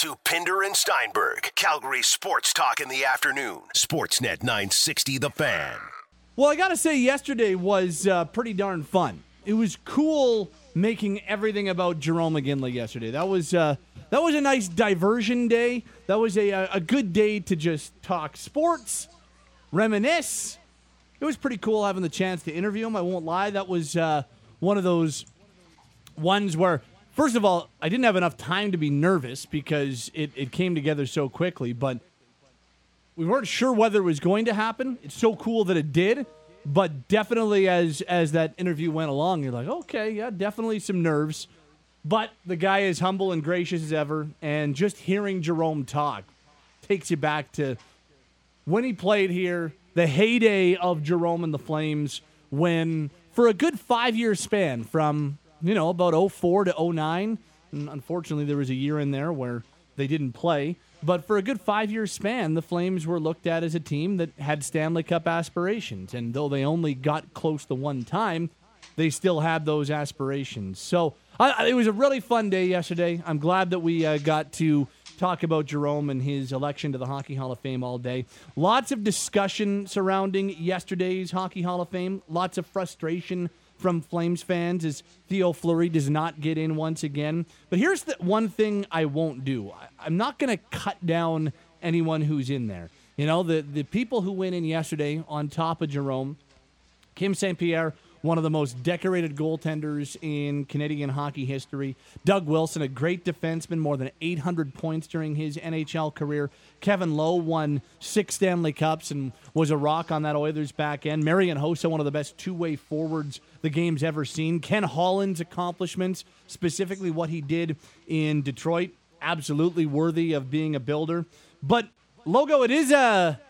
To Pinder and Steinberg, Calgary Sports Talk in the afternoon. Sportsnet 960 The Fan. Well, I got to say, yesterday was uh, pretty darn fun. It was cool making everything about Jarome Iginla yesterday. That was uh, that was a nice diversion day. That was a, a good day to just talk sports, reminisce. It was pretty cool having the chance to interview him. I won't lie. That was uh, one of those ones where, first of all, I didn't have enough time to be nervous because it, it came together so quickly, but we weren't sure whether it was going to happen. It's so cool that it did. But definitely, as as that interview went along, you're like, okay, yeah, definitely some nerves. But the guy is humble and gracious as ever, and just hearing Jarome talk takes you back to when he played here, the heyday of Jarome and the Flames, when for a good five year span from you know about 04 to 09, and unfortunately there was a year in there where they didn't play. But for a good five year span, the Flames were looked at as a team that had Stanley Cup aspirations. And though they only got close the one time, they still had those aspirations. So I, it was a really fun day yesterday. I'm glad that we uh, got to talk about Jarome and his election to the Hockey Hall of Fame all day. Lots of discussion surrounding yesterday's Hockey Hall of Fame, lots of frustration from Flames fans as Theo Fleury does not get in once again. But here's the one thing I won't do. I, am not going to cut down anyone who's in there. You know, the, the people who went in yesterday on top of Jarome, Kim St. Pierre, one of the most decorated goaltenders in Canadian hockey history. Doug Wilson, a great defenseman, more than 800 points during his NHL career. Kevin Lowe won six Stanley Cups and was a rock on that Oilers back end. Marian Hossa, one of the best two way forwards the game's ever seen. Ken Holland's accomplishments, specifically what he did in Detroit, absolutely worthy of being a builder. But logo, it is a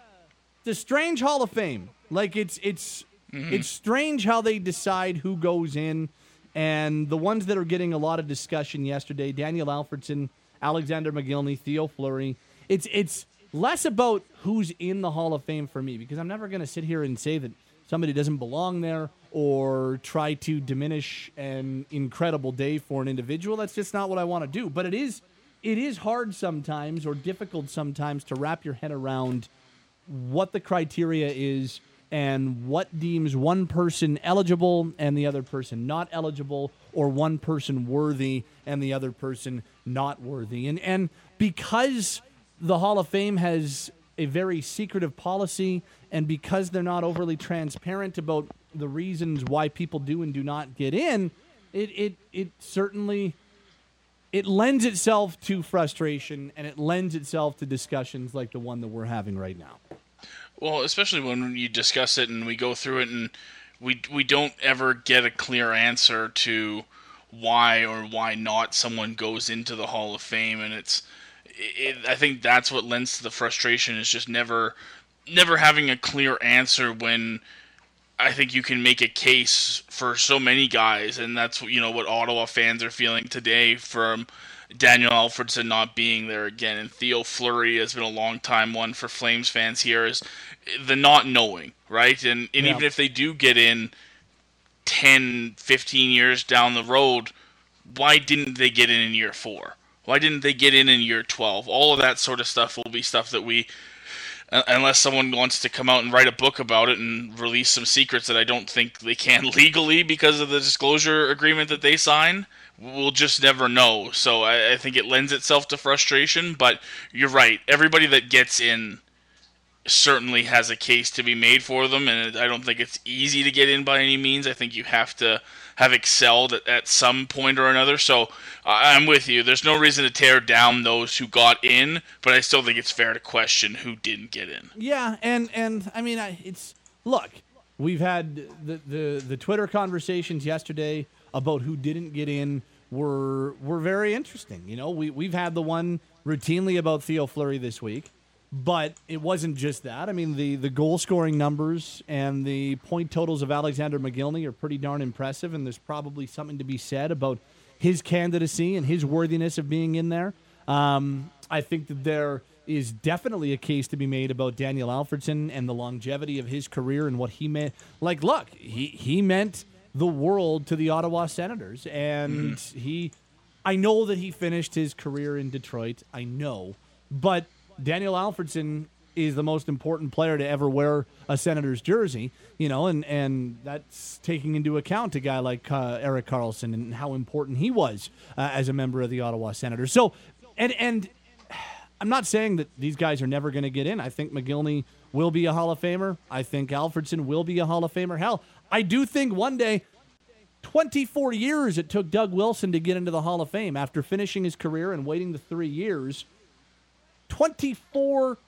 the strange Hall of Fame. Like it's it's Mm-hmm. It's strange how they decide who goes in, and the ones that are getting a lot of discussion yesterday: Daniel Alfredsson, Alexander Mogilny, Theo Fleury. It's it's less about who's in the Hall of Fame for me because I'm never going to sit here and say that somebody doesn't belong there or try to diminish an incredible day for an individual. That's just not what I want to do. But it is it is hard sometimes or difficult sometimes to wrap your head around what the criteria is and what deems one person eligible and the other person not eligible, or one person worthy and the other person not worthy. And and because the Hall of Fame has a very secretive policy, and because they're not overly transparent about the reasons why people do and do not get in, it it it certainly it lends itself to frustration and it lends itself to discussions like the one that we're having right now. Well, especially when you discuss it and we go through it and we we don't ever get a clear answer to why or why not someone goes into the Hall of Fame. And it's it, I think that's what lends to the frustration is just never never having a clear answer when I think you can make a case for so many guys. And that's you know what Ottawa fans are feeling today from Daniel Alfredsson not being there again, and Theo Fleury has been a long time one for Flames fans here is the not knowing, right? And, and yeah. even if they do get in 10, 15 years down the road, why didn't they get in in year four? Why didn't they get in in year 12? All of that sort of stuff will be stuff that we, uh, unless someone wants to come out and write a book about it and release some secrets that I don't think they can legally because of the disclosure agreement that they sign we'll just never know. So I, I, think it lends itself to frustration. But you're right. Everybody that gets in certainly has a case to be made for them, and I don't think it's easy to get in by any means. I think you have to have excelled at, at some point or another. So I'm with you. There's no reason to tear down those who got in, but I still think it's fair to question who didn't get in. Yeah, and and I mean, it's look. We've had the, the, the Twitter conversations yesterday about who didn't get in were were very interesting. You know, we we've had the one routinely about Theo Fleury this week, but it wasn't just that. I mean, the the goal scoring numbers and the point totals of Alexander Mogilny are pretty darn impressive, and there's probably something to be said about his candidacy and his worthiness of being in there. Um, I think that there is definitely a case to be made about Daniel Alfredsson and the longevity of his career and what he meant. Like, look, he he meant the world to the Ottawa Senators, and mm-hmm. he. I know that he finished his career in Detroit. I know, but Daniel Alfredsson is the most important player to ever wear a Senators jersey, you know, and, and that's taking into account a guy like uh, Erik Karlsson and how important he was uh, as a member of the Ottawa Senators. So, and and I'm not saying that these guys are never going to get in. I think Mogilny will be a Hall of Famer. I think Alfredsson will be a Hall of Famer. Hell, I do think one day 24 years it took Doug Wilson to get into the Hall of Fame after finishing his career and waiting the three years. 24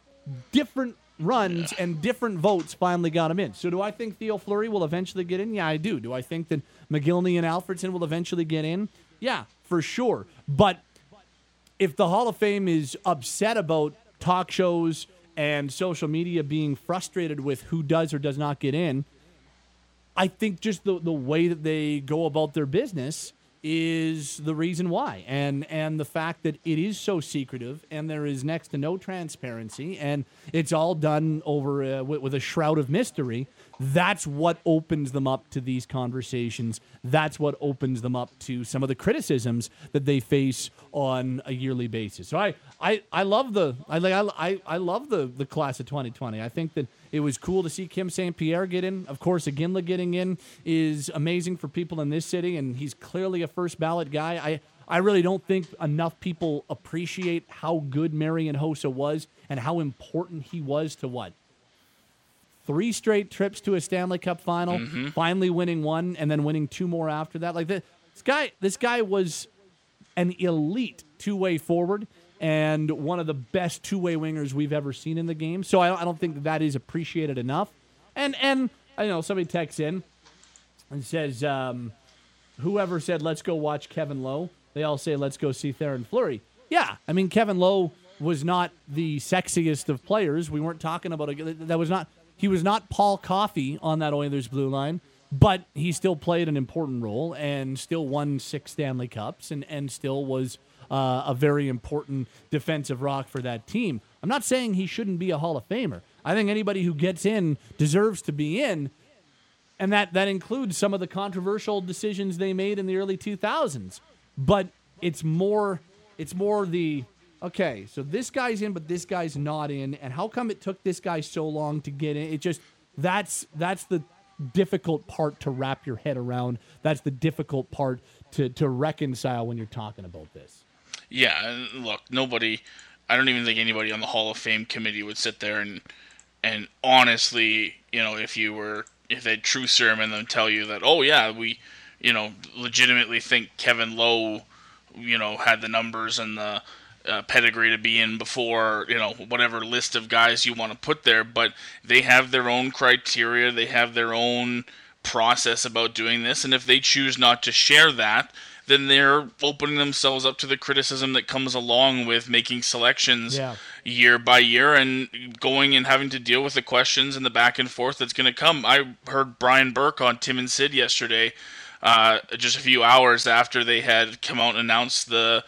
different runs and different votes finally got him in. So do I think Theo Fleury will eventually get in? Yeah, I do. Do I think that Mogilny and Alfredsson will eventually get in? Yeah, for sure. But if the Hall of Fame is upset about talk shows and social media being frustrated with who does or does not get in, I think just the, the way that they go about their business is the reason why. And and the fact that it is so secretive and there is next to no transparency and it's all done over uh, with, with a shroud of mystery that's what opens them up to these conversations. That's what opens them up to some of the criticisms that they face on a yearly basis. So i i, I love the i like I, I love the the class of 2020 i think that it was cool to see Kim St. Pierre get in. Of course, Iginla getting in is amazing for people in this city, and he's clearly a first ballot guy. I, I really don't think enough people appreciate how good Marian Hossa was and how important he was to what? Three straight trips to a Stanley Cup final, Mm-hmm. finally winning one, and then winning two more after that. Like this guy, this guy was an elite two-way forward and one of the best two-way wingers we've ever seen in the game. So I, I don't think that, that is appreciated enough. And and I know somebody texts in and says, um, whoever said let's go watch Kevin Lowe, they all say let's go see Theo Fleury. Yeah, I mean Kevin Lowe was not the sexiest of players. We weren't talking about a, that was not he was not Paul Coffey on that Oilers blue line, but he still played an important role and still won six Stanley Cups and and still was uh, a very important defensive rock for that team. I'm not saying he shouldn't be a Hall of Famer. I think anybody who gets in deserves to be in, and that that includes some of the controversial decisions they made in the early 2000s. But it's more it's more the okay, so this guy's in, but this guy's not in, and how come it took this guy so long to get in? It just that's that's the difficult part to wrap your head around. That's the difficult part to to reconcile when you're talking about this. Yeah, look, nobody. I don't even think anybody on the Hall of Fame committee would sit there and and honestly, you know, if you were if they true serum and then tell you that, oh yeah, we, you know, legitimately think Kevin Lowe, you know, had the numbers and the uh, pedigree to be in before, you know, whatever list of guys you want to put there, but they have their own criteria, they have their own process about doing this, and if they choose not to share that, then they're opening themselves up to the criticism that comes along with making selections Yeah. year by year and going and having to deal with the questions and the back and forth that's going to come. I heard Brian Burke on Tim and Sid yesterday, uh, just a few hours after they had come out and announced the,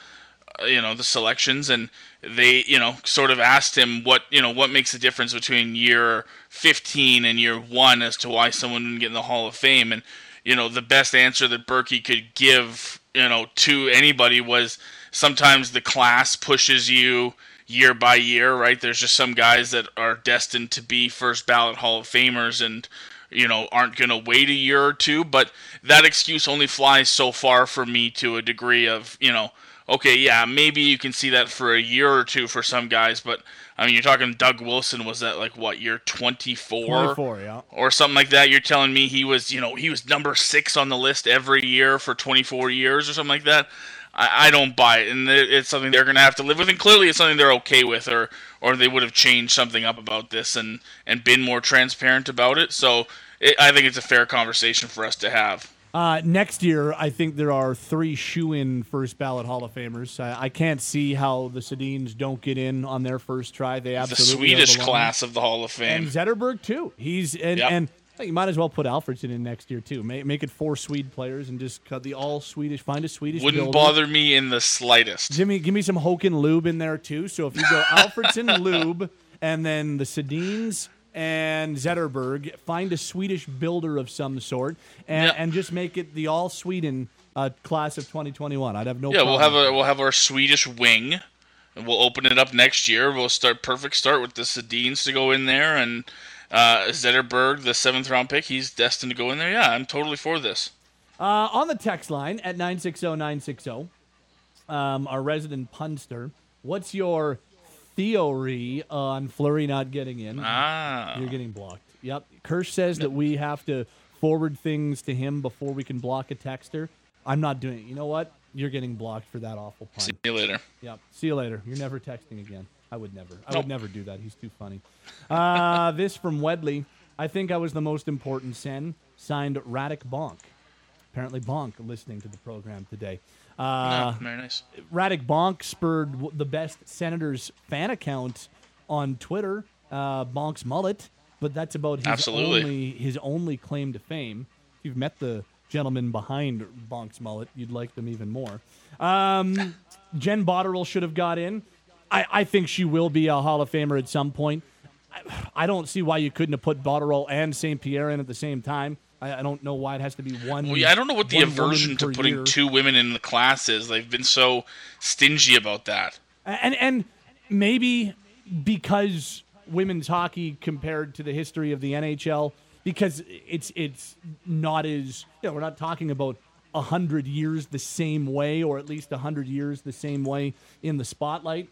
uh, you know, the selections, and they, you know, sort of asked him what, you know, what makes the difference between year 15 and year one as to why someone didn't get in the Hall of Fame, and you know, the best answer that Burkie could give, you know, to anybody was sometimes the class pushes you year by year, right? There's just some guys that are destined to be first ballot Hall of Famers and you know aren't going to wait a year or two, but that excuse only flies so far for me to a degree of, you know, okay, yeah, maybe you can see that for a year or two for some guys, but I mean, you're talking Doug Wilson was that like what year 24? 24, yeah. or something like that. You're telling me he was, you know, he was number six on the list every year for 24 years or something like that. I, I don't buy it, and it- it's something they're going to have to live with. And clearly, it's something they're okay with, or or they would have changed something up about this and and been more transparent about it. So it, I think it's a fair conversation for us to have. Uh, next year, I think there are three shoe-in first ballot Hall of Famers. I, I can't see how the Sedins don't get in on their first try. They The absolutely are Swedish class of the Hall of Fame. and Zetterberg too. He's and Yep. and you might as well put Alfredsson in next year too. Make, make it four Swede players and just cut the all Swedish. Find a Swedish. Wouldn't builder. bother me in the slightest. Jimmy, give me some Håkan Loob in there too. So if you go Alfredsson Loob and then the Sedins and Zetterberg, find a Swedish builder of some sort and, and just make it the all Sweden uh, class of 2021. I'd have no. Problem. Yeah, we'll have a we'll have our Swedish wing, and we'll open it up next year. We'll start perfect start with the Sedins to go in there, and uh, Zetterberg, the seventh round pick, he's destined to go in there. Yeah, I'm totally for this. Uh, on the text line at 960-960, um, our resident punster, what's your theory on Flurry not getting in? Ah, You're getting blocked. Yep. Kirsch says that we have to forward things to him before we can block a texter. I'm not doing it. You know what? You're getting blocked for that awful pun. see you later. Yep. See you later. You're never texting again. I would never. I Nope. would never do that. He's too funny. Uh, this from Wedley. I think I was the most important sen. Signed Radek Bonk. Apparently Bonk listening to the program today. Uh, very nice. Radek Bonk spurred the best Senators fan account on Twitter, uh, Bonk's mullet, but that's about his Absolutely. only his only claim to fame. If you've met the gentleman behind Bonk's mullet, you'd like them even more. Um, Jen Botterill should have got in. I, I think she will be a Hall of Famer at some point. I, I don't see why you couldn't have put Botterill and St. Pierre in at the same time. I, I don't know why it has to be one. Well, yeah, I don't know what the aversion to putting year. two women in the class is. They've been so stingy about that. and and maybe because women's hockey compared to the history of the NHL because it's it's not as you know we're not talking about a hundred years the same way or at least a hundred years the same way in the spotlight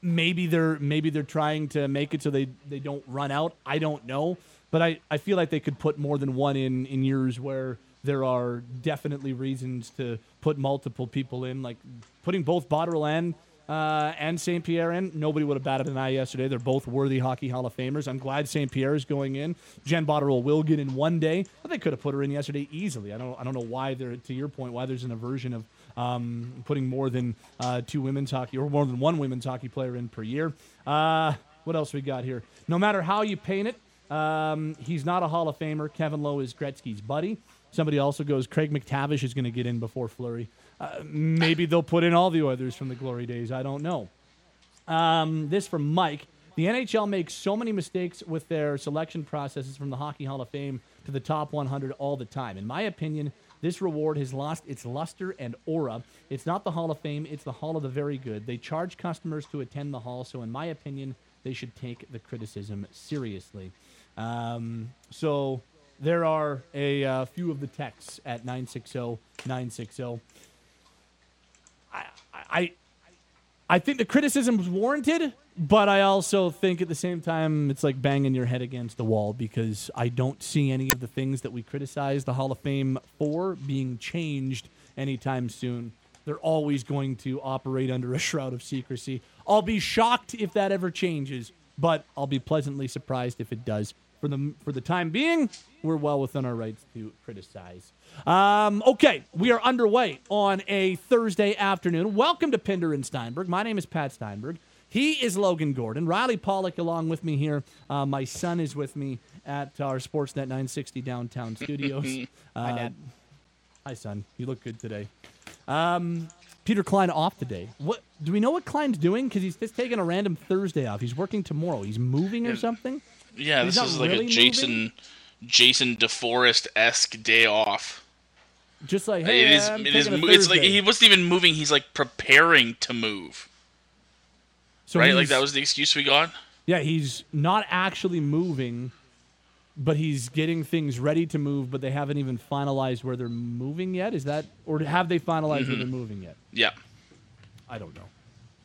maybe they're maybe they're trying to make it so they they don't run out i don't know but i i feel like they could put more than one in in years where there are definitely reasons to put multiple people in like putting both Botterill and uh, and St. Pierre in. Nobody would have batted an eye yesterday. They're both worthy Hockey Hall of Famers. I'm glad St. Pierre is going in. Jen Botterill will get in one day, but they could have put her in yesterday easily. I don't I don't know why there. To your point, why there's an aversion of um, putting more than uh, two women's hockey or more than one women's hockey player in per year. Uh, what else we got here? No matter how you paint it, um, he's not a Hall of Famer. Kevin Lowe is Gretzky's buddy. Somebody also goes, Craig MacTavish is going to get in before Fleury. Uh, maybe they'll put in all the Oilers from the glory days. I don't know. Um, this from Mike. The NHL makes so many mistakes with their selection processes from the Hockey Hall of Fame to the top 100 all the time. In my opinion, this reward has lost its luster and aura. It's not the Hall of Fame, it's the Hall of the Very Good. They charge customers to attend the Hall, so in my opinion, they should take the criticism seriously. Um, so there are a uh, few of the texts at 960 960. I, I, I think the criticism was warranted, but I also think at the same time it's like banging your head against the wall because I don't see any of the things that we criticize the Hall of Fame for being changed anytime soon. They're always going to operate under a shroud of secrecy. I'll be shocked if that ever changes, but I'll be pleasantly surprised if it does. For the for the time being, we're well within our rights to criticize. Um, okay, we are underway on a Thursday afternoon. Welcome to Pinder and Steinberg. My name is Pat Steinberg. He is Logan Gordon. Riley Pollock along with me here. Uh, my son is with me at our Sportsnet 960 downtown studios. Uh, Dad. Hi, son. You look good today. Um, Peter Klein off today. What do we know what Klein's doing? Because he's just taking a random Thursday off. He's working tomorrow. He's moving or something. Yeah, He's this is like really a Jason Jason DeForest esque day off. Just like hey, it is. I'm It is. It's like he wasn't even moving. He's like preparing to move. So right? Like that was the excuse we got. Yeah, he's not actually moving, but he's getting things ready to move, but they haven't even finalized where they're moving yet. Is that, or have they finalized Mm-hmm. where they're moving yet? Yeah. I don't know.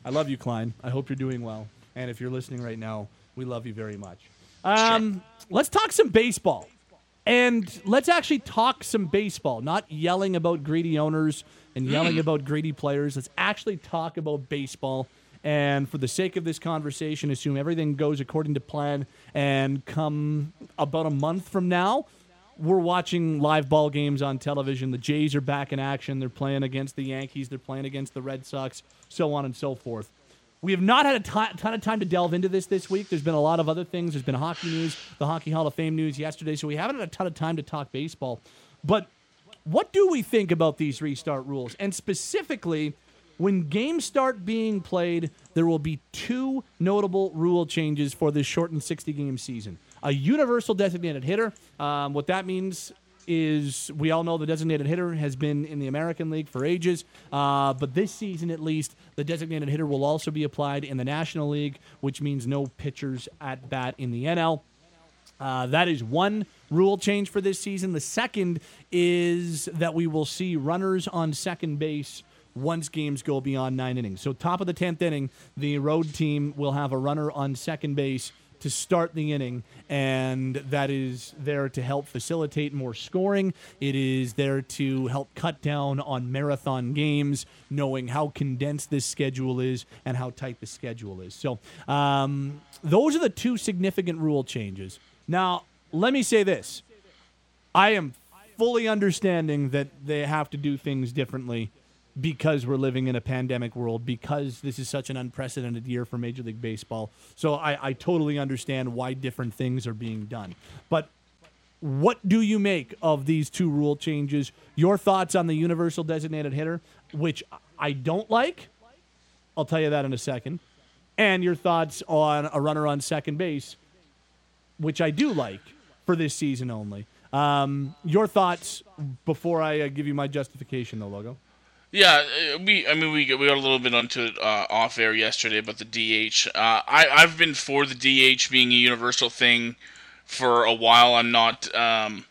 I love you, Klein. I hope you're doing well. And if you're listening right now, we love you very much. Um, Let's talk some baseball. And let's actually talk some baseball, not yelling about greedy owners and yelling about greedy players. Let's actually talk about baseball. And for the sake of this conversation, assume everything goes according to plan. And come about a month from now, we're watching live ball games on television. The Jays are back in action. They're playing against the Yankees. They're playing against the Red Sox, so on and so forth. We have not had a ton of time to delve into this this week. There's been a lot of other things. There's been hockey news, the Hockey Hall of Fame news yesterday, so we haven't had a ton of time to talk baseball. But what do we think about these restart rules? And specifically, when games start being played, there will be two notable rule changes for this shortened 60 game season. A universal designated hitter. Um, what that means is we all know the designated hitter has been in the American League for ages, uh, but this season at least, the designated hitter will also be applied in the National League, which means no pitchers at bat in the NL. Uh, that is one rule change for this season. The second is that we will see runners on second base once games go beyond nine innings. So, top of the 10th inning, the road team will have a runner on second base to start the inning, and that is there to help facilitate more scoring. It is there to help cut down on marathon games, knowing how condensed this schedule is and how tight the schedule is. So, um, those are the two significant rule changes. Now, let me say this I am fully understanding that they have to do things differently because we're living in a pandemic world, because this is such an unprecedented year for Major League Baseball. So I, I totally understand why different things are being done. But what do you make of these two rule changes? Your thoughts on the universal designated hitter, which I don't like. I'll tell you that in a second. And your thoughts on a runner on second base, which I do like for this season only. Um, your thoughts before I uh, give you my justification, though, Logo. Yeah, uh, we. I mean, we we got a little bit onto it uh, off air yesterday about the DH. Uh, I I've been for the DH being a universal thing for a while. I'm not um,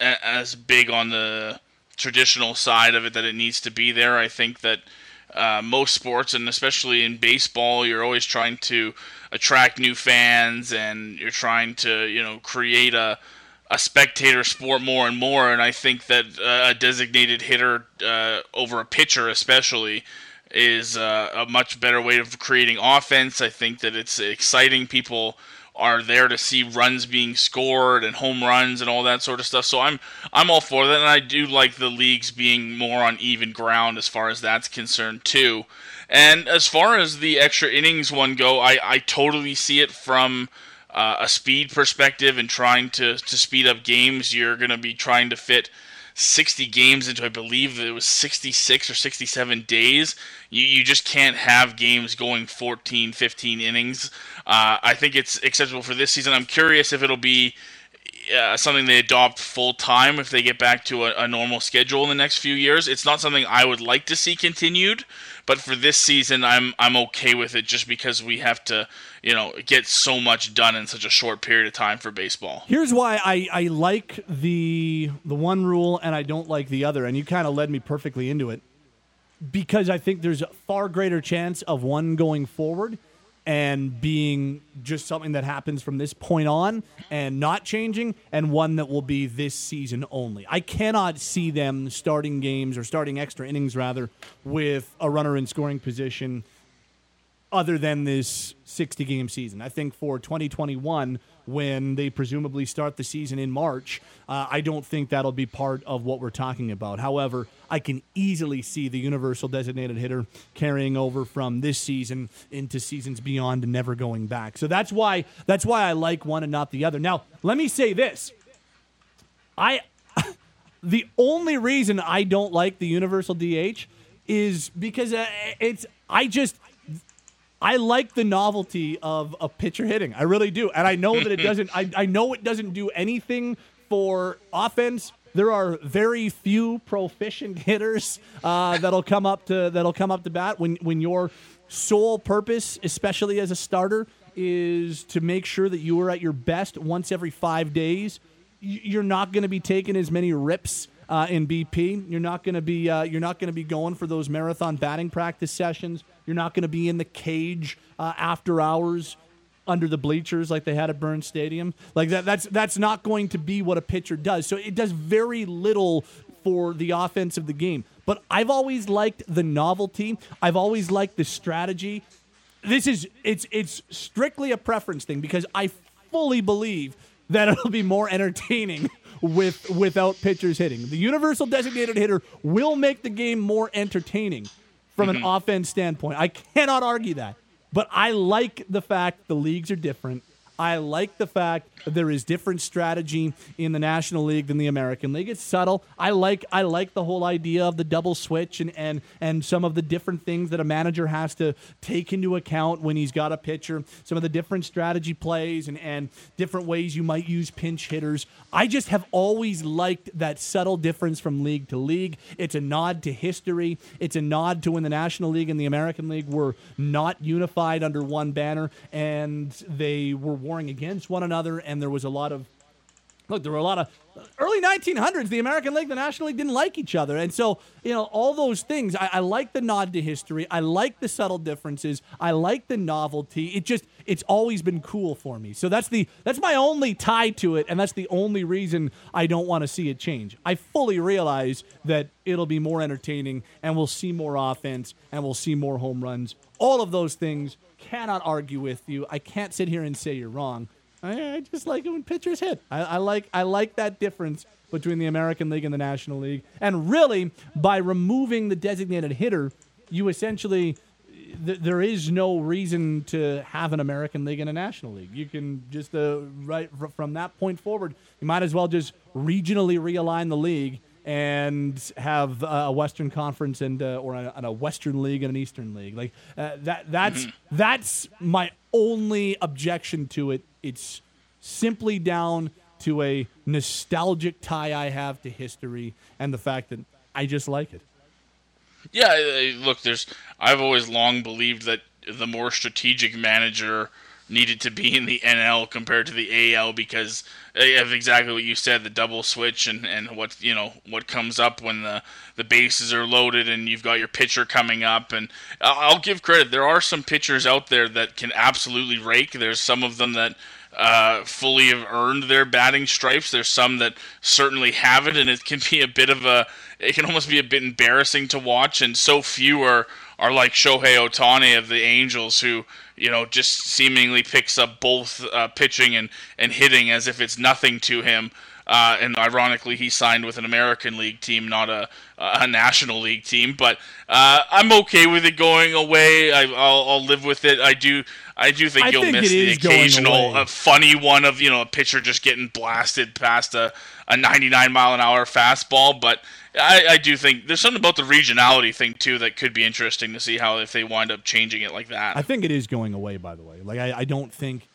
a- as big on the traditional side of it that it needs to be there. I think that uh, most sports, and especially in baseball, you're always trying to attract new fans, and you're trying to you know create a a spectator sport more and more, and I think that uh, a designated hitter uh, over a pitcher, especially, is uh, a much better way of creating offense. I think that it's exciting. People are there to see runs being scored and home runs and all that sort of stuff. So I'm I'm all for that, and I do like the leagues being more on even ground as far as that's concerned too. And as far as the extra innings one go, I, I totally see it from uh, a speed perspective and trying to, to speed up games, you're going to be trying to fit 60 games into, I believe it was 66 or 67 days. You, you just can't have games going 14, 15 innings. Uh, I think it's acceptable for this season. I'm curious if it'll be uh, something they adopt full time if they get back to a, a, normal schedule in the next few years. It's not something I would like to see continued, but for this season, I'm I'm okay with it just because we have to, you know, get so much done in such a short period of time for baseball. Here's why I, I like the the one rule and I don't like the other, and you kind of led me perfectly into it because I think there's a far greater chance of one going forward and being just something that happens from this point on and not changing, and one that will be this season only. I cannot see them starting games or starting extra innings rather with a runner in scoring position other than this 60 game season. I think for 2021, when they presumably start the season in March, uh, I don't think that'll be part of what we're talking about. However, I can easily see the universal designated hitter carrying over from this season into seasons beyond and never going back. So that's why that's why I like one and not the other. Now, let me say this. I the only reason I don't like the universal DH is because uh, it's I just I like the novelty of a pitcher hitting. I really do. And I know that it doesn't I, I know it doesn't do anything for offense. There are very few proficient hitters uh, that'll come up to that'll come up to bat when when your sole purpose, especially as a starter, is to make sure that you are at your best once every five days. You're not going to be taking as many rips uh, in BP. You're not going to be uh, you're not going to be going for those marathon batting practice sessions. You're not going to be in the cage uh, after hours under the bleachers like they had at Burns Stadium. Like that that's that's not going to be what a pitcher does. So it does very little for the offense of the game. But I've always liked the novelty. I've always liked the strategy. This is it's it's strictly a preference thing because I fully believe that it'll be more entertaining with without pitchers hitting. The universal designated hitter will make the game more entertaining from mm-hmm. an offense standpoint. I cannot argue that. But I like the fact the leagues are different. I like the fact that there is different strategy in the National League than the American League. It's subtle. I like I like the whole idea of the double switch and and and some of the different things that a manager has to take into account when he's got a pitcher. Some of the different strategy plays and and different ways you might use pinch hitters. I just have always liked that subtle difference from league to league. It's a nod to history. It's a nod to when the National League and the American League were not unified under one banner and they were warring against one another and there was a lot of look, there were a lot of uh, early 1900s. The American League, the National League didn't like each other, and so you know all those things. I, I, like the nod to history. I like the subtle differences. I like the novelty. It just it's always been cool for me. So that's the that's my only tie to it, and that's the only reason I don't want to see it change. I fully realize that it'll be more entertaining, and we'll see more offense, and we'll see more home runs. All of those things cannot argue with you. I can't sit here and say you're wrong. I, I just like it when pitchers hit. I, I like I like that difference between the American League and the National League. And really, by removing the designated hitter, you essentially th- there is no reason to have an American League and a National League. You can just uh, right from that point forward, you might as well just regionally realign the league and have a Western Conference and uh, or a, a, Western League and an Eastern League. Like uh, that. That's mm-hmm. that's my only objection to it. It's simply down to a nostalgic tie I have to history and the fact that I just like it. Yeah, look, there's. I've always long believed that the more strategic manager needed to be in the NL compared to the AL because of exactly what you said, the double switch and, and what you know what comes up when the, the bases are loaded and you've got your pitcher coming up. And I'll give credit, there are some pitchers out there that can absolutely rake. There's some of them that uh, fully have earned their batting stripes. There's some that certainly haven't, and it can be a bit of a, it can almost be a bit embarrassing to watch. And so few are are like Shohei Ohtani of the Angels, who you know just seemingly picks up both uh, pitching and and hitting as if it's nothing to him. Uh, and ironically, he signed with an American League team, not a a National League team. But uh, I'm okay with it going away. I, will live with it. I do. I do think I you'll think miss the occasional uh, funny one of you know a pitcher just getting blasted past a, a 99 mile an hour fastball. But I, I do think there's something about the regionality thing too that could be interesting to see how if they wind up changing it like that. I think it is going away. By the way, like I, I don't think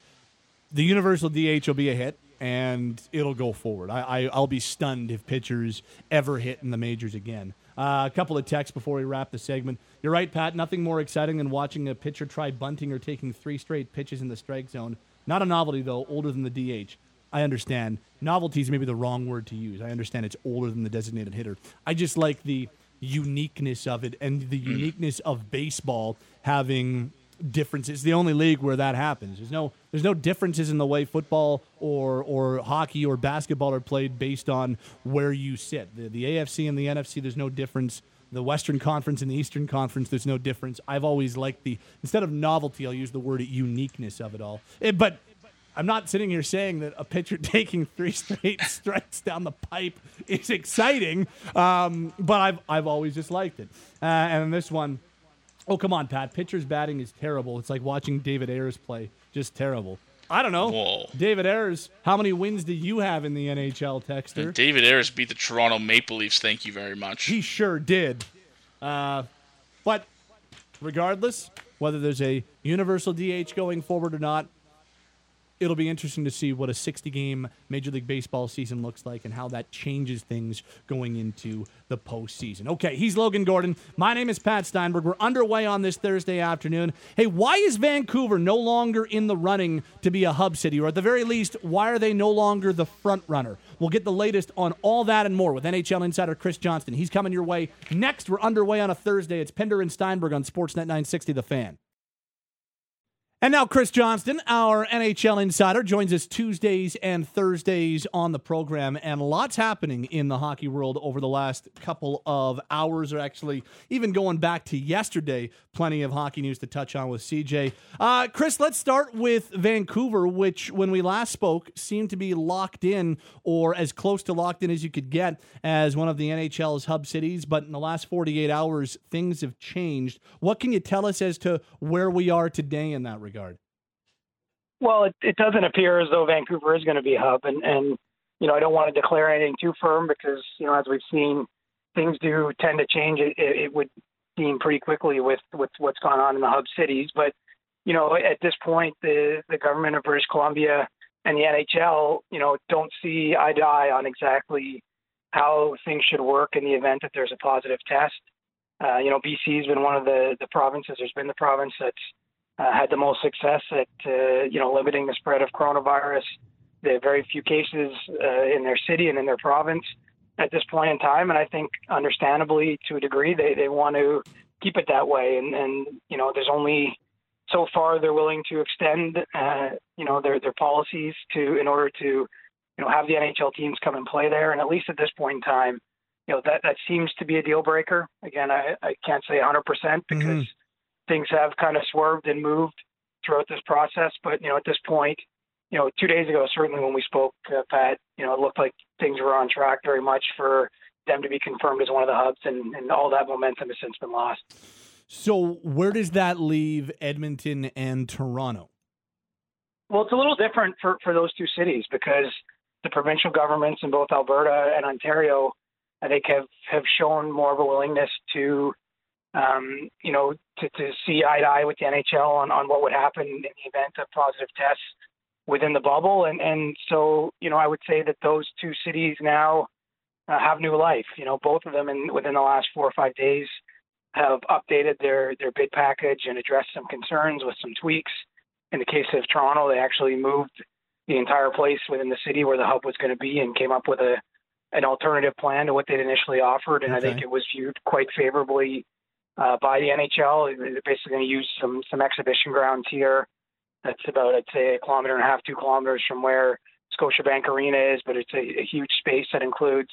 the universal DH will be a hit and it'll go forward. I, I will be stunned if pitchers ever hit in the majors again. Uh, a couple of texts before we wrap the segment. You're right, Pat. Nothing more exciting than watching a pitcher try bunting or taking three straight pitches in the strike zone. Not a novelty though. Older than the DH. I understand. Novelty is maybe the wrong word to use. I understand it's older than the designated hitter. I just like the uniqueness of it and the uniqueness of baseball having differences. It's the only league where that happens. There's no there's no differences in the way football or or hockey or basketball are played based on where you sit. The, the AFC and the NFC, there's no difference. The Western Conference and the Eastern Conference, there's no difference. I've always liked the instead of novelty, I'll use the word uniqueness of it all. It, eh, but I'm not sitting here saying that a pitcher taking three straight strikes down the pipe is exciting, um, but I've I've always just liked it. Uh, and this one, oh come on, Pat, pitcher's batting is terrible. It's like watching David Ayres play, just terrible. I don't know. Whoa. David Ayres, how many wins do you have in the NHL, Texter? And David Ayres beat the Toronto Maple Leafs. Thank you very much. He sure did. Uh, but regardless, whether there's a universal DH going forward or not, it'll be interesting to see what a 60 game Major League Baseball season looks like and how that changes things going into the postseason. Okay, he's Logan Gordon. My name is Pat Steinberg. We're underway on this Thursday afternoon. Hey, why is Vancouver no longer in the running to be a hub city? Or at the very least, why are they no longer the front runner? We'll get the latest on all that and more with NHL insider Chris Johnston. He's coming your way. Next, we're underway on a Thursday. It's Pinder and Steinberg on Sportsnet 960 The Fan. And now, Chris Johnston, our NHL insider, joins us Tuesdays and Thursdays on the program. And lots happening in the hockey world over the last couple of hours, or actually even going back to yesterday. Plenty of hockey news to touch on with CJ. Uh, Chris, let's start with Vancouver, which, when we last spoke, seemed to be locked in or as close to locked in as you could get as one of the NHL's hub cities. But in the last 48 hours, things have changed. What can you tell us as to where we are today in that regard? Well, it, it doesn't appear as though Vancouver is going to be a hub, and and you know I don't want to declare anything too firm because you know as we've seen, things do tend to change. It, it would seem pretty quickly with with what's gone on in the hub cities, but you know at this point the the government of British Columbia and the NHL you know don't see eye to eye on exactly how things should work in the event that there's a positive test. Uh, you know, BC has been one of the the provinces. There's been the province that's uh, had the most success at uh, you know limiting the spread of coronavirus. They have very few cases uh, in their city and in their province at this point in time, and I think understandably to a degree they they want to keep it that way. And and you know there's only so far they're willing to extend uh, you know their their policies to in order to you know have the NHL teams come and play there. And at least at this point in time, you know that that seems to be a deal breaker. Again, I I can't say 100% because. Mm-hmm things have kind of swerved and moved throughout this process. But you know, at this point, you know, two days ago, certainly when we spoke, uh, Pat, you know, it looked like things were on track very much for them to be confirmed as one of the hubs, and, and all that momentum has since been lost. So, where does that leave Edmonton and Toronto? Well, it's a little different for, for those two cities because the provincial governments in both Alberta and Ontario, I think, have, have shown more of a willingness to um, you know, to, to see eye to eye with the NHL on, on what would happen in the event of positive tests within the bubble. And, and so, you know, I would say that those two cities now uh, have new life. You know, both of them in within the last four or five days have updated their, their bid package and addressed some concerns with some tweaks. In the case of Toronto, they actually moved the entire place within the city where the hub was going to be and came up with a an alternative plan to what they'd initially offered. And okay. I think it was viewed quite favorably uh, by the NHL. They're basically going to use some some exhibition grounds here. That's about I'd say a kilometer and a half, two kilometers from where Scotiabank Arena is, but it's a, a huge space that includes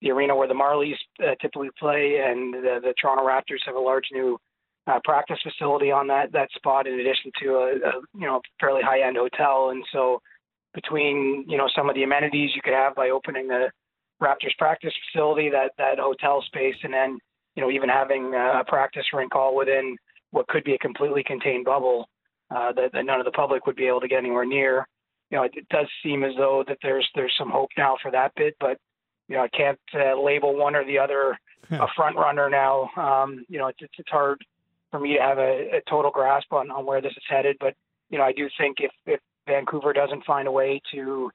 the arena where the Marlies uh, typically play, and the, the Toronto Raptors have a large new uh, practice facility on that that spot, in addition to a, a you know fairly high end hotel. And so, between you know some of the amenities you could have by opening the Raptors practice facility, that that hotel space, and then you know, even having a practice rink all within what could be a completely contained bubble uh, that, that none of the public would be able to get anywhere near. You know, it, it does seem as though that there's there's some hope now for that bit, but you know, I can't uh, label one or the other a front runner now. Um, you know, it's, it's hard for me to have a, a total grasp on, on where this is headed, but you know, I do think if if Vancouver doesn't find a way to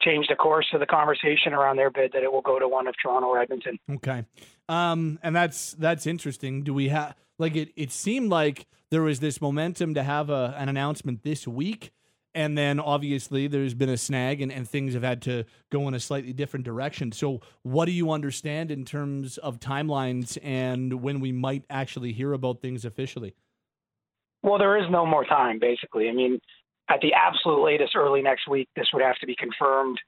change the course of the conversation around their bid that it will go to one of Toronto or Edmonton. Okay. Um, and that's that's interesting. Do we have like it? It seemed like there was this momentum to have a, an announcement this week, and then obviously there's been a snag, and, and things have had to go in a slightly different direction. So, what do you understand in terms of timelines and when we might actually hear about things officially? Well, there is no more time, basically. I mean, at the absolute latest, early next week, this would have to be confirmed.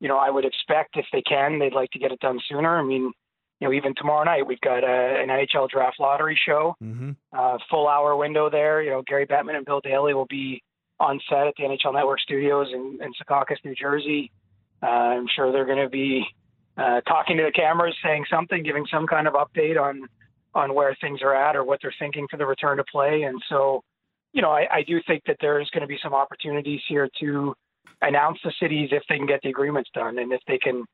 You know, I would expect if they can, they'd like to get it done sooner. I mean, you know, even tomorrow night we've got a, an NHL draft lottery show, mm-hmm. uh, full hour window there. You know, Gary Bettman and Bill Daly will be on set at the NHL Network studios in, in Secaucus, New Jersey. Uh, I'm sure they're going to be uh, talking to the cameras, saying something, giving some kind of update on on where things are at or what they're thinking for the return to play. And so, you know, I, I do think that there is going to be some opportunities here to announce the cities if they can get the agreements done and if they can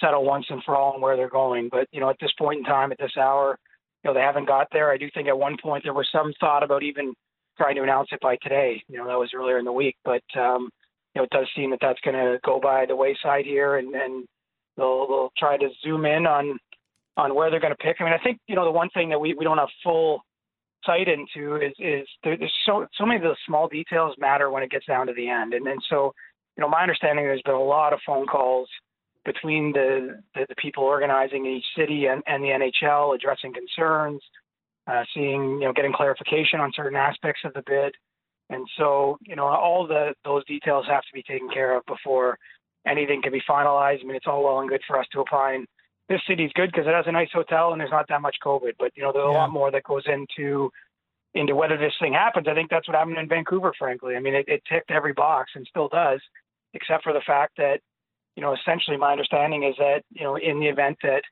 settle once and for all on where they're going. But you know, at this point in time, at this hour, you know, they haven't got there. I do think at one point there was some thought about even trying to announce it by today. You know, that was earlier in the week, but um, you know, it does seem that that's going to go by the wayside here, and, and they'll they'll try to zoom in on on where they're going to pick. I mean, I think you know the one thing that we we don't have full sight into is is there, there's so so many of those small details matter when it gets down to the end, and and so you know my understanding there's been a lot of phone calls between the, the, the people organizing in each city and, and the NHL, addressing concerns, uh, seeing, you know, getting clarification on certain aspects of the bid. And so, you know, all the those details have to be taken care of before anything can be finalized. I mean, it's all well and good for us to opine. This city's good because it has a nice hotel and there's not that much COVID, but you know, there's yeah. a lot more that goes into into whether this thing happens. I think that's what happened in Vancouver, frankly. I mean, it, it ticked every box and still does, except for the fact that you know, essentially my understanding is that, you know, in the event that,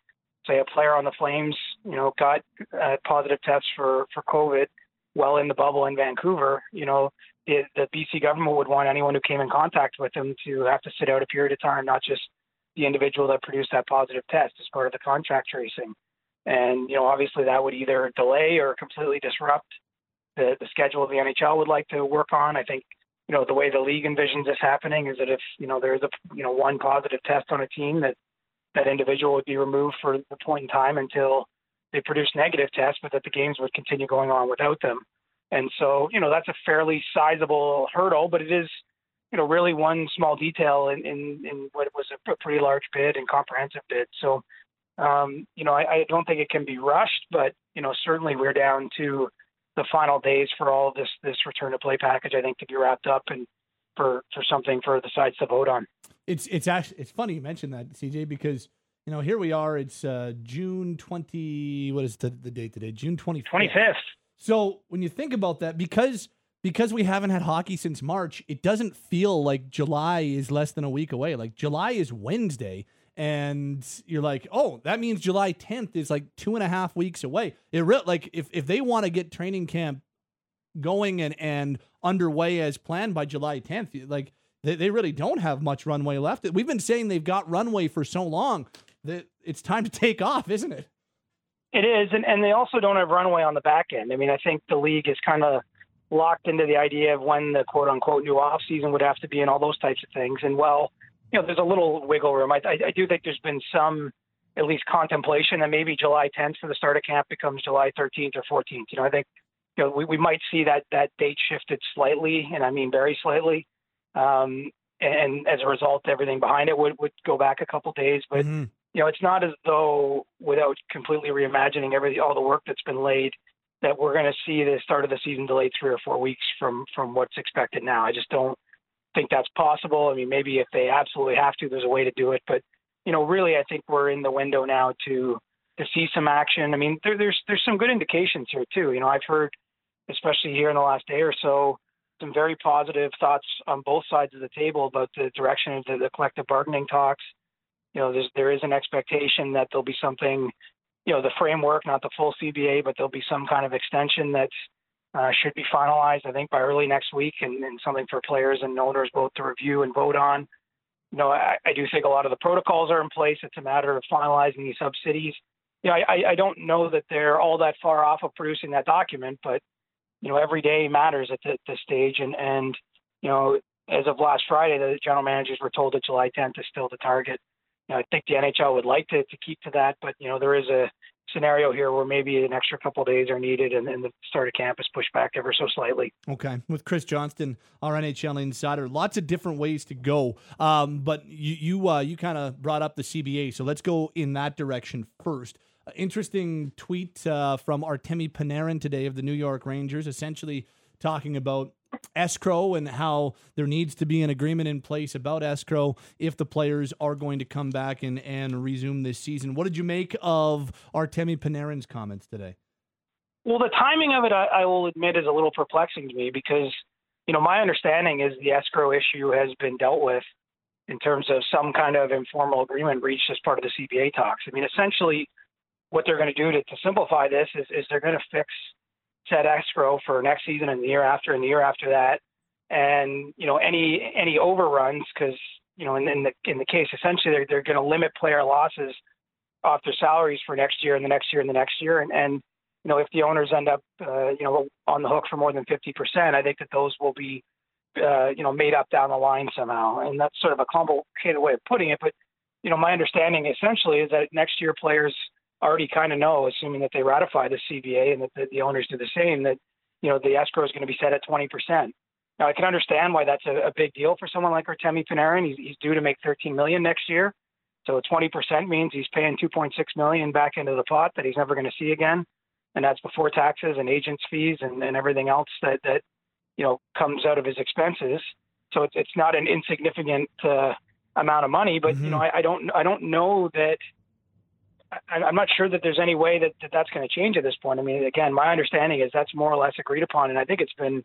say, a player on the Flames, you know, got uh, positive tests for, for COVID, well in the bubble in Vancouver, you know, the, the BC government would want anyone who came in contact with them to have to sit out a period of time, not just the individual that produced that positive test as part of the contact tracing. And, you know, obviously that would either delay or completely disrupt the, the schedule the NHL would like to work on. I think, you know, the way the league envisions this happening is that if, you know, there's a, you know, one positive test on a team that that individual would be removed for the point in time until they produce negative tests, but that the games would continue going on without them. And so, you know, that's a fairly sizable hurdle, but it is, you know, really one small detail in, in, in what was a pretty large bid and comprehensive bid. So, um, you know, I, I don't think it can be rushed, but, you know, certainly we're down to the final days for all this, this return to play package, I think, to be wrapped up and for, for something for the sides to vote on. It's, it's actually, it's funny you mentioned that, CJ, because you know, here we are. It's uh, June 20. What is the, the date today? June 25th. 25th. So when you think about that, because because we haven't had hockey since March, it doesn't feel like July is less than a week away. Like July is Wednesday, and you're like, oh, that means July 10th is like two and a half weeks away. It re- like if if they want to get training camp going and and underway as planned by July 10th, like they, they really don't have much runway left. We've been saying they've got runway for so long that it's time to take off, isn't it? It is, and, and they also don't have runway on the back end. I mean, I think the league is kind of locked into the idea of when the quote unquote new off season would have to be and all those types of things. And well, you know, there's a little wiggle room. I, I, I do think there's been some, at least contemplation that maybe July 10th for the start of camp becomes July 13th or 14th. You know, I think you know we, we might see that that date shifted slightly, and I mean very slightly. Um, and as a result, everything behind it would would go back a couple days. But mm-hmm you know, it's not as though without completely reimagining every all the work that's been laid that we're going to see the start of the season delayed three or four weeks from from what's expected now. I just don't think that's possible. I mean, maybe if they absolutely have to, there's a way to do it. But you know, really, I think we're in the window now to to see some action. I mean, there, there's there's some good indications here too. You know, I've heard, especially here in the last day or so, some very positive thoughts on both sides of the table about the direction of the, the collective bargaining talks you know, there's, there is an expectation that there'll be something, you know, the framework, not the full CBA, but there'll be some kind of extension that uh, should be finalized, I think, by early next week, and, and something for players and owners both to review and vote on. You know, I, I do think a lot of the protocols are in place. It's a matter of finalizing these subsidies. You know, I, I don't know that they're all that far off of producing that document, but you know, every day matters at, the, this stage. And and you know, as of last Friday, the general managers were told that July 10th is still the target you know, I think the NHL would like to, to keep to that, but you know there is a scenario here where maybe an extra couple days are needed and, and the start of camp is pushed back ever so slightly. Okay, with Chris Johnston, our NHL insider, lots of different ways to go. Um, but you you uh, you kind of brought up the CBA, so let's go in that direction first. Uh, interesting tweet uh, from Artemi Panarin today of the New York Rangers, essentially talking about escrow and how there needs to be an agreement in place about escrow if the players are going to come back and, and resume this season. What did you make of Artemi Panarin's comments today? Well, the timing of it, I, I will admit, is a little perplexing to me because, you know, my understanding is the escrow issue has been dealt with in terms of some kind of informal agreement reached as part of the CBA talks. I mean, essentially, what they're going to do to, to simplify this is, is they're going to fix set escrow for next season and the year after and the year after that. And you know any any overruns because you know in, in the in the case essentially they're they're going to limit player losses off their salaries for next year and the next year and the next year and and you know if the owners end up uh, you know on the hook for more than 50%, I think that those will be uh, you know made up down the line somehow. And that's sort of a complicated way of putting it, but you know my understanding essentially is that next year players already kind of know, assuming that they ratify the CBA and that the, the owners do the same, that you know the escrow is going to be set at 20%. Now I can understand why that's a, a big deal for someone like Artemi Panarin. He's, he's due to make 13 million next year, so 20% means he's paying 2.6 million back into the pot that he's never going to see again, and that's before taxes and agents' fees and, and everything else that that you know comes out of his expenses. So it's it's not an insignificant uh, amount of money, but mm-hmm. you know I, I don't I don't know that I'm not sure that there's any way that, that that's going to change at this point. I mean, again, my understanding is that's more or less agreed upon, and I think it's been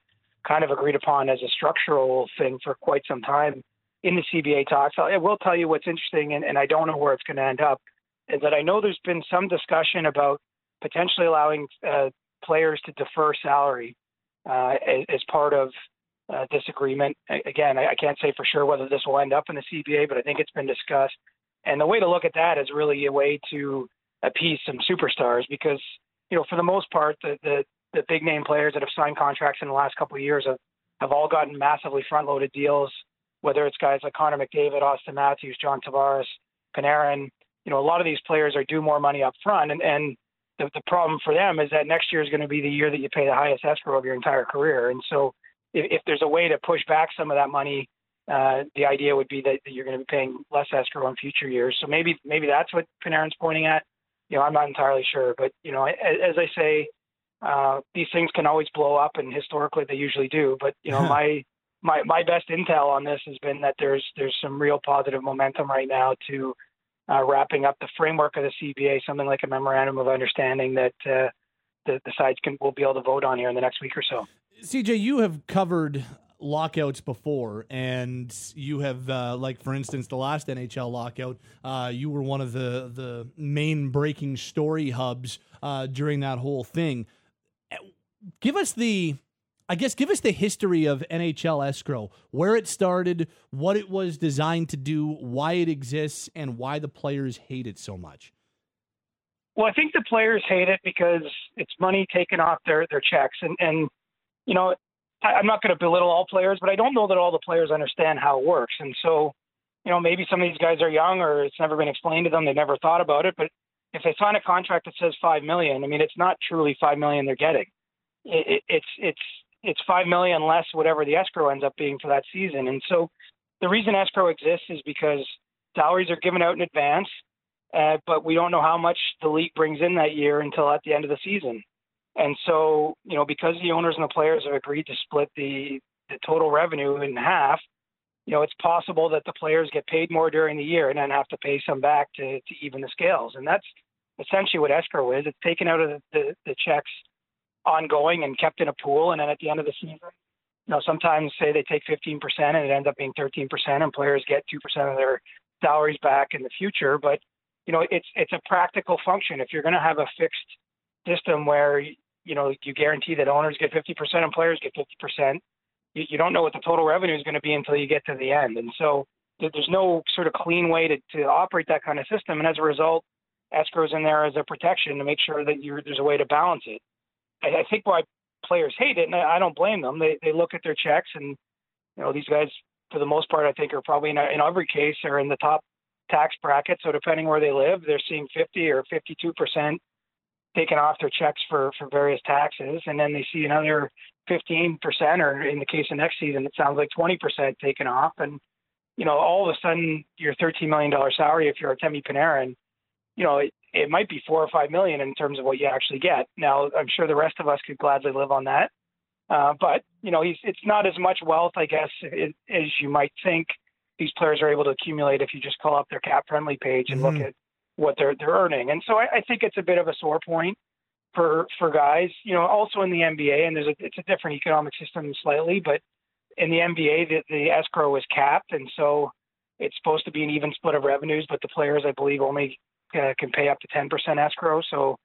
kind of agreed upon as a structural thing for quite some time in the CBA talks. I will tell you what's interesting, and, and I don't know where it's going to end up, is that I know there's been some discussion about potentially allowing uh, players to defer salary uh, as, as part of uh, this agreement. Again, I, I can't say for sure whether this will end up in the CBA, but I think it's been discussed. And the way to look at that is really a way to appease some superstars because, you know, for the most part, the the, the big name players that have signed contracts in the last couple of years have, have all gotten massively front loaded deals, whether it's guys like Connor McDavid, Auston Matthews, John Tavares, Panarin. You know, a lot of these players are due more money up front and, and the, the problem for them is that next year is going to be the year that you pay the highest escrow of your entire career. And so if, if there's a way to push back some of that money, uh, the idea would be that, that you're going to be paying less escrow in future years. So maybe maybe that's what Panarin's pointing at. You know, I'm not entirely sure, but you know, as, as I say, uh, these things can always blow up, and historically they usually do. But you know, my my my best intel on this has been that there's there's some real positive momentum right now to uh, wrapping up the framework of the CBA, something like a memorandum of understanding that uh, the, the sides can will be able to vote on here in the next week or so. CJ, you have covered lockouts before, and you have, uh, like for instance, the last NHL lockout, uh, you were one of the the main breaking story hubs uh, during that whole thing. Give us the, I guess, give us the history of NHL escrow, where it started, what it was designed to do, why it exists, and why the players hate it so much. Well, I think the players hate it because it's money taken off their their checks, and and you know, I, I'm not going to belittle all players, but I don't know that all the players understand how it works. And so, you know, maybe some of these guys are young or it's never been explained to them. They never thought about it. But if they sign a contract that says five million, I mean, it's not truly five million they're getting. It, it, it's it's it's five million less whatever the escrow ends up being for that season. And so, the reason escrow exists is because salaries are given out in advance, uh, but we don't know how much the league brings in that year until at the end of the season. And so, you know, because the owners and the players have agreed to split the, the total revenue in half, you know, it's possible that the players get paid more during the year and then have to pay some back to, to even the scales. And that's essentially what escrow is. It's taken out of the, the, the checks ongoing and kept in a pool. And then at the end of the season, you know, sometimes say they take 15% and it ends up being 13% and players get 2% of their salaries back in the future. But, you know, it's, it's a practical function. If you're going to have a fixed system where you know you guarantee that owners get 50% and players get 50%. You, you don't know what the total revenue is going to be until you get to the end, and so there's no sort of clean way to, to operate that kind of system. And as a result, escrow's in there as a protection to make sure that there's a way to balance it. I, I think why players hate it, and I don't blame them. They they look at their checks, and you know these guys, for the most part, I think are probably in, in every case are in the top tax bracket. So depending where they live, they're seeing 50 or 52 percent taken off their checks for for various taxes, and then they see another 15%, or in the case of next season, it sounds like 20% taken off, and you know, all of a sudden, your 13 million dollar salary, if you're Artemi Panarin, you know, it, it might be four or five million in terms of what you actually get. Now, I'm sure the rest of us could gladly live on that, uh, but you know, he's it's not as much wealth, I guess, it, as you might think. These players are able to accumulate if you just call up their cap friendly page and mm-hmm. look at what they're they're earning. And so I, I think it's a bit of a sore point for for guys. You know, also in the NBA, and there's a it's a different economic system slightly, but in the NBA, the, the escrow is capped, and so it's supposed to be an even split of revenues. But the players, I believe, only uh, can pay up to 10% escrow. So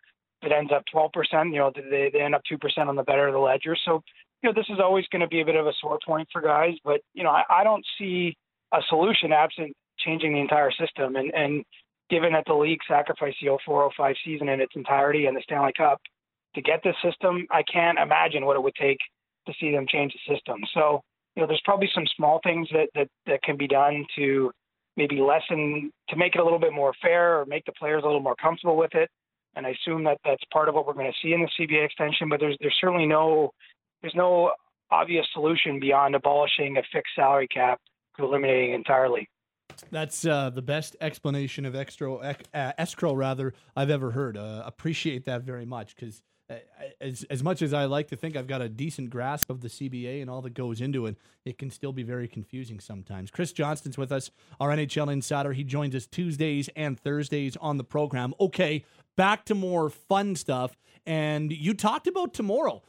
it ends up 12%. You know, they they end up two percent on the better of the ledger. So you know, this is always going to be a bit of a sore point for guys. But you know, I, I don't see a solution absent changing the entire system. And and given that the league sacrificed the 0405 season in its entirety and the Stanley Cup to get this system, I can't imagine what it would take to see them change the system. So, you know, there's probably some small things that, that, that can be done to maybe lessen, to make it a little bit more fair or make the players a little more comfortable with it. And I assume that that's part of what we're going to see in the CBA extension, but there's, there's certainly no, there's no obvious solution beyond abolishing a fixed salary cap to eliminating entirely. That's uh, the best explanation of extra, uh, escrow rather I've ever heard. Uh, appreciate that very much because uh, as as much as I like to think I've got a decent grasp of the CBA and all that goes into it, it can still be very confusing sometimes. Chris Johnston's with us, our NHL insider. He joins us Tuesdays and Thursdays on the program. Okay, back to more fun stuff. And you talked about tomorrow.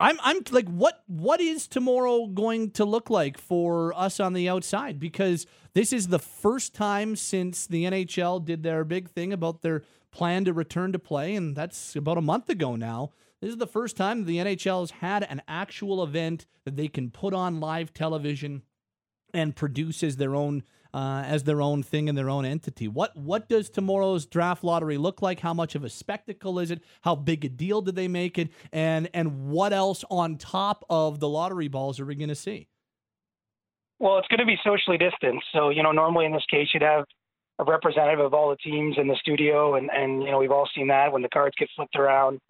I'm I'm like what what is tomorrow going to look like for us on the outside? Because this is the first time since the NHL did their big thing about their plan to return to play and that's about a month ago now. This is the first time the NHL has had an actual event that they can put on live television and produce as their own uh, as their own thing and their own entity. What what does tomorrow's draft lottery look like? How much of a spectacle is it? How big a deal did they make it? And and what else on top of the lottery balls are we going to see? Well, it's going to be socially distanced. So you know, normally in this case, you'd have a representative of all the teams in the studio, and and you know we've all seen that when the cards get flipped around.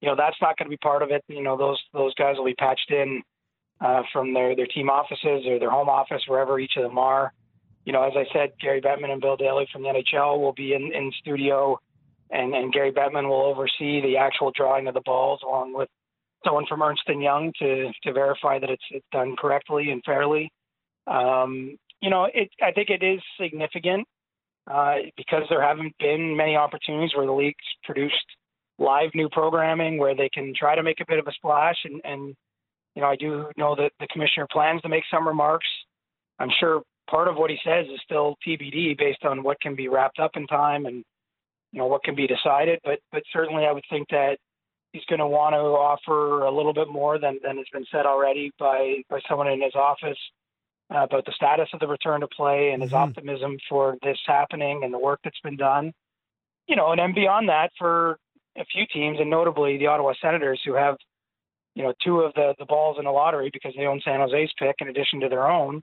You know that's not going to be part of it. You know those those guys will be patched in uh, from their their team offices or their home office, wherever each of them are. You know, as I said, Gary Bettman and Bill Daly from the NHL will be in in studio, and and Gary Bettman will oversee the actual drawing of the balls along with someone from Ernst and Young to to verify that it's it's done correctly and fairly. Um, you know, it I think it is significant uh, because there haven't been many opportunities where the league's produced live new programming where they can try to make a bit of a splash. And, and you know, I do know that the commissioner plans to make some remarks. I'm sure part of what he says is still TBD based on what can be wrapped up in time and you know what can be decided. But but certainly, I would think that he's going to want to offer a little bit more than than has been said already by by someone in his office uh, about the status of the return to play and his mm-hmm. optimism for this happening and the work that's been done. You know, and then beyond that, for a few teams, and notably the Ottawa Senators, who have, you know, two of the the balls in the lottery because they own San Jose's pick in addition to their own.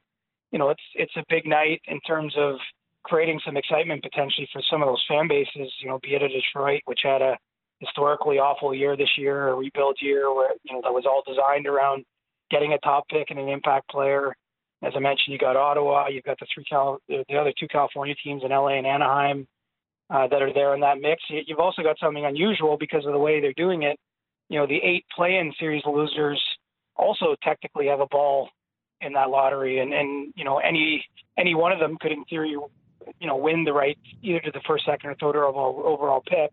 You know, it's it's a big night in terms of creating some excitement potentially for some of those fan bases. You know, be it a Detroit, which had a historically awful year this year, a rebuild year where you know that was all designed around getting a top pick and an impact player as I mentioned, you got Ottawa, you've got the three Cal, the other two California teams in LA and Anaheim uh, that are there in that mix. You've also got something unusual because of the way they're doing it. You know, the eight play-in series losers also technically have a ball in that lottery, and and you know any any one of them could, in theory, you know, win the right either to the first, second, or third overall overall pick.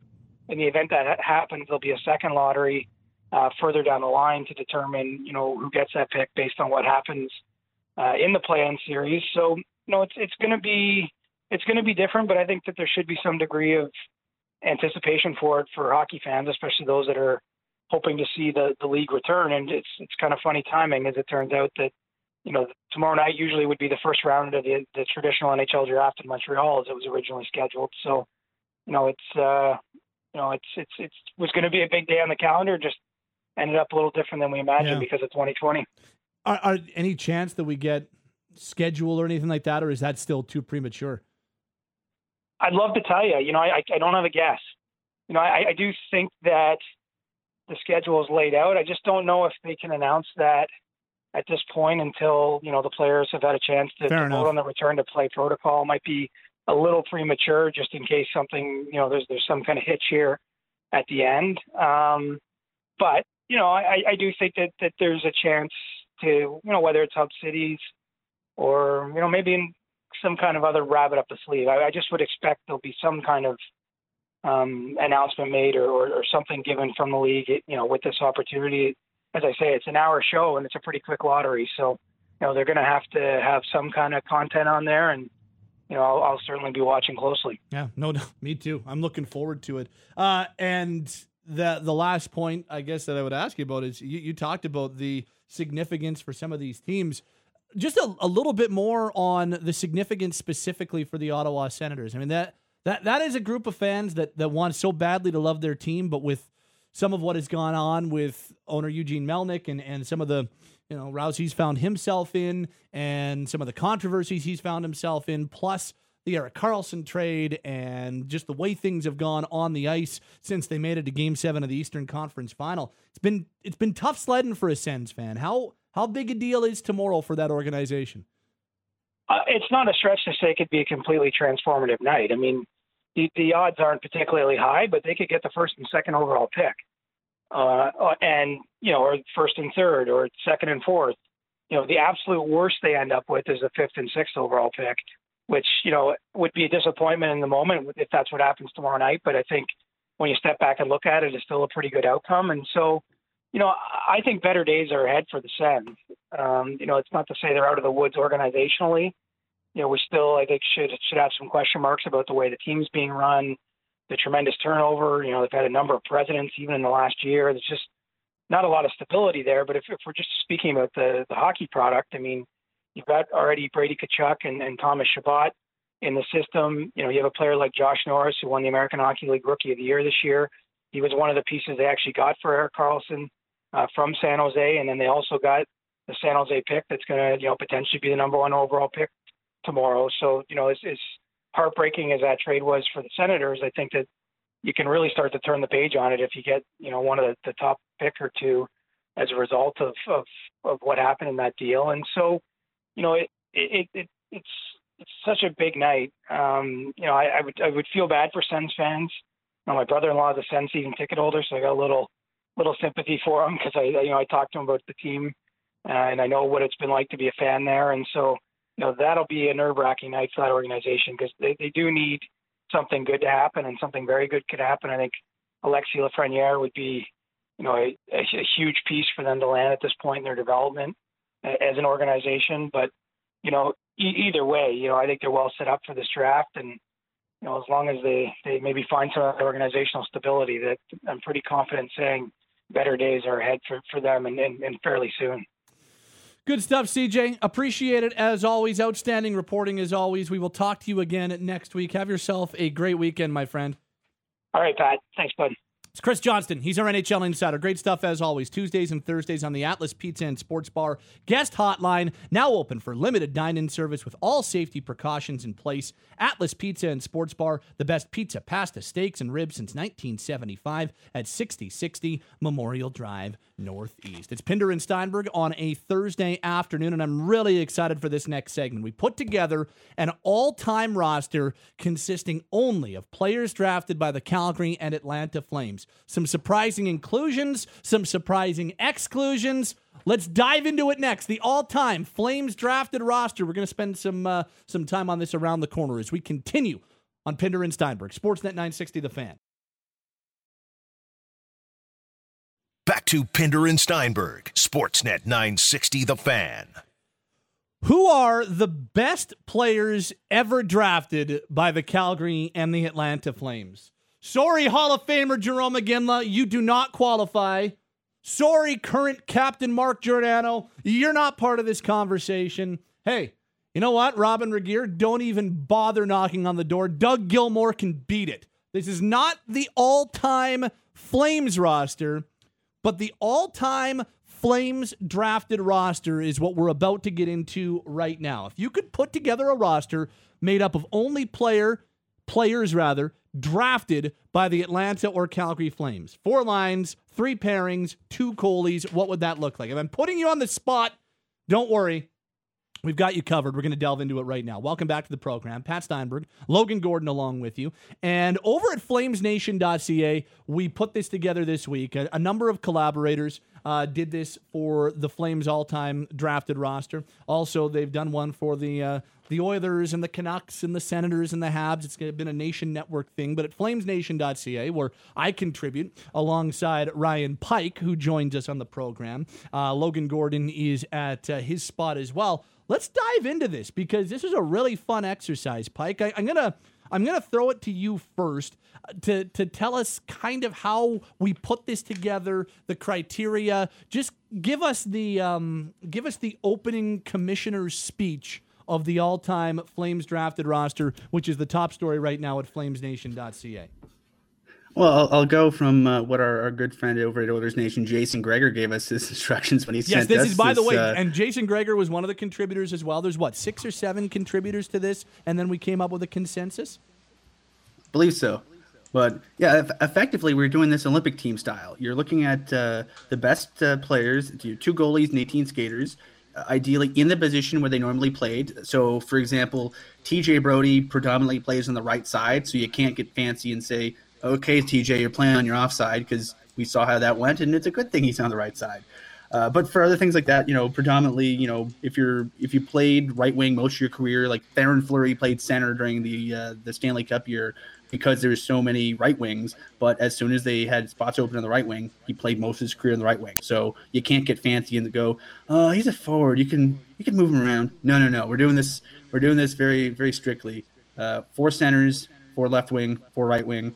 In the event that happens, there'll be a second lottery uh, further down the line to determine, you know, who gets that pick based on what happens uh, in the play-in series. So you know, it's it's going to be it's going to be different, but I think that there should be some degree of anticipation for it for hockey fans, especially those that are hoping to see the the league return. And it's it's kind of funny timing, as it turns out that you know tomorrow night usually would be the first round of the the traditional NHL draft in Montreal as it was originally scheduled. So you know it's uh, you know it's it's it's was going to be a big day on the calendar, just ended up a little different than we imagined yeah. because of 2020. Are, are, any chance that we get schedule or anything like that, or is that still too premature? I'd love to tell you. You know, I, I don't have a guess. You know, I, I do think that the schedule is laid out. I just don't know if they can announce that at this point until you know the players have had a chance to, to vote on the return to play protocol. It might be a little premature, just in case something you know there's there's some kind of hitch here at the end. Um, but you know, I, I do think that that there's a chance to, you know, whether it's hub cities or, you know, maybe in some kind of other rabbit up the sleeve. I, I just would expect there'll be some kind of um, announcement made or, or, or something given from the league, you know, with this opportunity. As I say, it's an hour show and it's a pretty quick lottery. So, you know, they're going to have to have some kind of content on there and, you know, I'll, I'll, certainly be watching closely. Yeah, no, no, me too. I'm looking forward to it. Uh, and the the last point, I guess, that I would ask you about is you, you talked about the significance for some of these teams. Just a, a little bit more on the significance specifically for the Ottawa Senators. I mean that that that is a group of fans that that want so badly to love their team, but with some of what has gone on with owner Eugene Melnyk and and some of the you know routes he's found himself in, and some of the controversies he's found himself in, plus the Erik Karlsson trade and just the way things have gone on the ice since they made it to Game Seven of the Eastern Conference Final. It's been it's been tough sledding for a Sens fan. How how big a deal is tomorrow for that organization? Uh, it's not a stretch to say it could be a completely transformative night. I mean, the, the odds aren't particularly high, but they could get the first and second overall pick, uh, and you know, or first and third, or second and fourth. You know, the absolute worst they end up with is a fifth and sixth overall pick which you know would be a disappointment in the moment if that's what happens tomorrow night. But I think when you step back and look at it, it's still a pretty good outcome. And so, you know, I think better days are ahead for the Sens. Um, you know, it's not to say they're out of the woods organizationally. You know, we still I think should should have some question marks about the way the team's being run, the tremendous turnover. You know, they've had a number of presidents even in the last year. There's just not a lot of stability there. But if, if we're just speaking about the the hockey product, I mean, you've got already Brady Tkachuk and, and Thomas Chabot in the system. You know, you have a player like Josh Norris who won the American Hockey League Rookie of the Year this year. He was one of the pieces they actually got for Erik Karlsson uh, from San Jose, and then they also got the San Jose pick that's going to, you know, potentially be the number one overall pick tomorrow. So, you know, as, as heartbreaking as that trade was for the Senators, I think that you can really start to turn the page on it if you get, you know, one of the, the top pick or two as a result of, of, of what happened in that deal. And so, you know, it, it, it it's, it's such a big night. Um, you know, I, I would, I would feel bad for Sens fans. You know, my brother-in-law is a Sens season ticket holder, so I got a little, little sympathy for him because I, you know, I talked to him about the team uh, and I know what it's been like to be a fan there. And so, you know, that'll be a nerve-wracking night for that organization because they, they do need something good to happen, and something very good could happen. I think Alexis Lafreniere would be, you know, a, a, a huge piece for them to land at this point in their development as an organization. But you know, e- either way, you know, I think they're well set up for this draft, and you know, as long as they they maybe find some organizational stability, that I'm pretty confident saying better days are ahead for for them, and, and, and fairly soon. Good stuff, CJ. Appreciate it as always. Outstanding reporting as always. We will talk to you again next week. Have yourself a great weekend, my friend. All right, Pat. Thanks, bud. It's Chris Johnston. He's our NHL insider. Great stuff as always. Tuesdays and Thursdays on the Atlas Pizza and Sports Bar guest hotline, now open for limited dine-in service with all safety precautions in place. Atlas Pizza and Sports Bar, the best pizza, pasta, steaks, and ribs since 1975 at 6060 Memorial Drive Northeast. It's Pinder and Steinberg on a Thursday afternoon, and I'm really excited for this next segment. We put together an all-time roster consisting only of players drafted by the Calgary and Atlanta Flames. Some surprising inclusions, some surprising exclusions. Let's dive into it next. The all-time Flames drafted roster. We're going to spend some uh, some time on this around the corner as we continue on Pinder and Steinberg, Sportsnet 960 The Fan. Back to Pinder and Steinberg, Sportsnet 960 The Fan. Who are the best players ever drafted by the Calgary and the Atlanta Flames? Sorry, Hall of Famer Jarome Iginla, you do not qualify. Sorry, current captain Mark Giordano, you're not part of this conversation. Hey, you know what, Robin Regehr, don't even bother knocking on the door. Doug Gilmour can beat it. This is not the all time Flames roster, but the all time Flames drafted roster is what we're about to get into right now. If you could put together a roster made up of only player players rather drafted by the Atlanta or Calgary Flames. Four lines, three pairings, two goalies. What would that look like? If I'm putting you on the spot, don't worry. We've got you covered. We're going to delve into it right now. Welcome back to the program. Pat Steinberg, Logan Gordon along with you. And over at flamesnation.ca, we put this together this week. A, a number of collaborators uh, did this for the Flames all time drafted roster. Also, they've done one for the. Uh, the Oilers and the Canucks and the Senators and the Habs. It's been a Nation Network thing, but at flamesnation.ca, where I contribute alongside Ryan Pike, who joins us on the program, uh, Logan Gordon is at uh, his spot as well. Let's dive into this because this is a really fun exercise, Pike. I, I'm gonna I'm gonna throw it to you first uh, to to tell us kind of how we put this together, the criteria. Just give us the um, give us the opening commissioner's speech of the all time Flames drafted roster, which is the top story right now at flamesnation.ca? Well, I'll, I'll go from uh, what our, our, good friend over at Oilers Nation, Jason Gregor, gave us his instructions when he yes, sent us. Yes, this is by this, the way, uh, and Jason Gregor was one of the contributors as well. There's what six or seven contributors to this, and then we came up with a consensus. Believe so, but yeah, effectively we're doing this Olympic team style. You're looking at uh, the best uh, players, two goalies and 18 skaters ideally in the position where they normally played. So, for example, TJ Brodie predominantly plays on the right side, so you can't get fancy and say, okay, TJ, you're playing on your offside because we saw how that went, and it's a good thing he's on the right side. Uh, but for other things like that, you know, predominantly, you know, if you're if you played right wing most of your career, like Theoren Fleury played center during the uh, the Stanley Cup year, because there's so many right wings. But as soon as they had spots open on the right wing, he played most of his career on the right wing. So you can't get fancy and go, oh, he's a forward. You can you can move him around. No, no, no. We're doing this. We're doing this very very strictly. Uh, four centers, four left wing, four right wing,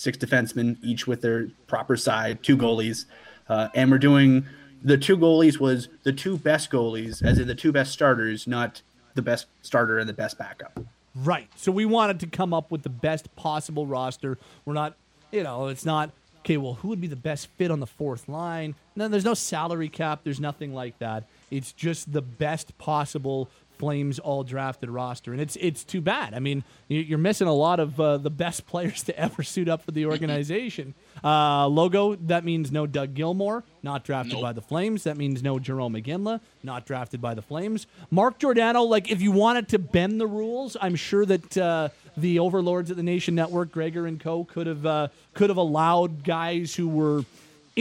six defensemen, each with their proper side, two goalies. uh, and we're doing the two goalies was the two best goalies, as in the two best starters, not the best starter and the best backup. Right. So we wanted to come up with the best possible roster. We're not, you know, it's not okay. Well, who would be the best fit on the fourth line? No, there's no salary cap. There's nothing like that. It's just the best possible Flames all drafted roster, and it's it's too bad. I mean, you're missing a lot of uh, the best players to ever suit up for the organization. Uh, logo that means no Doug Gilmour, not drafted nope. by the Flames. That means no Jarome Iginla, not drafted by the Flames. Mark Giordano, like if you wanted to bend the rules, I'm sure that uh, the overlords at the Nation Network, Gregor and Co, could have uh, could have allowed guys who were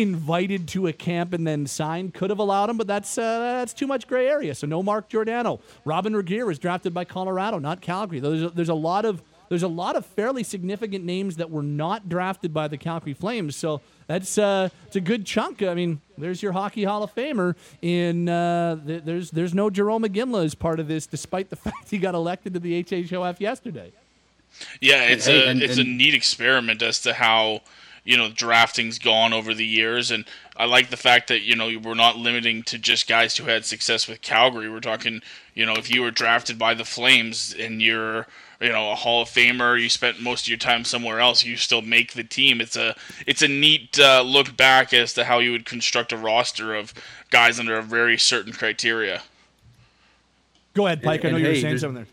invited to a camp and then signed. Could have allowed him, but that's uh, that's too much gray area. So no Mark Giordano. Robin Regehr was drafted by Colorado, not Calgary. There's there's a lot of there's a lot of fairly significant names that were not drafted by the Calgary Flames. So that's uh, it's a good chunk. I mean, there's your hockey Hall of Famer. In uh, th- there's there's no Jarome Iginla as part of this, despite the fact he got elected to the HHOF yesterday. Yeah, it's a and, it's a neat experiment as to how you know drafting's gone over the years. And I like the fact that you know we're not limiting to just guys who had success with Calgary. We're talking you know if you were drafted by the Flames and you're you know a Hall of Famer you spent most of your time somewhere else you still make the team. It's a it's a neat uh, look back as to how you would construct a roster of guys under a very certain criteria. Go ahead Pike. And, I know you were saying something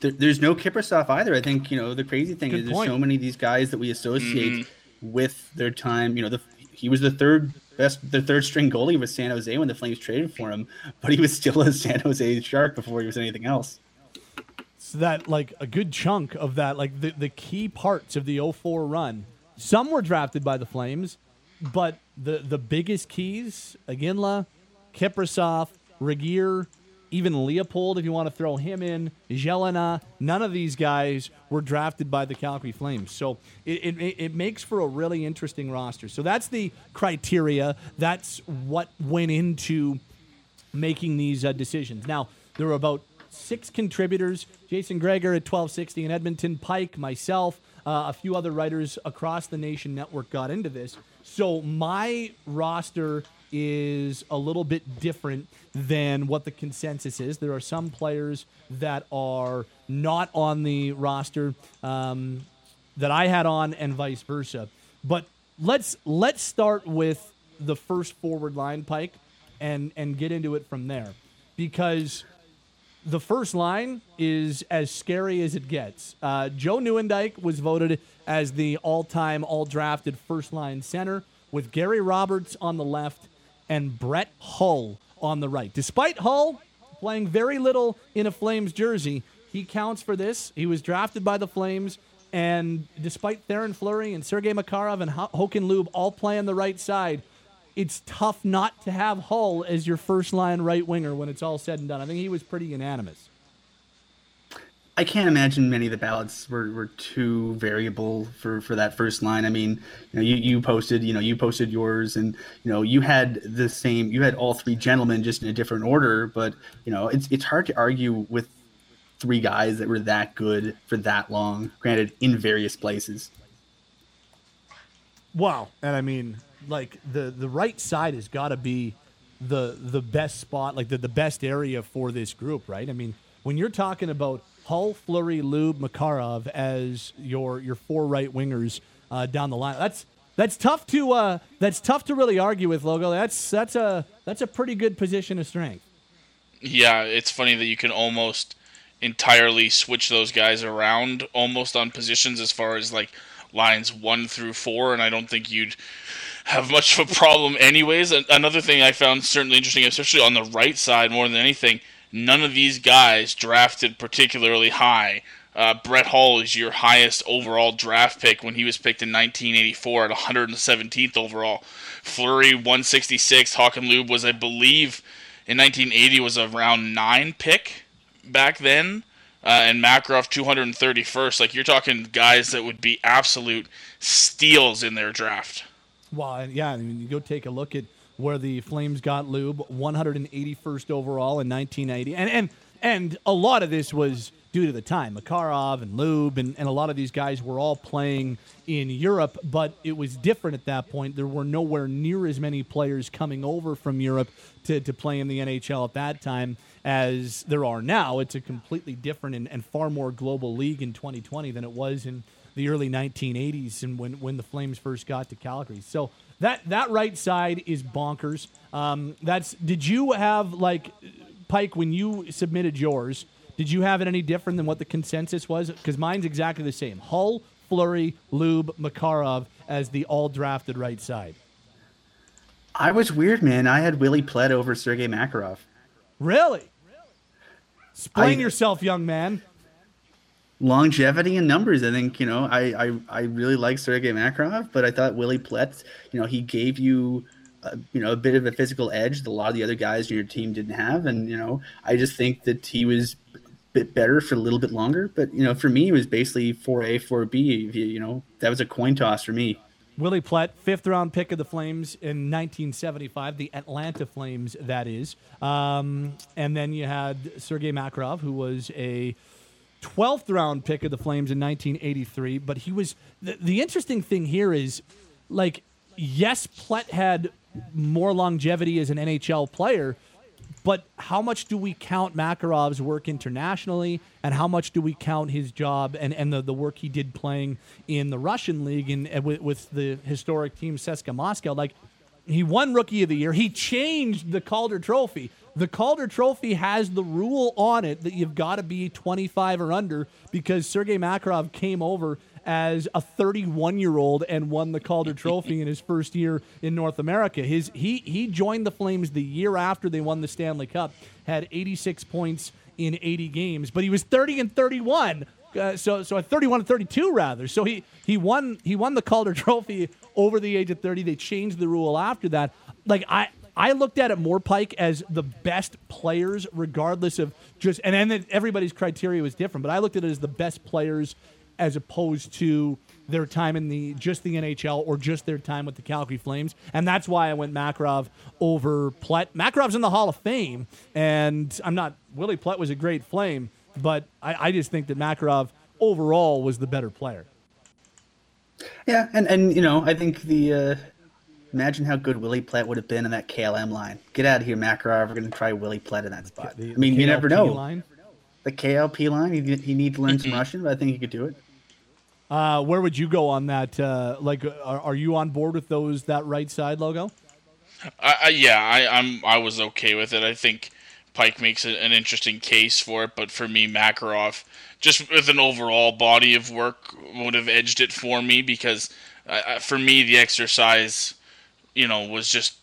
there. there's no Kiprusoff either. I think you know the crazy thing Good is there's so many of these guys that we associate mm-hmm with their time. You know, the, he was the third best, the third string goalie with San Jose when the Flames traded for him, but he was still a San Jose Shark before he was anything else. So that like a good chunk of that, like the, the key parts of the 04 run, some were drafted by the Flames, but the the biggest keys, Iginla, Kiprusoff, Regehr, even Leopold, if you want to throw him in, Gelinas, none of these guys were drafted by the Calgary Flames. So it, it, it, makes for a really interesting roster. So that's the criteria. That's what went into making these uh, decisions. Now, there were about six contributors Jason Gregor at 1260 in Edmonton, Pike, myself, uh, a few other writers across the Nation Network got into this. So my roster is a little bit different than what the consensus is. There are some players that are not on the roster um, that I had on, and vice versa. But let's let's start with the first forward line, Pike, and and get into it from there, because the first line is as scary as it gets. Uh, Joe Nieuwendyk was voted as the all-time, all-drafted first-line center, with Gary Roberts on the left and Brett Hull on the right. Despite Hull playing very little in a Flames jersey, he counts for this. He was drafted by the Flames, and despite Theoren Fleury and Sergei Makarov and Håkan Loob all playing the right side, it's tough not to have Hull as your first line right winger when it's all said and done. I think he was pretty unanimous. I can't imagine many of the ballots were, were too variable for, for that first line. I mean, you know, you, you posted, you know, you posted yours and, you know, you had the same, you had all three gentlemen just in a different order, but, you know, it's, it's hard to argue with three guys that were that good for that long, granted in various places. Wow. And I mean, like the, the right side has got to be the, the best spot, like the, the best area for this group, right? I mean, when you're talking about Hull, Fleury, Loob, Makarov as your your four right wingers uh, down the line. That's that's tough to uh, that's tough to really argue with. Logo. That's that's a that's a pretty good position of strength. Yeah, it's funny that you can almost entirely switch those guys around almost on positions as far as like lines one through four, and I don't think you'd have much of a problem anyways. Another thing I found certainly interesting, especially on the right side more than anything none of these guys drafted particularly high. Uh, Brett Hull is your highest overall draft pick when he was picked in 1984 at 117th overall. Fleury 166. Håkan Loob was, I believe, in 1980 was a round nine pick back then. Uh, and Makarov 231st. Like you're talking guys that would be absolute steals in their draft. Well, yeah, I mean, you go take a look at where the Flames got Loob, 181st overall in 1980, and and and a lot of this was due to the time. Makarov and Loob and, and a lot of these guys were all playing in Europe, but it was different at that point. There were nowhere near as many players coming over from Europe to, to play in the NHL at that time as there are now. It's a completely different and, and far more global league in 2020 than it was in the early 1980s and when, when the Flames first got to Calgary. So that that right side is bonkers. Um, that's did you have like Pike when you submitted yours? Did you have it any different than what the consensus was? Because mine's exactly the same. Hull, Fleury, Loob, Makarov as the all drafted right side. I was weird, man. I had Willie Plett over Sergei Makarov. Really? Explain I- yourself, young man. Longevity in numbers. I think you know I I, I really like Sergei Makarov, but I thought Willie Plett, you know, he gave you. A, you know, a bit of a physical edge that a lot of the other guys in your team didn't have, and you know, I just think that he was a bit better for a little bit longer. But you know, for me, it was basically four A, four B. You know, that was a coin toss for me. Willie Plett, fifth round pick of the Flames in 1975, the Atlanta Flames, that is. Um, and then you had Sergei Makarov, who was a 12th round pick of the Flames in 1983. But he was the, the interesting thing here is like, yes, Plett had more longevity as an NHL player, but how much do we count Makarov's work internationally, and how much do we count his job and, and the, the work he did playing in the Russian league and, and with, with the historic team CSKA Moscow? Like, he won Rookie of the Year. He changed the Calder Trophy. The Calder Trophy has the rule on it that you've got to be 25 or under because Sergei Makarov came over as a 31 year old and won the Calder Trophy in his first year in North America. His he he joined the Flames the year after they won the Stanley Cup, had 86 points in 80 games, but he was 30 and 31. Uh, so so at 31 and 32 rather. So he he won he won the Calder Trophy over the age of 30. They changed the rule after that. Like I I looked at it more Pike as the best players regardless of just and then everybody's criteria was different, but I looked at it as the best players as opposed to their time in the just the NHL or just their time with the Calgary Flames, and that's why I went Makarov over Plett. Makarov's in the Hall of Fame, and I'm not Willie Plett was a great Flame, but I, I just think that Makarov overall was the better player. Yeah, and and you know, I think the uh, imagine how good Willie Plett would have been in that KLM line. Get out of here, Makarov. We're going to try Willie Plett in that spot. The- I mean, you never know. line. The KLP line. He he needs to learn some Russian, but I think he could do it. Uh, where would you go on that? Uh, like, are, are you on board with those that right side logo? I, I, yeah, I, I'm I was okay with it. I think Pike makes a, an interesting case for it, but for me, Makarov, just with an overall body of work, would have edged it for me because uh, uh, for me, the exercise, you know, was just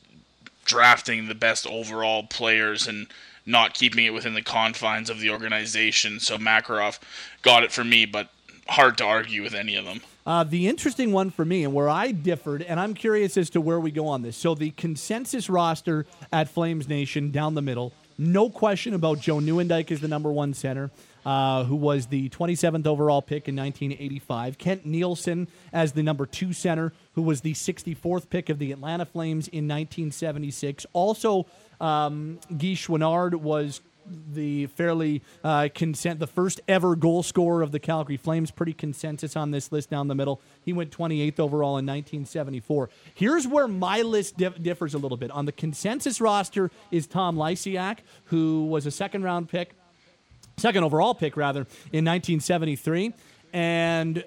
drafting the best overall players and not keeping it within the confines of the organization. So Makarov got it for me, but hard to argue with any of them. Uh, the interesting one for me, and where I differed, and I'm curious as to where we go on this. So the consensus roster at Flames Nation down the middle, no question about Joe Nieuwendyk is the number one center, uh, who was the 27th overall pick in 1985. Kent Nilsson as the number two center, who was the 64th pick of the Atlanta Flames in 1976. Also, um, Guy Chouinard was the fairly uh, consent, the first ever goal scorer of the Calgary Flames. Pretty consensus on this list down the middle. He went 28th overall in 1974. Here's where my list dif- differs a little bit. On the consensus roster is Tom Lysiak, who was a second round pick, second overall pick rather, in 1973, and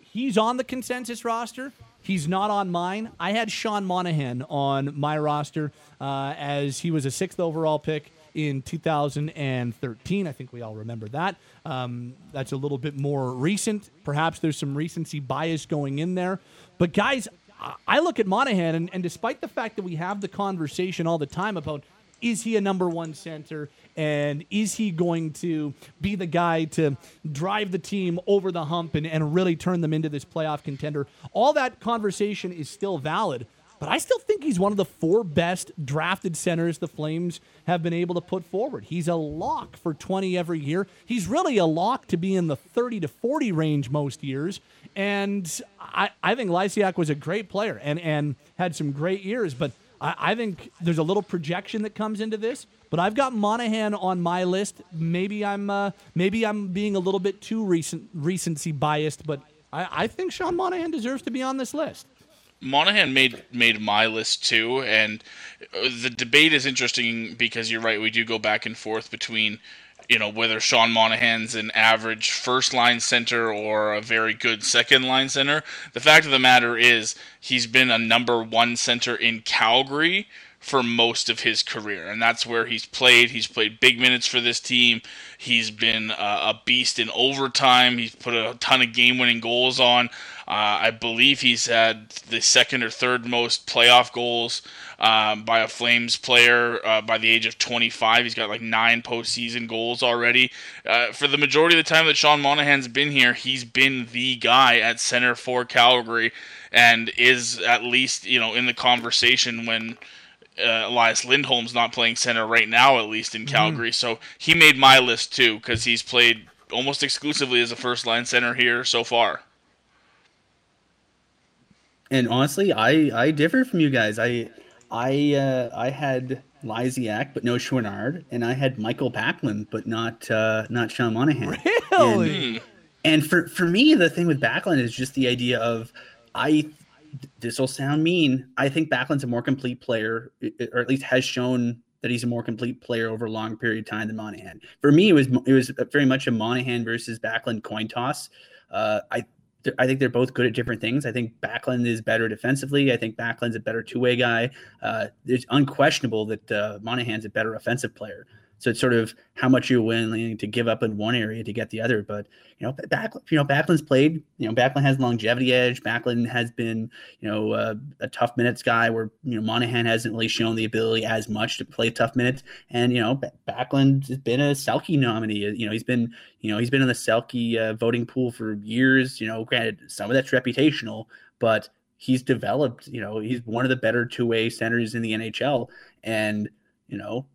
he's on the consensus roster. He's not on mine. I had Sean Monahan on my roster uh, as he was a sixth overall pick in 2013. I think we all remember that. Um, that's a little bit more recent. Perhaps there's some recency bias going in there. But, guys, I- look at Monahan, and, and despite the fact that we have the conversation all the time about is he a number one center? And is he going to be the guy to drive the team over the hump and, and really turn them into this playoff contender? All that conversation is still valid but i still think he's one of the four best drafted centers the flames have been able to put forward. He's a lock for 20 every year. He's really a lock to be in the 30 to 40 range most years. And i, I think lysiak was a great player and, and had some great years but I, I think there's a little projection that comes into this, but I've got Monahan on my list. Maybe I'm uh, maybe I'm being a little bit too recent recency biased, but I, I think Sean Monahan deserves to be on this list. Monahan made made my list too, and uh, the debate is interesting because you're right. We do go back and forth between, you know, whether Sean Monahan's an average first line center or a very good second line center. The fact of the matter is, he's been a number one center in Calgary for most of his career, and that's where he's played. He's played big minutes for this team. He's been uh, a beast in overtime. He's put a ton of game-winning goals on. Uh, I believe he's had the second or third most playoff goals um, by a Flames player uh, by the age of 25. He's got like nine postseason goals already. Uh, for the majority of the time that Sean Monahan's been here, he's been the guy at center for Calgary, and is at least you know in the conversation when uh, Elias Lindholm's not playing center right now, at least in Calgary. Mm. So he made my list too because he's played almost exclusively as a first line center here so far. And honestly, I I differ from you guys. I I uh, I had Lysiak, but no Chouinard, and I had Michael Backlund, but not uh, not Sean Monahan. Really? And, and for for me, the thing with Backlund is just the idea of I this will sound mean. I think Backlund's a more complete player, or at least has shown that he's a more complete player over a long period of time than Monahan. For me, it was it was very much a Monahan versus Backlund coin toss. Uh, I I think they're both good at different things. I think Backlund is better defensively. I think Backlund's a better two way guy. Uh, it's unquestionable that uh, Monahan's a better offensive player. So it's sort of how much you're willing to give up in one area to get the other. But you know, back you know Backlund's played. You know, Backlund has longevity edge. Backlund has been you know uh, a tough minutes guy where you know Monahan hasn't really shown the ability as much to play tough minutes. And you know, Backlund has been a Selke nominee. You know, he's been you know he's been in the Selke uh, voting pool for years. You know, granted some of that's reputational, but he's developed. You know, he's one of the better two way centers in the NHL, and you know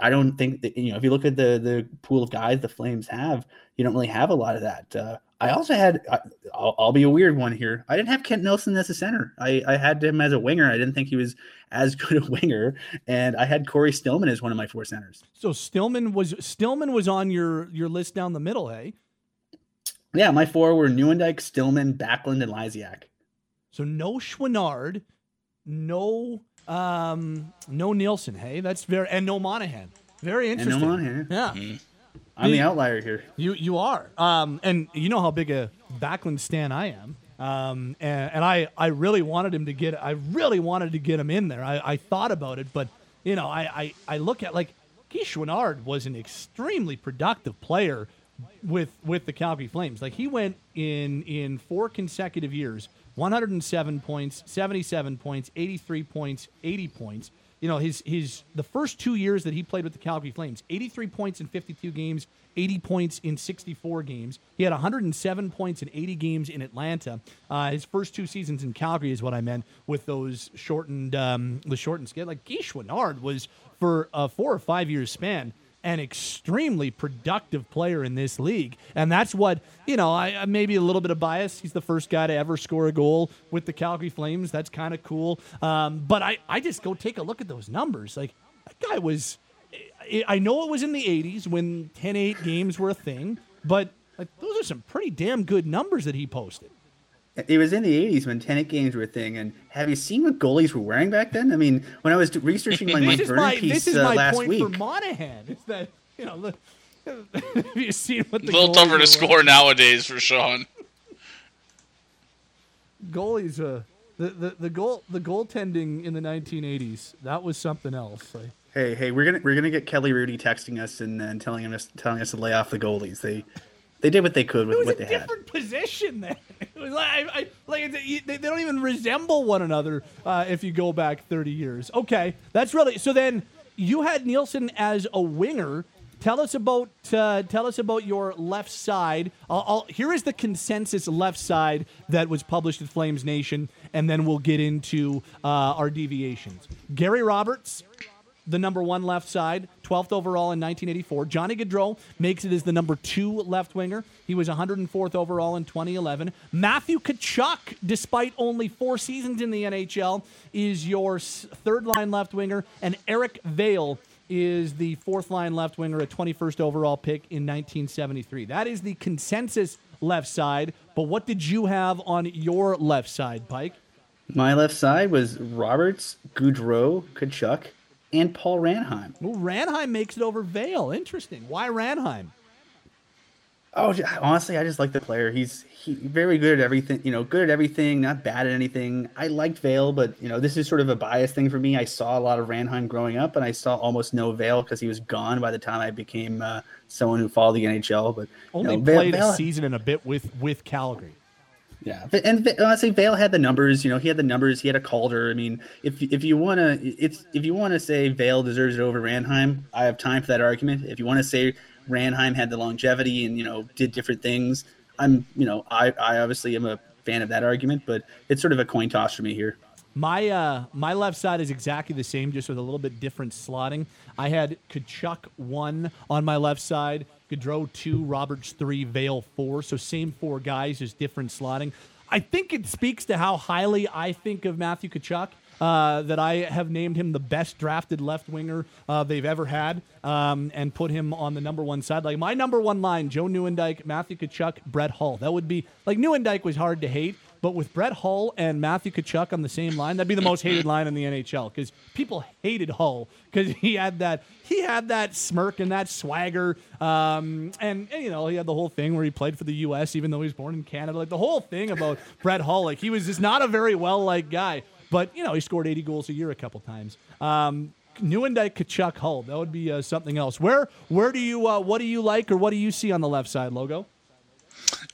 I don't think that you know if you look at the the pool of guys the Flames have, you don't really have a lot of that. Uh, I also had I, will I'll be a weird one here. I didn't have Kent Nilsson as a center. I, I had him as a winger. I didn't think he was as good a winger, and I had Cory Stillman as one of my four centers. So Stillman was Stillman was on your your list down the middle, hey? Yeah, my four were Nieuwendyk, Stillman, Backlund, and Lysiak. So no Chouinard, no um, no Nilsson, hey, that's very and no Monahan. Very interesting. And no Monahan. Yeah. Mm-hmm. I'm the, the outlier here. You you are. Um, and you know how big a Backlund stan I am. Um, and, and I, I really wanted him to get I really wanted to get him in there. I, I thought about it, but you know, I, I, I look at like Guy Chouinard was an extremely productive player with with the Calgary Flames. Like he went in in four consecutive years 107 points, 77 points, 83 points, 80 points. You know, his his the first two years that he played with the Calgary Flames, 83 points in 52 games, 80 points in 64 games. He had 107 points in 80 games in Atlanta. Uh, his first two seasons in Calgary is what I meant with those shortened um, the shortened scale. Like Guy Chouinard was for a four or five years span an extremely productive player in this league. And that's what, you know, I maybe a little bit of bias. He's the first guy to ever score a goal with the Calgary Flames. That's kind of cool. Um, but I, I just go take a look at those numbers. Like, that guy was, I know it was in the 80s when 10 8 games were a thing, but like, those are some pretty damn good numbers that he posted. It was in the 80s when tenant games were a thing. And have you seen what goalies were wearing back then? I mean, when I was researching my Mike Vernon piece this is uh, my last point week. for Monahan. Is that, you know, the, have you seen what the A little tougher to score nowadays for Sean. Goalies, uh, the, the, the goal the goaltending in the 1980s, that was something else. Like, hey, hey, we're gonna we're gonna get Kelly Hrudey texting us and, and telling us telling us to lay off the goalies. They they did what they could with what they had. It was a different position then. Like, I, like they, they don't even resemble one another uh, if you go back 30 years. Okay, that's really so. Then you had Nilsson as a winger. Tell us about uh, tell us about your left side. I'll, I'll, here is the consensus left side that was published at Flames Nation, and then we'll get into uh, our deviations. Gary Roberts, the number one left side, 12th overall in 1984. Johnny Gaudreau makes it as the number two left winger. He was 104th overall in 2011. Matthew Tkachuk, despite only four seasons in the NHL, is your third line left winger. And Eric Vale is the fourth line left winger, a 21st overall pick in 1973. That is the consensus left side. But what did you have on your left side, Pike? My left side was Roberts, Gaudreau, Tkachuk, and Paul Ranheim. Well, Ranheim makes it over Vale. Interesting. Why Ranheim? Oh, honestly, I just like the player. He's he very good at everything. You know, good at everything, not bad at anything. I liked Vale, but you know, this is sort of a bias thing for me. I saw a lot of Ranheim growing up, and I saw almost no Vale because he was gone by the time I became uh, someone who followed the NHL. But only know, played Vale, a season and a bit with with Calgary. Yeah, and honestly, Vale had the numbers. You know, he had the numbers. He had a Calder. I mean, if if you want to, it's if you want to say Vale deserves it over Ranheim, I have time for that argument. If you want to say Ranheim had the longevity and you know did different things. I'm you know I I obviously am a fan of that argument, but it's sort of a coin toss for me here. My uh, my left side is exactly the same, just with a little bit different slotting. I had Tkachuk one on my left side, Gaudreau two, Roberts three, Vale four. So same four guys, just different slotting. I think it speaks to how highly I think of Matthew Tkachuk uh, that I have named him the best drafted left winger uh, they've ever had um, and put him on the number one side. Like my number one line, Joe Nieuwendyk, Matthew Tkachuk, Brett Hull. That would be like Nieuwendyk was hard to hate. But with Brett Hull and Matthew Tkachuk on the same line, that'd be the most hated line in the NHL because people hated Hull because he had that he had that smirk and that swagger, um, and, and, you know he had the whole thing where he played for the U.S. even though he was born in Canada. Like the whole thing about Brett Hull, like he was just not a very well liked guy. But you know, he scored 80 goals a year a couple times. Um, Nieuwendyk, Tkachuk, Hull. That would be uh, something else. Where where do you uh, what do you like or what do you see on the left side logo?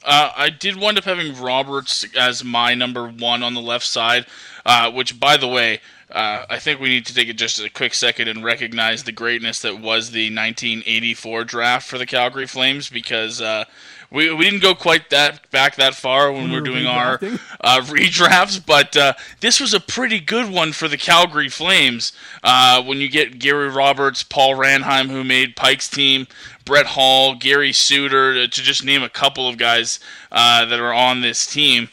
Uh, I did wind up having Roberts as my number one on the left side, uh, which, by the way, uh, I think we need to take just a quick second and recognize the greatness that was the 1984 draft for the Calgary Flames because uh, we, we didn't go quite that back that far when we were doing our uh, redrafts, but uh, this was a pretty good one for the Calgary Flames. Uh, when you get Gary Roberts, Paul Ranheim, who made Pike's team, Brett Hull, Gary Suter, to just name a couple of guys uh, that are on this team.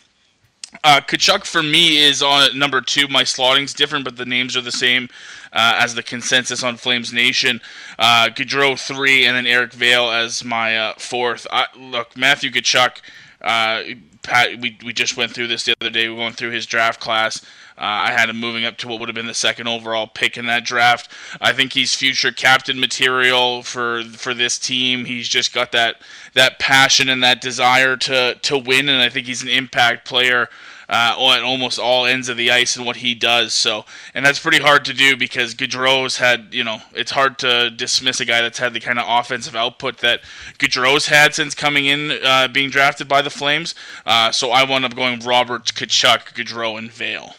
Uh, Tkachuk for me is on number two. My slotting's different, but the names are the same uh, as the consensus on Flames Nation. Uh, Gaudreau three, and then Eric Vale as my uh, fourth. I, look, Matthew Tkachuk. Uh, Pat, we we just went through this the other day. We went through his draft class. Uh, I had him moving up to what would have been the second overall pick in that draft. I think he's future captain material for for this team. He's just got that that passion and that desire to to win, and I think he's an impact player uh, on almost all ends of the ice and what he does. So, and that's pretty hard to do because Gaudreau's had, you know, it's hard to dismiss a guy that's had the kind of offensive output that Gaudreau's had since coming in, uh, being drafted by the Flames. Uh, so I wound up going Roberts, Tkachuk, Gaudreau, and Vale.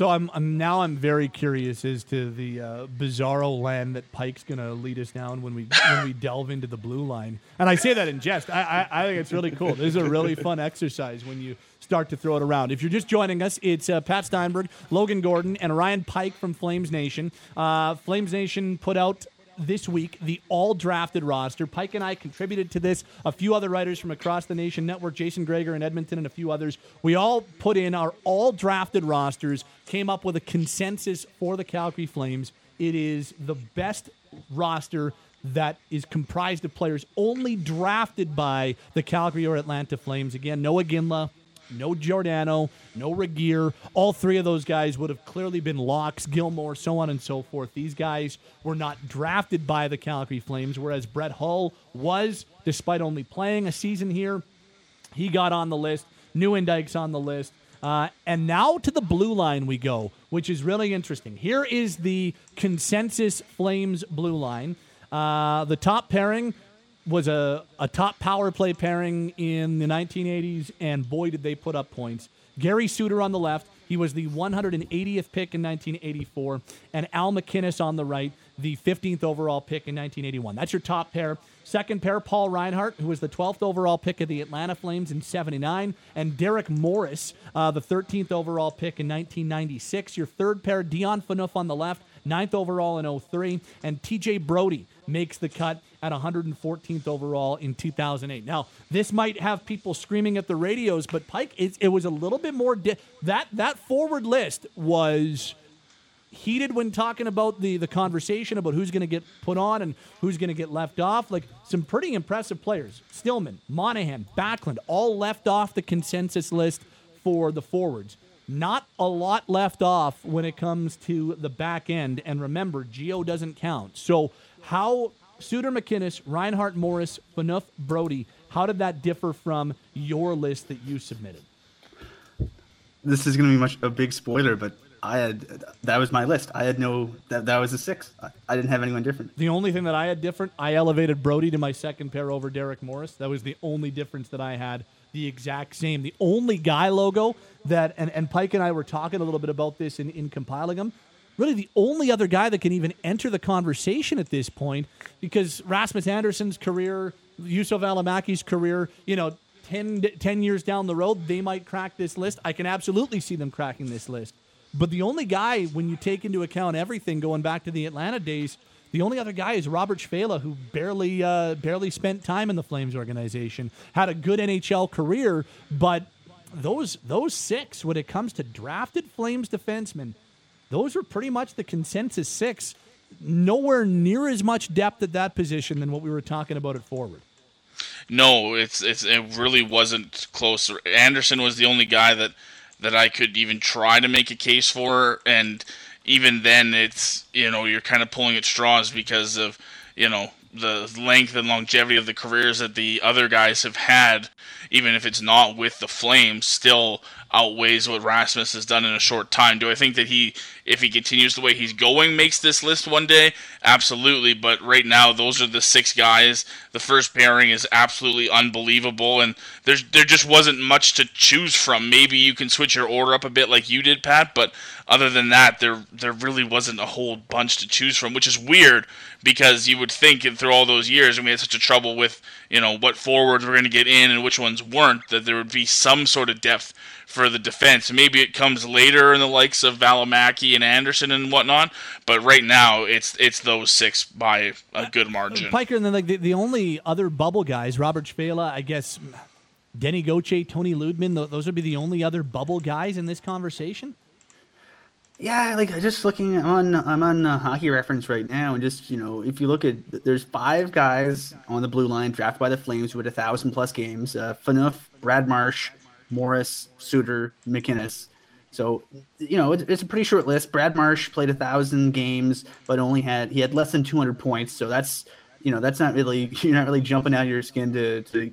So I'm, I'm now I'm very curious as to the uh, bizarro land that Pike's going to lead us down when we when we delve into the blue line. And I say that in jest. I, I, I think it's really cool. This is a really fun exercise when you start to throw it around. If you're just joining us, it's uh, Pat Steinberg, Logan Gordon, and Ryan Pike from Flames Nation. Uh, Flames Nation put out this week the all drafted roster. Pike and I contributed to this. A few other writers from across the nation network, Jason Gregor in Edmonton, and a few others. We all put in our all drafted rosters, came up with a consensus for the Calgary Flames. It is the best roster that is comprised of players only drafted by the Calgary or Atlanta Flames. Again, no Iginla, no Giordano, no Regehr. All three of those guys would have clearly been locks, Gilmour, so on and so forth. These guys were not drafted by the Calgary Flames, whereas Brett Hull was, despite only playing a season here. He got on the list. Nieuwendyk's on the list. Uh, and now to the blue line we go, which is really interesting. Here is the consensus Flames blue line. Uh, the top pairing was a, a top power play pairing in the 1980s, and boy, did they put up points. Gary Suter on the left, he was the 180th pick in 1984, and Al MacInnis on the right, the 15th overall pick in 1981. That's your top pair. Second pair, Paul Reinhart, who was the 12th overall pick of the Atlanta Flames in 79, and Derek Morris, uh, the 13th overall pick in 1996. Your third pair, Dion Phaneuf on the left, ninth overall in 03, and TJ Brodie makes the cut at 114th overall in 2008. Now, this might have people screaming at the radios, but Pike, it, it was a little bit more. Di- that that forward list was heated when talking about the the conversation about who's going to get put on and who's going to get left off. Like some pretty impressive players: Stillman, Monahan, Backlund, all left off the consensus list for the forwards. Not a lot left off when it comes to the back end. And remember, Gio doesn't count. So how Suter MacInnis, Reinhart Morris, Phaneuf Brodie, how did that differ from your list that you submitted? This is going to be much a big spoiler, but I had that was my list. I had no that that was a six. I, I, didn't have anyone different. The only thing that I had different, I elevated Brodie to my second pair over Derek Morris. That was the only difference that I had. The exact same. The only guy logo that and, and Pike and I were talking a little bit about this in, in compiling them. Really, the only other guy that can even enter the conversation at this point, because Rasmus Andersson's career, Juuso Välimäki's career, you know, 10, 10 years down the road, they might crack this list. I can absolutely see them cracking this list. But the only guy, when you take into account everything going back to the Atlanta days, the only other guy is Robert Svehla, who barely uh, barely spent time in the Flames organization, had a good NHL career, but those those six, when it comes to drafted Flames defensemen, those were pretty much the consensus six. Nowhere near as much depth at that position than what we were talking about at forward. No, it's it's it really wasn't close. Andersson was the only guy that that I could even try to make a case for, and even then, it's you know you're kind of pulling at straws because of you know the length and longevity of the careers that the other guys have had, even if it's not with the Flames, still outweighs what Rasmus has done in a short time. Do I think that he, if he continues the way he's going, makes this list one day? Absolutely. But right now, those are the six guys. The first pairing is absolutely unbelievable, and there's there just wasn't much to choose from. Maybe you can switch your order up a bit like you did, Pat. But other than that, there there really wasn't a whole bunch to choose from, which is weird because you would think through all those years, and we had such a trouble with you know what forwards were going to get in and which ones weren't, that there would be some sort of depth for the defense. Maybe it comes later in the likes of Valimaki and Andersson and whatnot, but right now it's it's those six by a good margin. Piker and then like the, the only other bubble guys, Robert Svehla, I guess Denis Gauthier, Toni Lydman, those would be the only other bubble guys in this conversation. Yeah, like just looking on, I'm on uh, Hockey Reference right now, and just you know, if you look at, there's five guys on the blue line drafted by the Flames with a thousand plus games: uh, Phaneuf, Brad Marsh, Morris, Suter, MacInnis. So, you know, it's, it's a pretty short list. Brad Marsh played a thousand games, but only had he had less than 200 points. So that's you know that's not really you're not really jumping out of your skin to to,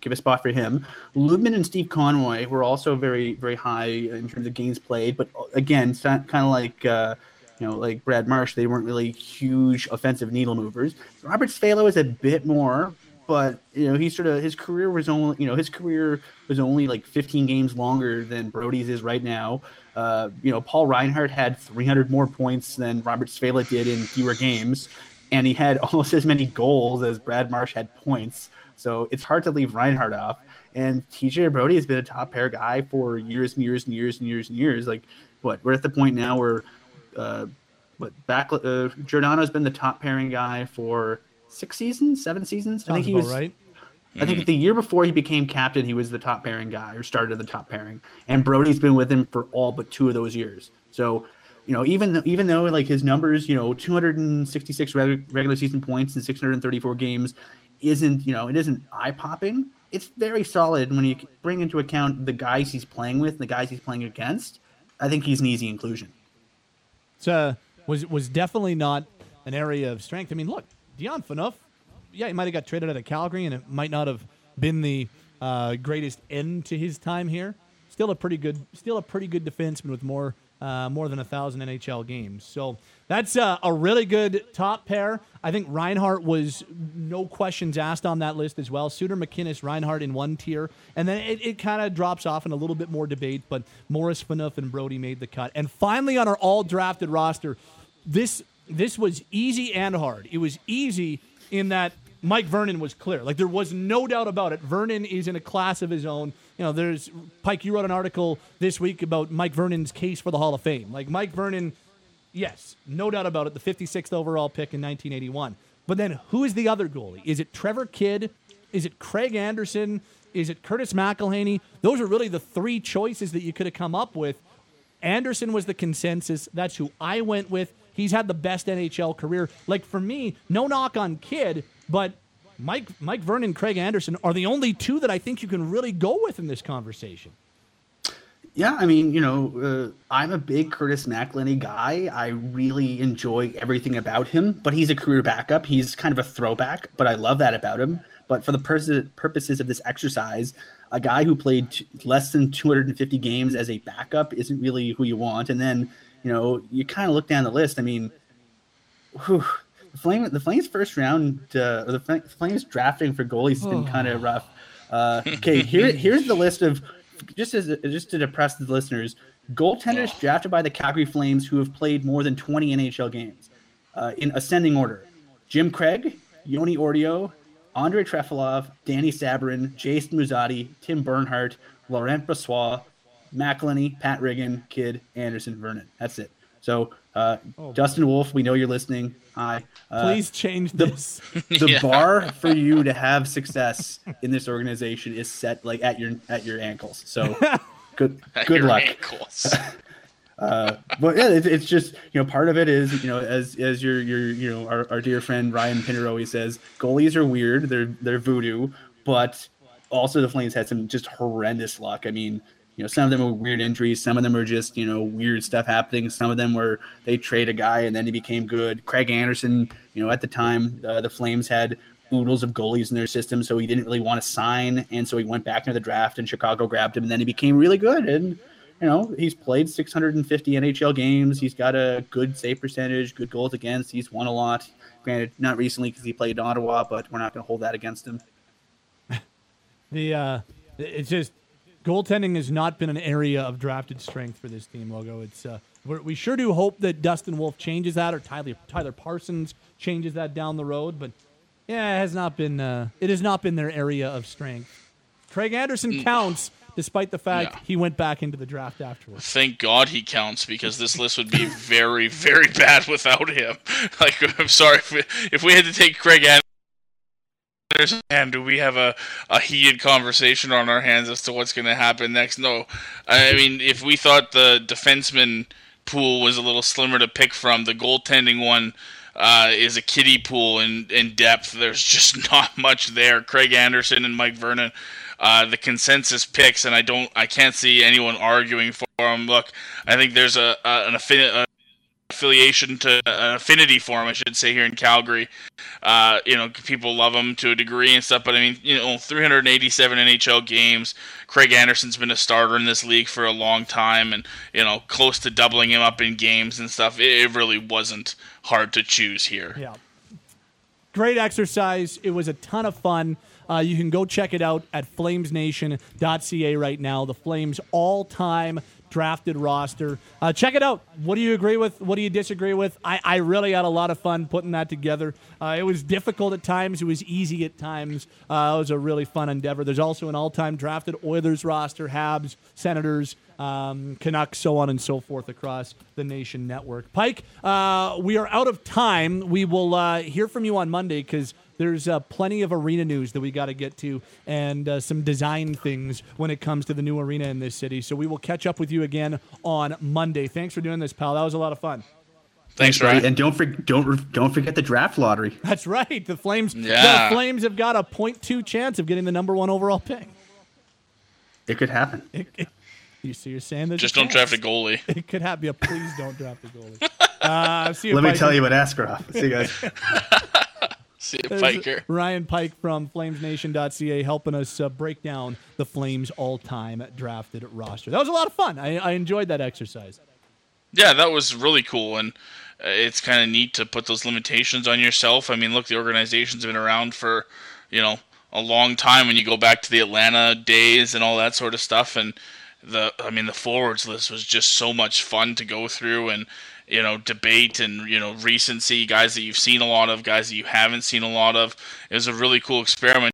give a spot for him. Lydman and Steve Konroyd were also very very high in terms of games played, but again, kind of like. Uh, you know, like Brad Marsh, they weren't really huge offensive needle movers. Robert Svehla is a bit more, but you know he sort of his career was only you know his career was only like 15 games longer than Brodie's is right now. Uh, you know Paul Reinhart had 300 more points than Robert Svehla did in fewer games, and he had almost as many goals as Brad Marsh had points. So it's hard to leave Reinhardt off. And TJ Brodie has been a top pair guy for years and years and years and years and years. Like what we're at the point now where, uh, what back uh, Giordano's been the top pairing guy for six seasons, seven seasons. Sounds I think he was right. I think the year before he became captain, he was the top pairing guy or started the top pairing, and Brodie's been with him for all but two of those years. So, you know, even even though like his numbers, you know, 266 regular season points in 634 games, isn't you know it isn't eye popping. It's very solid when you bring into account the guys he's playing with, the guys he's playing against. I think he's an easy inclusion. So uh, was was definitely not an area of strength. I mean, look, Dion Phaneuf, yeah, he might have got traded out of Calgary, and it might not have been the uh, greatest end to his time here. Still a pretty good, still a pretty good defenseman with more uh, more than a thousand NHL games. So that's uh, a really good top pair. I think Reinhart was no questions asked on that list as well. Suter, MacInnis, Reinhart in one tier, and then it, it kind of drops off in a little bit more debate. But Morris, Phaneuf, and Brodie made the cut. And finally, on our all drafted roster, this this was easy and hard. It was easy in that Mike Vernon was clear. Like there was no doubt about it. Vernon is in a class of his own. You know, there's Pike. You wrote an article this week about Mike Vernon's case for the Hall of Fame. Like Mike Vernon, yes, no doubt about it. The 56th overall pick in 1981. But then who is the other goalie? Is it Trevor Kidd? Is it Craig Anderson? Is it Curtis McElhinney? Those are really the three choices that you could have come up with Anderson was the consensus. That's who I went with. He's had the best NHL career. Like for me, no knock on Kidd, but Mike Mike Vernon, Craig Anderson are the only two that I think you can really go with in this conversation. Yeah, I mean, you know, uh, I'm a big Curtis McElhinney guy. I really enjoy everything about him, but he's a career backup. He's kind of a throwback, but I love that about him. But for the pers- purposes of this exercise, a guy who played t- less than 250 games as a backup isn't really who you want. And then, you know, you kind of look down the list. I mean, whew, the Flame, the Flames first round, uh, or the Flames drafting for goalies has been kind of rough. Uh, okay, here here's the list of just as just to depress the listeners, goaltenders oh. drafted by the Calgary Flames who have played more than 20 NHL games uh, in ascending order: Jim Craig, Joni Ortio, Andrei Trefilov, Dany Sabourin, Jason Muzzatti, Tim Bernhardt, Laurent Brossoit, McElhinney, Pat Riggin, Kidd, Anderson, Vernon. That's it. So, uh, oh, Dustin Wolf, we know you're listening. Hi. Uh, Please change this. The, the yeah. bar for you to have success in this organization is set like at your at your ankles. So, good good luck. uh, but yeah, it, it's just you know part of it is you know as as your your you know our, our dear friend Ryan Pinder always says, goalies are weird. They're they're voodoo, but also the Flames had some just horrendous luck. I mean, you know, some of them were weird injuries. Some of them were just, you know, weird stuff happening. Some of them were they trade a guy and then he became good. Craig Anderson, you know, at the time, uh, the Flames had oodles of goalies in their system, so he didn't really want to sign. And so he went back into the draft and Chicago grabbed him and then he became really good. And, you know, he's played 650 NHL games. He's got a good save percentage, good goals against. He's won a lot. Granted, not recently because he played in Ottawa, but we're not going to hold that against him. the, uh, it's just, goaltending has not been an area of drafted strength for this team logo. It's uh, we sure do hope that Dustin Wolf changes that or Tyler Tyler Parsons changes that down the road, but yeah, it has not been uh, it has not been their area of strength. Craig Anderson mm. counts despite the fact yeah. he went back into the draft afterwards. Thank God he counts because this list would be very, very bad without him. Like, I'm sorry if we, if we had to take Craig Anderson and do we have a, a heated conversation on our hands as to what's going to happen next? No. I mean, if we thought the defenseman pool was a little slimmer to pick from, the goaltending one uh, is a kiddie pool in, in depth. There's just not much there. Craig Anderson and Mike Vernon. Uh, the consensus picks, and I don't, I can't see anyone arguing for them. Look, I think there's a, a an affinity, affiliation to an affinity for him, I should say, here in Calgary. Uh, you know, people love him to a degree and stuff, but I mean, you know, 387 NHL games. Craig Anderson's been a starter in this league for a long time, and you know, close to doubling him up in games and stuff. It, it really wasn't hard to choose here. Yeah, great exercise. It was a ton of fun. Uh, you can go check it out at flamesnation.ca right now. The Flames all-time drafted roster. Uh, check it out. What do you agree with? What do you disagree with? I, I really had a lot of fun putting that together. Uh, it was difficult at times. It was easy at times. Uh, it was a really fun endeavor. There's also an all-time drafted Oilers roster, Habs, Senators, um, Canucks, so on and so forth across the Nation Network. Pike, uh, we are out of time. We will uh, hear from you on Monday because – there's uh, plenty of arena news that we got to get to and uh, some design things when it comes to the new arena in this city. So we will catch up with you again on Monday. Thanks for doing this, pal. That was a lot of fun. Thanks, Ryan. And don't for, don't don't forget the draft lottery. That's right. The Flames. Yeah. The Flames have got a 0.2 chance of getting the number one overall pick. It could happen. It, it, you see, you're saying that just don't draft a goalie. It could happen. Yeah, please don't draft a goalie. Uh, see you Let me tell you about Askarov. See you guys. See you, Piker. Ryan Pike from FlamesNation.ca helping us uh, break down the Flames' all-time drafted roster. That was a lot of fun. I, I enjoyed that exercise. Yeah, that was really cool, and uh, it's kind of neat to put those limitations on yourself. I mean, look, the organization's been around for you know a long time. When you go back to the Atlanta days and all that sort of stuff, and the I mean, the forwards list was just so much fun to go through, and you know, debate and, you know, recency, guys that you've seen a lot of, guys that you haven't seen a lot of. It was a really cool experiment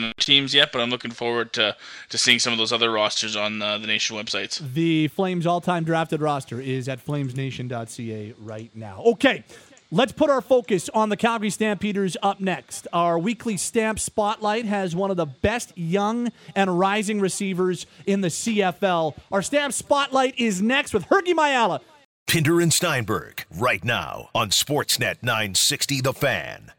in teams yet, but I'm looking forward to, to seeing some of those other rosters on uh, the Nation websites. The Flames all time drafted roster is at flamesnation.ca right now. Okay. Let's put our focus on the Calgary Stampeders up next. Our weekly Stamp Spotlight has one of the best young and rising receivers in the CFL. Our Stamp Spotlight is next with Hergy Mayala. Pinder and Steinberg, right now on Sportsnet 960 The Fan.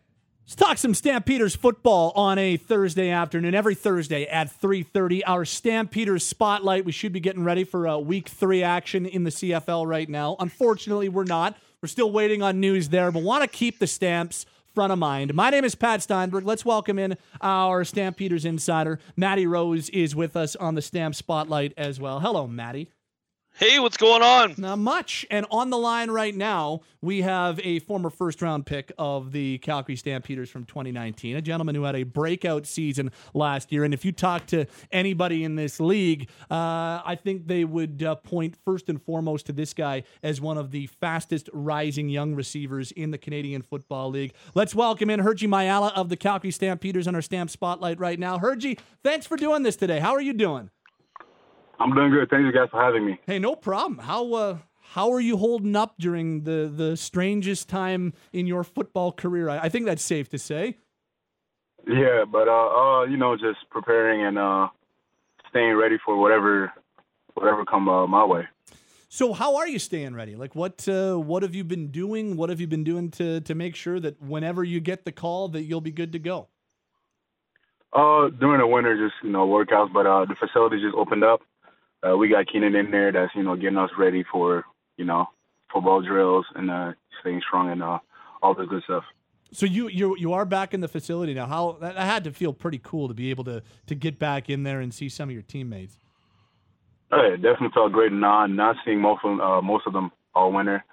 Let's talk some Stampeders football on a Thursday afternoon. Every Thursday at 3:30, our Stampeders spotlight. We should be getting ready for a week 3 action in the CFL right now. Unfortunately, we're not. We're still waiting on news there, but want to keep the Stamps front of mind. My name is Pat Steinberg. Let's welcome in our Stampeders insider. Maddie Rose is with us on the Stamp Spotlight as well. Hello, Maddie. Hey, what's going on? Not much. And on the line right now, we have a former first round pick of the Calgary Stampeders from 2019, a gentleman who had a breakout season last year. And if you talk to anybody in this league, uh, I think they would uh, point first and foremost to this guy as one of the fastest rising young receivers in the Canadian Football League. Let's welcome in Hergy Mayala of the Calgary Stampeders on our Stamp Spotlight right now. Hergy, thanks for doing this today. How are you doing? I'm doing good. Thank you guys for having me. Hey, no problem. How uh, how are you holding up during the the strangest time in your football career? I, I think that's safe to say. Yeah, but uh, uh, you know, just preparing and uh, staying ready for whatever whatever come uh, my way. So, how are you staying ready? Like, what uh, what have you been doing? What have you been doing to to make sure that whenever you get the call, that you'll be good to go? Uh, during the winter, just you know, workouts. But uh, the facility just opened up. Uh, we got Keenan in there. That's you know getting us ready for you know football drills and uh, staying strong and uh, all the good stuff. So you you you are back in the facility now. How that had to feel pretty cool to be able to to get back in there and see some of your teammates. Oh, yeah, it definitely felt great. Not not seeing most of uh, most of them all winter.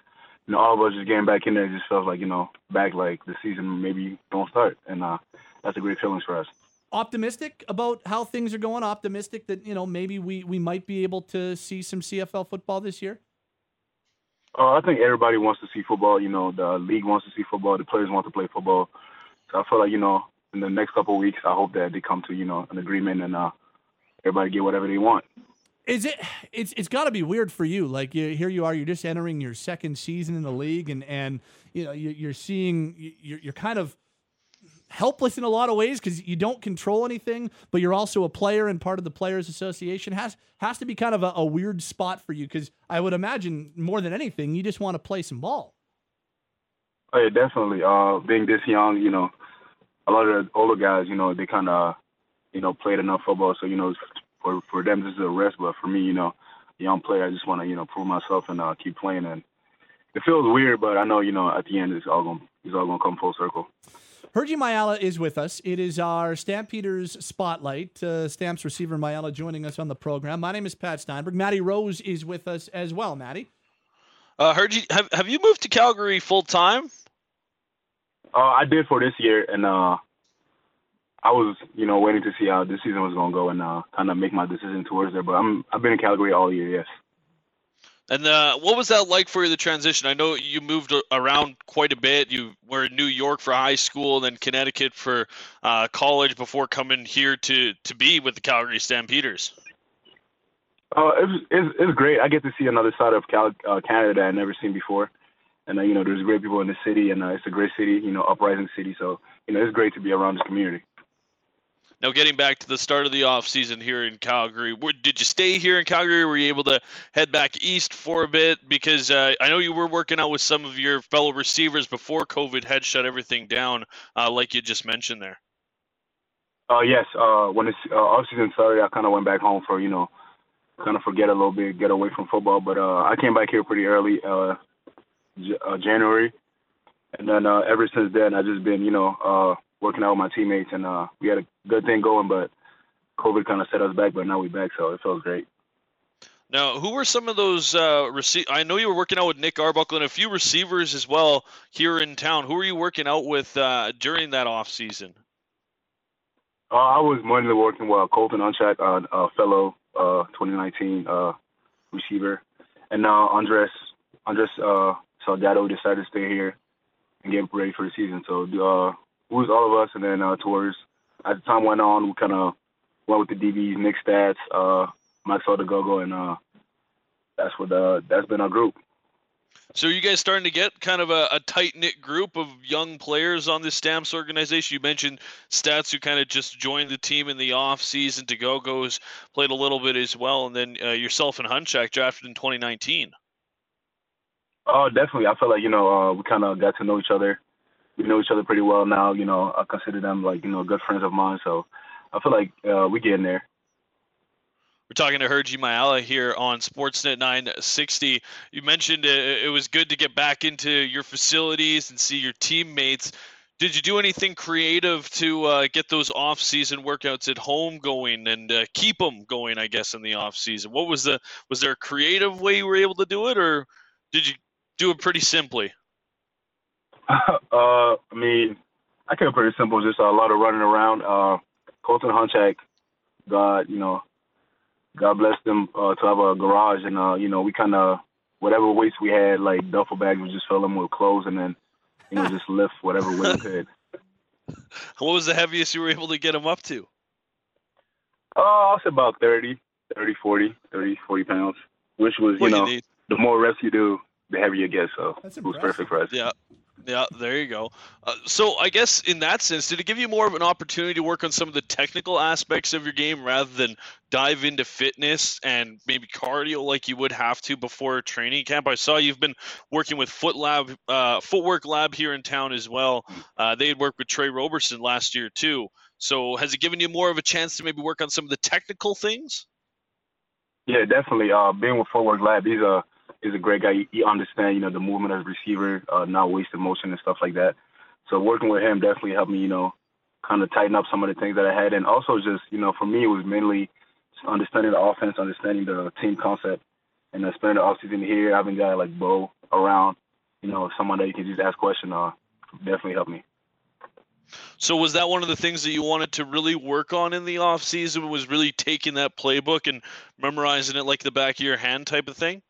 You know, all of us just getting back in there just felt like you know back like the season maybe don't start, and uh, that's a great feeling for us optimistic about how things are going. Optimistic that you know maybe we we might be able to see some CFL football this year. Uh, I think everybody wants to see football. You know, the league wants to see football. The players want to play football. So I feel like you know, in the next couple of weeks, I hope that they come to you know an agreement and uh, everybody get whatever they want. Is it? It's it's got to be weird for you. Like you, here you are, you're just entering your second season in the league, and and you know you, are seeing you're, you're kind of helpless in a lot of ways because you don't control anything, but you're also a player and part of the Players Association. has has to be kind of a, a weird spot for you because I would imagine more than anything, you just want to play some ball. Oh yeah, definitely. Uh, being this young, you know, a lot of the older guys, you know, they kind of, you know, played enough football, so you know, for for them this is a rest. But for me, you know, young player, I just want to, you know, prove myself and uh, keep playing. And it feels weird, but I know, you know, at the end, it's all gonna it's all gonna come full circle. Hergy Mayala is with us. It is our Stampeders Spotlight. Uh, Stamps receiver Mayala joining us on the program. My name is Pat Steinberg. Maddie Rose is with us as well. Maddie? Uh, Hergy, have, have you moved to Calgary full time? Uh, I did for this year, and uh, I was, you know, waiting to see how this season was going to go and uh, kind of make my decision towards there. But I'm, I've been in Calgary all year, yes. And uh, what was that like for you, the transition? I know you moved around quite a bit. You were in New York for high school, and then Connecticut for uh, college before coming here to, to be with the Calgary Stampeders. Uh, it's, it's, it's great. I get to see another side of Cal, uh, Canada that I've never seen before. And, uh, you know, there's great people in the city, and uh, it's a great city, you know, uprising city. So, you know, it's great to be around this community. Now, getting back to the start of the off season here in Calgary, did you stay here in Calgary? Were you able to head back east for a bit? Because uh, I know you were working out with some of your fellow receivers before COVID had shut everything down, uh, like you just mentioned there. Uh, yes. Uh, when the uh, off season started, I kind of went back home for you know, kind of forget a little bit, get away from football. But uh, I came back here pretty early, uh, J- uh, January, and then uh, ever since then, I've just been you know. Uh, working out with my teammates, and uh, we had a good thing going. But COVID kind of set us back, but now we're back, so it feels great. Now, who were some of those uh, rece- I know you were working out with Nick Arbuckle and a few receivers as well here in town. Who were you working out with uh, during that off season? Uh, I was mainly working with Colton Hunchak, uh, a fellow uh, 2019 uh, receiver, and now Andres Andres uh, Salgado decided to stay here and get ready for the season. So it was all of us, and then uh, towards as the time went on, we kind of went with the DBs, Nick Statz, uh, Mike Sodagogo, and uh, that's what uh, that's been our group. So are you guys starting to get kind of a, a tight knit group of young players on this Stamps organization? You mentioned Statz, who kind of just joined the team in the off season. To go goes played a little bit as well, and then uh, yourself and Hunchak drafted in 2019. Oh, definitely. I feel like you know uh, we kind of got to know each other. We know each other pretty well now. You know, I consider them like you know good friends of mine. So I feel like uh, we get in there. We're talking to Hergy Mayala here on Sportsnet 960. You mentioned it, it was good to get back into your facilities and see your teammates. Did you do anything creative to uh, get those off-season workouts at home going and uh, keep them going? I guess in the off-season, what was the was there a creative way you were able to do it, or did you do it pretty simply? uh, I mean, I kept it pretty simple. Just a lot of running around. Uh, Colton Hunchak, God, you know, God bless them uh, to have a garage, and uh, you know we kind of whatever weights we had, like duffel bags, we just fill them with clothes, and then you know just lift whatever weight we could. What was the heaviest you were able to get them up to? Oh, uh, I'll about 30, 30, 40, 30, 40 pounds, which was you know you the more reps you do, the heavier you get. So it was perfect for us. Yeah. Yeah, there you go. Uh, so I guess in that sense, did it give you more of an opportunity to work on some of the technical aspects of your game rather than dive into fitness and maybe cardio like you would have to before training camp? I saw you've been working with Foot Lab, uh, Footwork Lab here in town as well. Uh, they had worked with Tre Roberson last year too. So has it given you more of a chance to maybe work on some of the technical things? Yeah, definitely. Uh, being with Footwork Lab, he's a is a great guy. He, understands, you know, the movement as a receiver, uh, not wasting motion and stuff like that. So working with him definitely helped me, you know, kind of tighten up some of the things that I had, and also just, you know, for me it was mainly understanding the offense, understanding the team concept, and uh, spending the offseason here, having a guy like Bo around, you know, someone that you can just ask questions, uh, definitely helped me. So was that one of the things that you wanted to really work on in the off season? Was really taking that playbook and memorizing it like the back of your hand type of thing?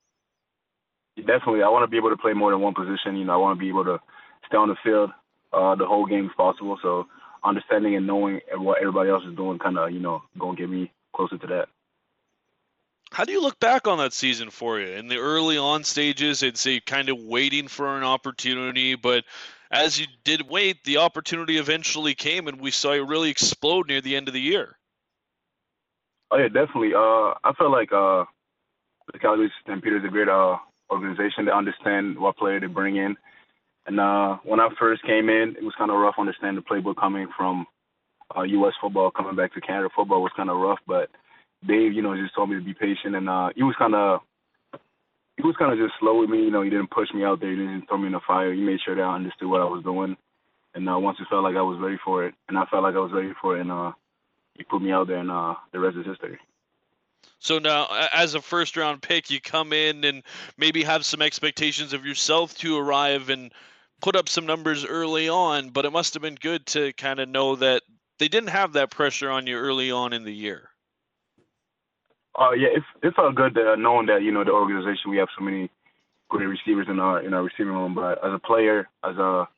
Definitely, I want to be able to play more than one position. You know, I want to be able to stay on the field uh, the whole game if possible. So understanding and knowing what everybody else is doing, kind of, you know, going to get me closer to that. How do you look back on that season for you in the early on stages? I'd say kind of waiting for an opportunity, but as you did wait, the opportunity eventually came, and we saw you really explode near the end of the year. Oh yeah, definitely. Uh, I felt like uh, the Calgary Stampeders is a great uh, organization to understand what player to bring in. And uh, when I first came in, it was kind of rough understanding the playbook coming from uh, U.S. football, coming back to Canada football was kind of rough. But Dave, you know, just told me to be patient, and uh, he was kind of he was kind of just slow with me. You know, he didn't push me out there. He didn't throw me in the fire. He made sure that I understood what I was doing. And uh, once it felt like I was ready for it, and I felt like I was ready for it, and uh, he put me out there, and uh, the rest is history. So now, as a first round pick, you come in and maybe have some expectations of yourself to arrive and put up some numbers early on, but it must have been good to kind of know that they didn't have that pressure on you early on in the year. Uh, yeah, it's it felt good uh, knowing that you know the organization we have so many great receivers in our in our receiving room. But as a player, as a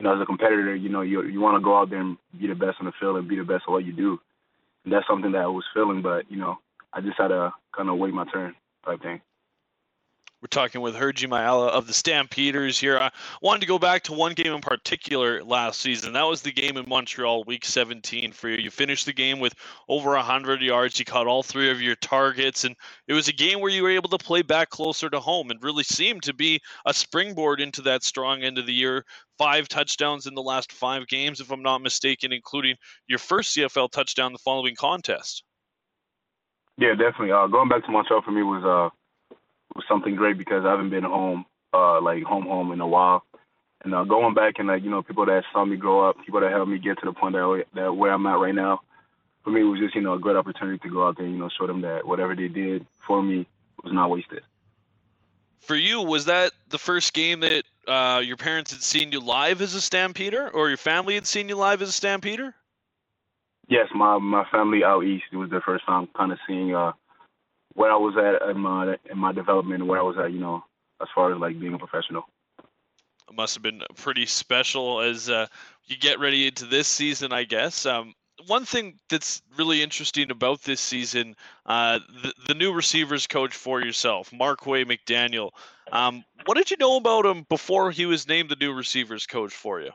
you know as a competitor, you know you you want to go out there and be the best on the field and be the best at what you do. And that's something that I was feeling. But you know I just had to kind of wait my turn type thing. We're talking with Hergy Mayala of the Stampeders here. I wanted to go back to one game in particular last season. That was the game in Montreal, Week 17 for you. You finished the game with over 100 yards. You caught all three of your targets, and it was a game where you were able to play back closer to home and really seemed to be a springboard into that strong end of the year. Five touchdowns in the last five games, if I'm not mistaken, including your first CFL touchdown the following contest. Yeah, definitely. Uh, going back to Montreal for me was uh was something great because I haven't been home uh like home home in a while, and uh, going back and like you know people that saw me grow up, people that helped me get to the point that that where I'm at right now. For me, it was just you know a great opportunity to go out there and you know show them that whatever they did for me was not wasted. For you, was that the first game that uh, your parents had seen you live as a Stampeder, or your family had seen you live as a Stampeder? Yes, my my family out east. It was the first time kind of seeing uh where I was at in my in my development where I was at, you know, as far as like being a professional. It must have been pretty special as uh, you get ready into this season, I guess. Um, one thing that's really interesting about this season, uh, the, the new receivers coach for yourself, Marquay McDaniel. Um, what did you know about him before he was named the new receivers coach for you?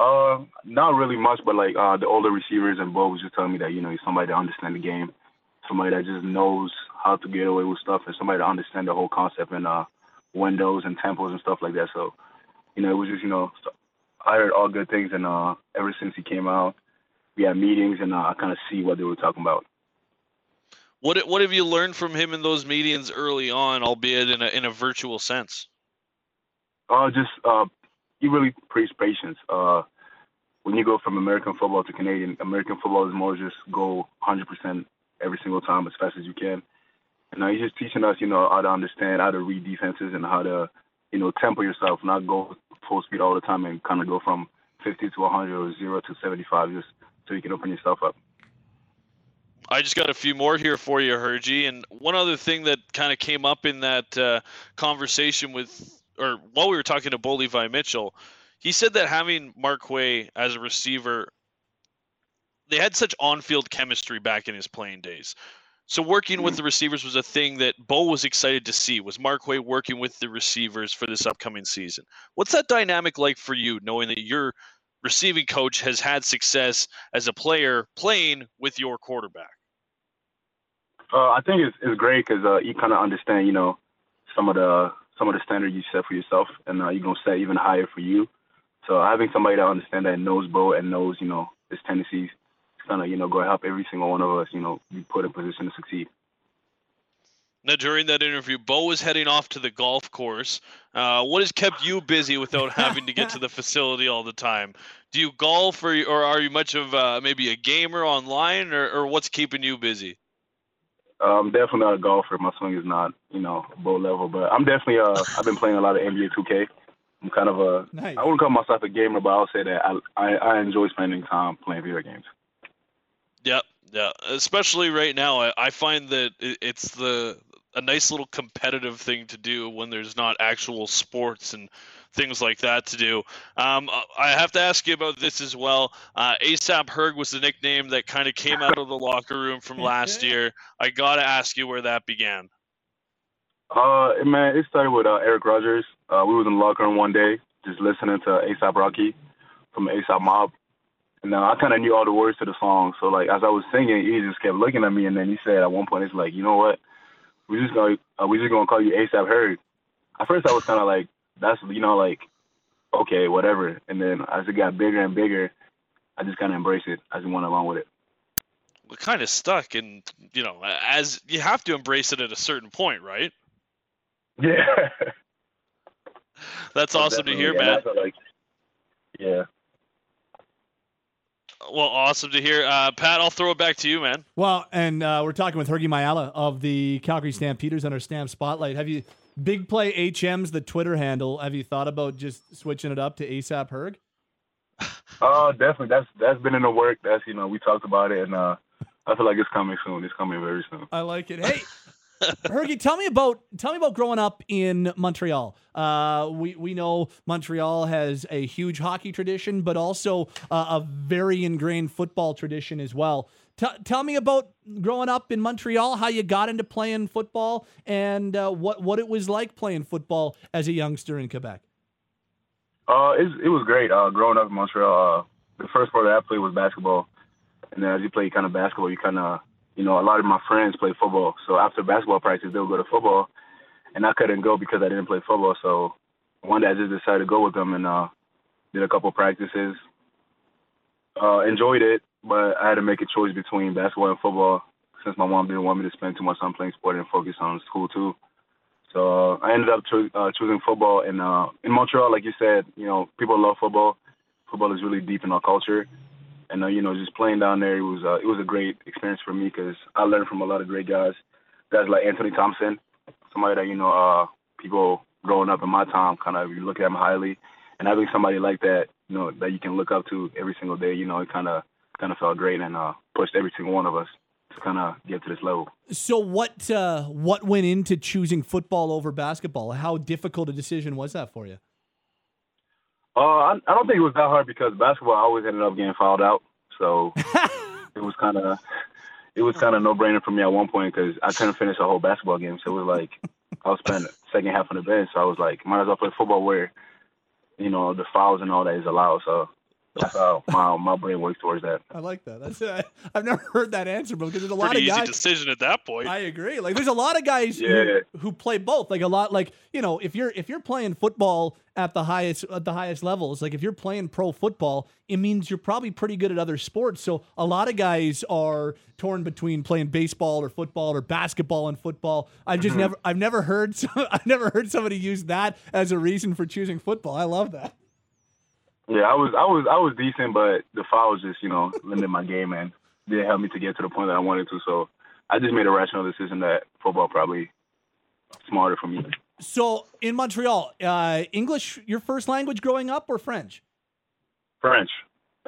Uh, not really much, but like uh, the older receivers and Bo was just telling me that you know he's somebody that understands the game, somebody that just knows how to get away with stuff, and somebody that understands the whole concept and uh, windows and tempos and stuff like that. So, you know, it was just you know I heard all good things, and uh, ever since he came out, we had meetings, and uh, I kind of see what they were talking about. What what have you learned from him in those meetings early on, albeit in a in a virtual sense? Uh, just uh, he really preached patience. Uh, when you go from American football to Canadian, American football is more just go 100% every single time as fast as you can. And uh, he's just teaching us, you know, how to understand, how to read defenses, and how to, you know, temper yourself, not go full speed all the time, and kind of go from 50 to 100 or 0 to 75, just so you can open yourself up. I just got a few more here for you, Hergy. And one other thing that kind of came up in that uh, conversation with, or while we were talking to Bo Levi Mitchell, he said that having Marquay as a receiver, they had such on-field chemistry back in his playing days. So working with the receivers was a thing that Bo was excited to see. Was Marquay working with the receivers for this upcoming season? What's that dynamic like for you, knowing that your receiving coach has had success as a player playing with your quarterback? Uh, I think it's, it's great because uh, you kind of understand, you know, some of the some of the standards you set for yourself, and uh, you're gonna set even higher for you. So having somebody that understands that knows Bo and knows, you know, his tendencies, kind of, you know, go help every single one of us, you know, be put in position to succeed. Now, during that interview, Bo was heading off to the golf course. Uh, what has kept you busy without having to get to the facility all the time? Do you golf, or, or are you much of uh, maybe a gamer online, or, or what's keeping you busy? I'm um, definitely not a golfer. My swing is not, you know, Bo level, but I'm definitely. Uh, I've been playing a lot of NBA 2K. I'm kind of a. Nice. I wouldn't call myself a gamer, but I'll say that I, I I enjoy spending time playing video games. Yep, yeah. Especially right now, I, I find that it's the a nice little competitive thing to do when there's not actual sports and things like that to do. Um, I have to ask you about this as well. Uh, ASAP Herg was the nickname that kind of came out of the locker room from last year. I got to ask you where that began. Uh, man, it started with uh, Eric Rogers. Uh, we was in the locker room one day, just listening to ASAP Rocky from ASAP Mob. And uh, I kind of knew all the words to the song. So, like, as I was singing, he just kept looking at me. And then he said at one point, it's like, you know what? We just gonna uh, we just gonna call you ASAP Herg. At first, I was kind of like, that's you know like okay whatever. And then as it got bigger and bigger i just kind of embraced it. I just went along with it. We kind of stuck and you know as you have to embrace it at a certain point right? Yeah. That's awesome to hear man. like, yeah. Well, awesome to hear. Uh, Pat, I'll throw it back to you, man. Well, and uh, we're talking with Hergy Mayala of the Calgary Stampeders under Stamp Spotlight. Have you Big Play HM's the Twitter handle. Have you thought about just switching it up to ASAP Herg? Uh, definitely. That's that's been in the work. That's you know we talked about it, and uh, I feel like it's coming soon. It's coming very soon. I like it. Hey. Hergy, tell me about tell me about growing up in Montreal. Uh, we we know Montreal has a huge hockey tradition, but also uh, a very ingrained football tradition as well. T- tell me about growing up in Montreal, how you got into playing football, and uh, what what it was like playing football as a youngster in Quebec. Uh, it, it was great. Uh, growing up in Montreal, uh, the first that I played was basketball, and then as you play kind of basketball, you kind of, you know, a lot of my friends play football. So after basketball practice, they'll go to football, and I couldn't go because I didn't play football. So one day I just decided to go with them and uh, did a couple practices. Uh, enjoyed it, but I had to make a choice between basketball and football since my mom didn't want me to spend too much time playing sport and focus on school too. So uh, I ended up cho- uh, choosing football. And uh, in Montreal, like you said, you know, people love football. Football is really deep in our culture. And uh, you know, just playing down there, it was uh, it was a great experience for me because I learned from a lot of great guys, guys like Anthony Thompson, somebody that you know, uh, people growing up in my time kind of look at him highly, and having somebody like that, you know, that you can look up to every single day, you know, it kind of kind of felt great and uh, pushed every single one of us to kind of get to this level. So what uh, what went into choosing football over basketball? How difficult a decision was that for you? Uh, I, I don't think it was that hard because basketball I always ended up getting fouled out. so it was kind of it was kind of no brainer for me at one point because I couldn't finish a whole basketball game. So it was like I was spending second half on the bench. So I was like, might as well play football where you know the fouls and all that is allowed. So that's how my my brain works towards that. I like that. That's uh, I've never heard that answer, but because there's a lot Pretty of easy guys. decision at that point. I agree. Like there's a lot of guys Yeah. who, who play both. Like a lot like, you know, if you're if you're playing football at the highest at the highest levels, like if you're playing pro football, it means you're probably pretty good at other sports. So a lot of guys are torn between playing baseball or football or basketball and football. I've just never I've never heard some, I've never heard somebody use that as a reason for choosing football. I love that. Yeah, I was I was I was decent, but the fouls just you know limited my game and didn't help me to get to the point that I wanted to. So I just made a rational decision that football probably smarter for me. So in Montreal, uh, English your first language growing up or French? French,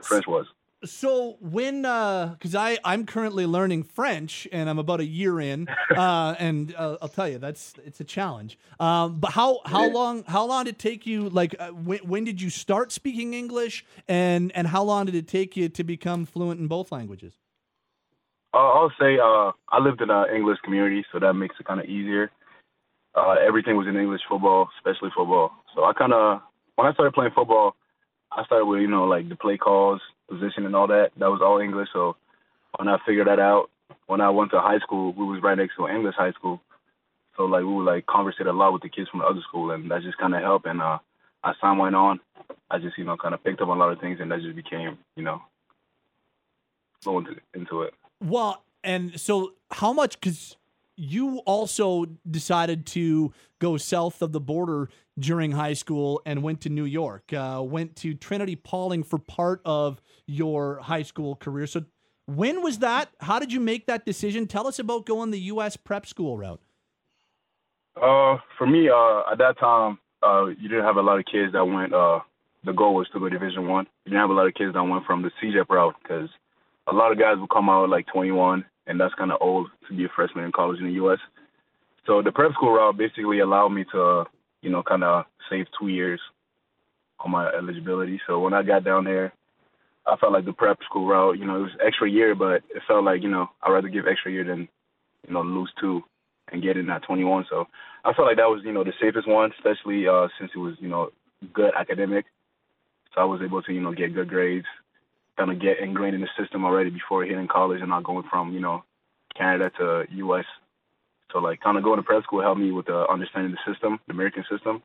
French was. So when, because I I'm currently learning French and I'm about a year in, uh, and uh, I'll tell you that's it's a challenge. Um, but how how long how long did it take you? Like uh, when when did you start speaking English, and and how long did it take you to become fluent in both languages? Uh, I'll say uh, I lived in an English community, so that makes it kind of easier. Uh, everything was in English football, especially football. So I kind of when I started playing football, I started with you know like the play calls, position, and all that. That was all English. So when I figured that out, when I went to high school, we was right next to an English high school. So like we would like conversate a lot with the kids from the other school, and that just kind of helped. And uh, as time went on, I just you know kind of picked up a lot of things, and that just became you know fluent into it. Well, and so how much? Because you also decided to go south of the border during high school and went to New York. Uh, went to Trinity Pawling for part of your high school career. So when was that? How did you make that decision? Tell us about going the U.S. prep school route. Uh, for me, uh, at that time, uh, you didn't have a lot of kids that went. Uh, the goal was to go Division One. You didn't have a lot of kids that went from the CEGEP route because a lot of guys would come out like 21, and that's kind of old to be a freshman in college in the U.S. So the prep school route basically allowed me to, you know, kind of save two years on my eligibility. So when I got down there, I felt like the prep school route, you know, it was extra year, but it felt like, you know, I'd rather give extra year than, you know, lose two and get in at 21. So I felt like that was, you know, the safest one, especially uh, since it was, you know, good academic. So I was able to, you know, get good grades, kind of get ingrained in the system already before hitting college and not going from, you know, Canada to U.S. So like kind of going to prep school helped me with uh, understanding the system, the American system,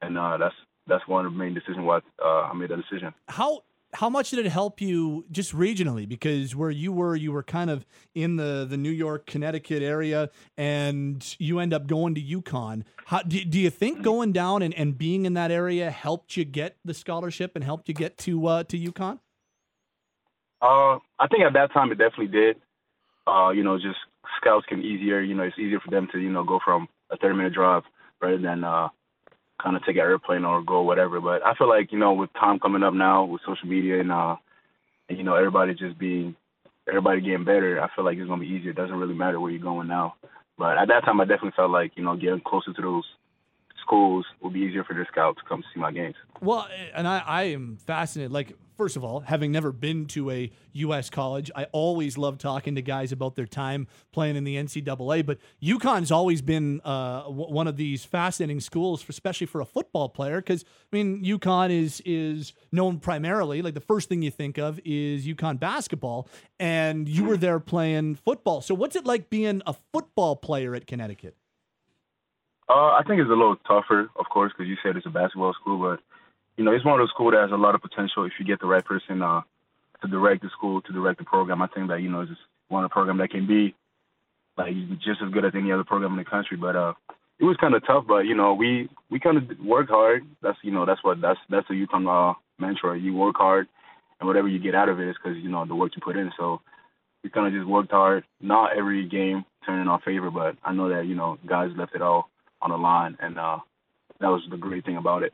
and uh, that's that's one of the main decisions why uh, I made that decision. How how much did it help you just regionally? Because where you were, you were kind of in the the New York, Connecticut area, and you end up going to UConn. How, do, do you think going down and, and being in that area helped you get the scholarship and helped you get to uh, to UConn? Uh, I think at that time it definitely did. Uh, you know, just scouts can easier. You know, it's easier for them to you know go from a 30 minute drive rather than uh, kind of take an airplane or go whatever. But I feel like you know with time coming up now with social media and uh, and you know everybody just being everybody getting better, I feel like it's gonna be easier. It doesn't really matter where you're going now. But at that time, I definitely felt like you know getting closer to those schools will be easier for their scouts to come see my games. Well, and I, I am fascinated. Like, first of all, having never been to a U.S. college, I always love talking to guys about their time playing in the NCAA. But UConn's always been uh, w- one of these fascinating schools, for, especially for a football player. Because I mean, UConn is is known primarily like the first thing you think of is UConn basketball, and you were there playing football. So, what's it like being a football player at Connecticut? Uh, I think it's a little tougher, of course, because you said it's a basketball school, but you know, it's one of those schools that has a lot of potential if you get the right person uh, to direct the school, to direct the program. I think that you know, it's just one of the program that can be like just as good as any other program in the country. But uh, it was kind of tough, but you know, we we kind of worked hard. That's you know, that's what that's that's the UConn uh, mantra. You work hard, and whatever you get out of it is because you know the work you put in. So we kind of just worked hard. Not every game turned in our favor, but I know that you know guys left it all on the line, and uh, that was the great thing about it.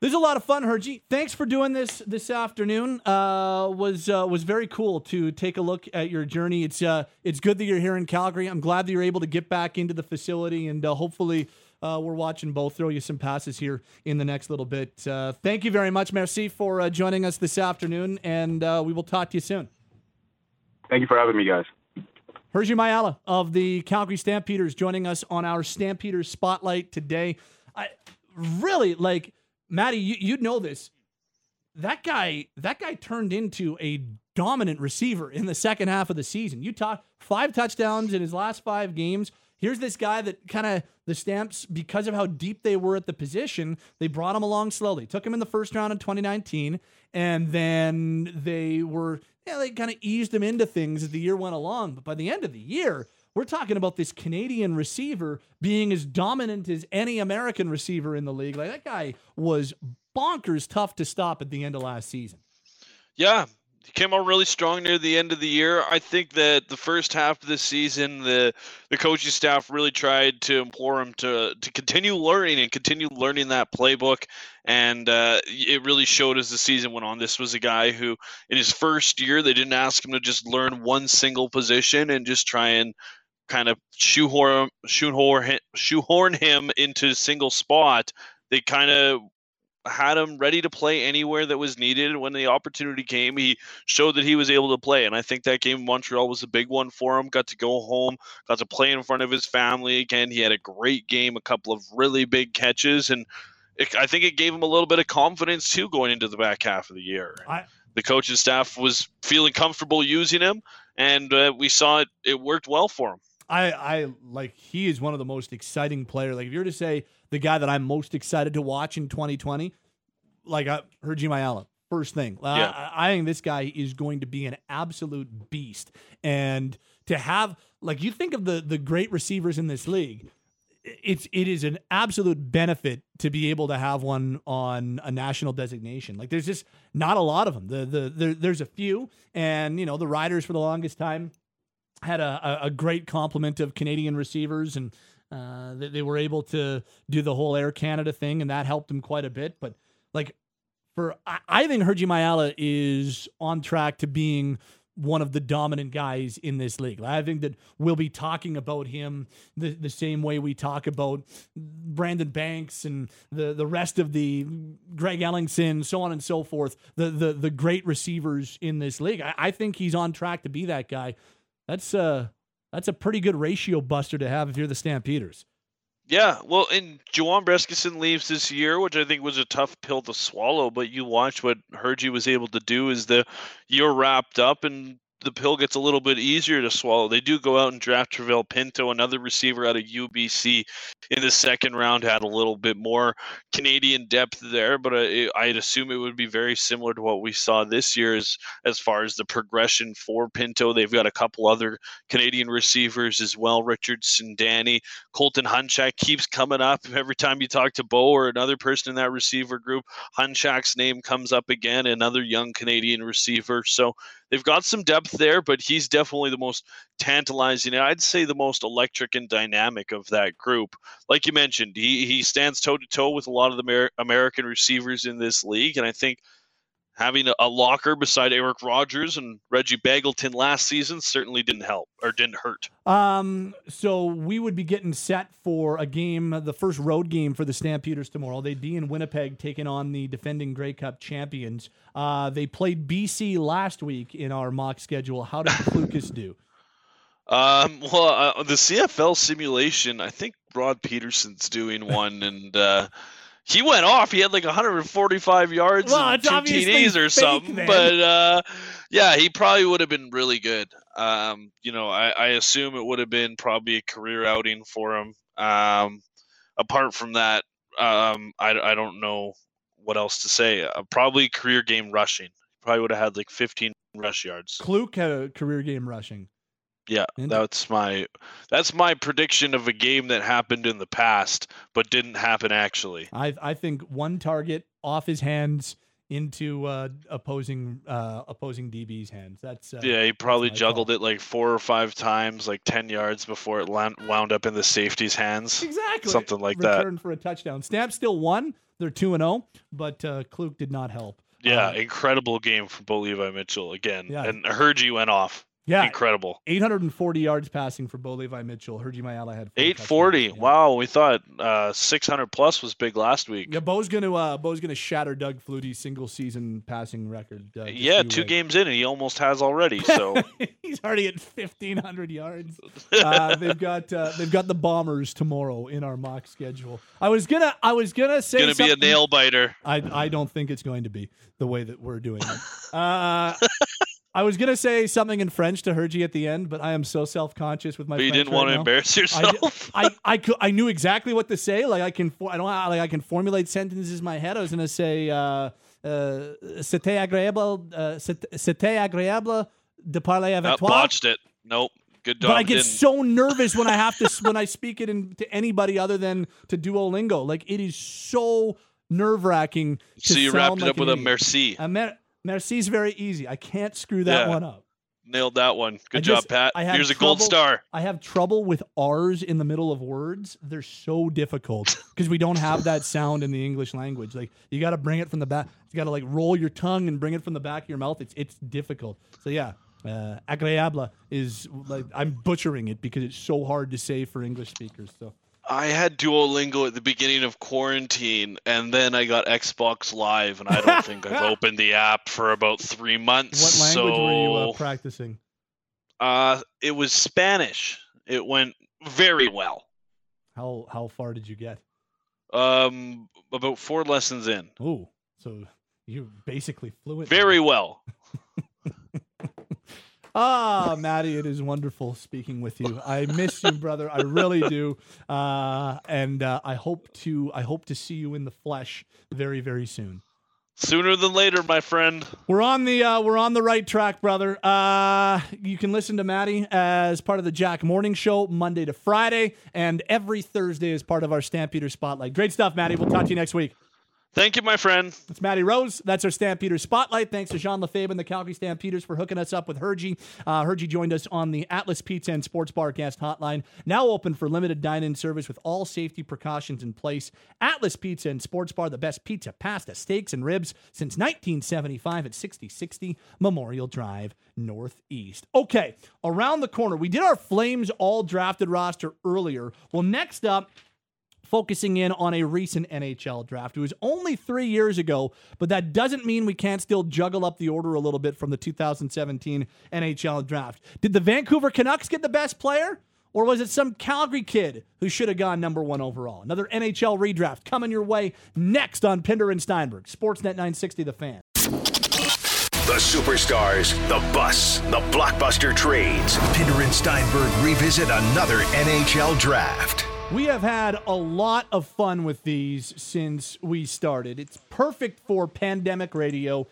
There's a lot of fun, Hergy. Thanks for doing this this afternoon. Uh, was uh, was very cool to take a look at your journey. It's uh, it's good that you're here in Calgary. I'm glad that you're able to get back into the facility and uh, hopefully uh, we're watching both. Throw you some passes here in the next little bit. Uh, thank you very much, Merci, for uh, joining us this afternoon, and uh, we will talk to you soon. Thank you for having me, guys. Hergy Mayala of the Calgary Stampeders joining us on our Stampeders Spotlight today. I really like Maddie. You, you know this. That guy, that guy turned into a dominant receiver in the second half of the season. You talk five touchdowns in his last five games. Here's this guy that kind of the Stamps, because of how deep they were at the position, they brought him along slowly. Took him in the first round in 2019, and then they were, yeah, they kind of eased him into things as the year went along. But by the end of the year, we're talking about this Canadian receiver being as dominant as any American receiver in the league. Like that guy was bonkers tough to stop at the end of last season. Yeah, he came on really strong near the end of the year. I think that the first half of the season, the the coaching staff really tried to implore him to to continue learning and continue learning that playbook. And uh, it really showed as the season went on. This was a guy who, in his first year, they didn't ask him to just learn one single position and just try and kind of shoehorn shoehorn shoehorn him into a single spot. They kind of had him ready to play anywhere that was needed. When the opportunity came, he showed that he was able to play. And I think that game in Montreal was a big one for him. Got to go home, got to play in front of his family again. He had a great game, a couple of really big catches. And it, I think it gave him a little bit of confidence too going into the back half of the year. I, the coaching staff was feeling comfortable using him, and uh, we saw it. It worked well for him. I, I like he is one of the most exciting players. Like if you were to say the guy that I'm most excited to watch in 2020, like I Hergy Mayala first thing. Yeah. I, I think this guy is going to be an absolute beast, and to have like you think of the the great receivers in this league. It's it is an absolute benefit to be able to have one on a national designation. Like there's just not a lot of them. The the there, there's a few, and you know the Riders for the longest time had a, a, great complement of Canadian receivers, and uh, they, they were able to do the whole Air Canada thing, and that helped them quite a bit. But like for, I, I think Hergy Mayala is on track to being one of the dominant guys in this league. I think that we'll be talking about him the, the same way we talk about Brandon Banks and the, the rest of the Greg Ellingson, so on and so forth, the the the great receivers in this league. I, I think he's on track to be that guy. That's uh that's a pretty good ratio buster to have if you're the Stampeders. Yeah, well, and Juwan Brescacin leaves this year, which I think was a tough pill to swallow. But you watch what Hergy was able to do as the year wrapped up, and the pill gets a little bit easier to swallow. They do go out and draft Trivel Pinto, another receiver out of UBC in the second round, had a little bit more Canadian depth there, but I, I'd assume it would be very similar to what we saw this year as, as far as the progression for Pinto. They've got a couple other Canadian receivers as well, Richardson, Danny, Colton Hunchak keeps coming up every time you talk to Bo or another person in that receiver group. Hunchak's name comes up again, another young Canadian receiver. So they've got some depth there, but he's definitely the most tantalizing. I'd say the most electric and dynamic of that group. Like you mentioned, he he stands toe to toe with a lot of the Amer- American receivers in this league, and I think having a, a locker beside Eric Rogers and Reggie Begelton last season certainly didn't help or didn't hurt. Um, so we would be getting set for a game, the first road game for the Stampeders tomorrow. They'd be in Winnipeg taking on the defending Grey Cup champions. Uh, they played BC last week in our mock schedule. How did Lucas do? Um, well, uh, the CFL simulation, I think Rod Pedersen's doing one, and uh, he went off. He had like 145 yards Well, and two TDs or something. then. But uh, yeah, he probably would have been really good. Um, you know, I, I assume it would have been probably a career outing for him. Um, apart from that, um, I, I don't know what else to say. Uh, probably career game rushing. Probably would have had like 15 rush yards. Kluk had a career game rushing. Yeah, that's my that's my prediction of a game that happened in the past but didn't happen actually. I I think one target off his hands into uh, opposing uh, opposing DB's hands. That's uh, Yeah, he probably juggled it like four or five times, like ten yards before it wound up in the safety's hands. exactly something like that. Return for a touchdown. Snap still won. They're two and zero, but uh, Kluk did not help. Yeah, Uh, incredible game from Bo Levi Mitchell again, Yeah. and Hergy went off. Yeah, Incredible. 840 yards passing for Bo Levi Mitchell. Hergy, Mayala had 840. Yeah. Wow, we thought uh, 600 plus was big last week. Yeah, Bo's gonna uh, Bo's gonna shatter Doug Flutie's single season passing record. Uh, Yeah, two games in, and he almost has already. So He's already at 1500 yards. Uh, they've got uh, they've got the Bombers tomorrow in our mock schedule. I was gonna I was gonna say it's gonna be a nail biter. I I don't think it's going to be the way that we're doing it. I was gonna say something in French to Hergy at the end, but I am so self conscious with my. But you French didn't right want to now. embarrass yourself. I, I, cou- I knew exactly what to say. Like I can, I don't like I can formulate sentences in my head. I was gonna say, uh, uh, "C'était agréable, uh, c'était agréable de parler avec Uh, toi." botched it. Nope. Good job. But I get didn't. so nervous when I have to when I speak it in, to anybody other than to Duolingo. Like it is so nerve wracking. so you wrapped it up with a merci. A mer- Merci's very easy. I can't screw that Yeah. one up. Nailed that one. Good job, Pat. Here's a gold trouble- star. I have trouble with R's in the middle of words. They're so difficult because we don't have that sound in the English language. Like you got to bring it from the back. You got to like roll your tongue and bring it from the back of your mouth. It's it's difficult. So yeah, uh, agréable is like I'm butchering it because it's so hard to say for English speakers. So I had Duolingo at the beginning of quarantine, and then I got Xbox Live, and I don't think I've opened the app for about three months. what language so, were you uh, practicing? uh, it was Spanish. It went very well. How how far did you get? Um, about four lessons in. Oh, so you're basically fluent. now. Very well. Ah, Maddie, it is wonderful speaking with you. I miss you, brother. I really do. Uh, and uh, I hope to I hope to see you in the flesh very very soon. Sooner than later, my friend. We're on the uh, we're on the right track, brother. Uh, you can listen to Maddie as part of the Jack Morning Show Monday to Friday, and every Thursday as part of our Stampeder Spotlight. Great stuff, Maddie. We'll talk to you next week. Thank you, my friend. It's Maddie Rose. That's our Stampeder Spotlight. Thanks to Jean Lefebvre and the Calgary Stampeders for hooking us up with Hergy. Uh, Hergy joined us on the Atlas Pizza and Sports Bar guest hotline, now open for limited dine-in service with all safety precautions in place. Atlas Pizza and Sports Bar, the best pizza, pasta, steaks, and ribs since 1975 at 6060 Memorial Drive, Northeast. Okay, around the corner, we did our Flames all drafted roster earlier. Well, next up, focusing in on a recent NHL draft. It was only three years ago, but that doesn't mean we can't still juggle up the order a little bit from the 2017 NHL draft. Did the Vancouver Canucks get the best player? Or was it some Calgary kid who should have gone number one overall? Another NHL redraft coming your way next on Pinder and Steinberg, Sportsnet 960 The Fan. The superstars, the bus, the blockbuster trades. Pinder and Steinberg revisit another NHL draft. We have had a lot of fun with these since we started. It's perfect for pandemic radio,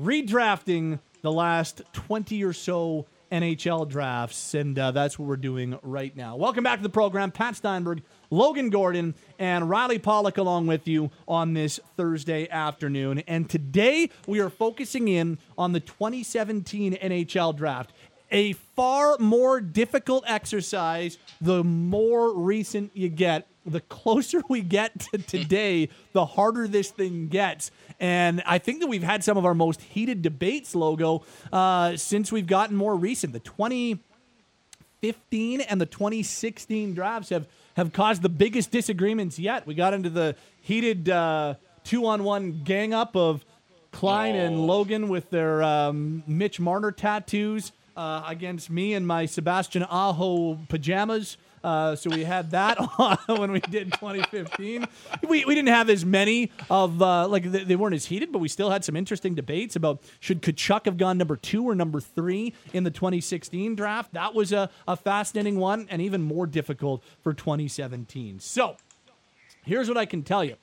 redrafting the last 20 or so NHL drafts, and uh, that's what we're doing right now. Welcome back to the program. Pat Steinberg, Logan Gordon, and Riley Pollock along with you on this Thursday afternoon. And today we are focusing in on the 2017 NHL draft a far more difficult exercise the more recent you get. The closer we get to today, the harder this thing gets. And I think that we've had some of our most heated debates, Logo, uh, since we've gotten more recent. The 2015 and the 2016 drafts have, have caused the biggest disagreements yet. We got into the heated uh, two on one gang up of Klein and Logan with their um, Mitch Marner tattoos uh, against me and my Sebastian Aho pajamas. Uh, so we had that on when we did 2015. We, we didn't have as many of uh, like they, they weren't as heated, but we still had some interesting debates about should Tkachuk have gone number two or number three in the 2016 draft. That was a, a fascinating one and even more difficult for 2017. So here's what I can tell you: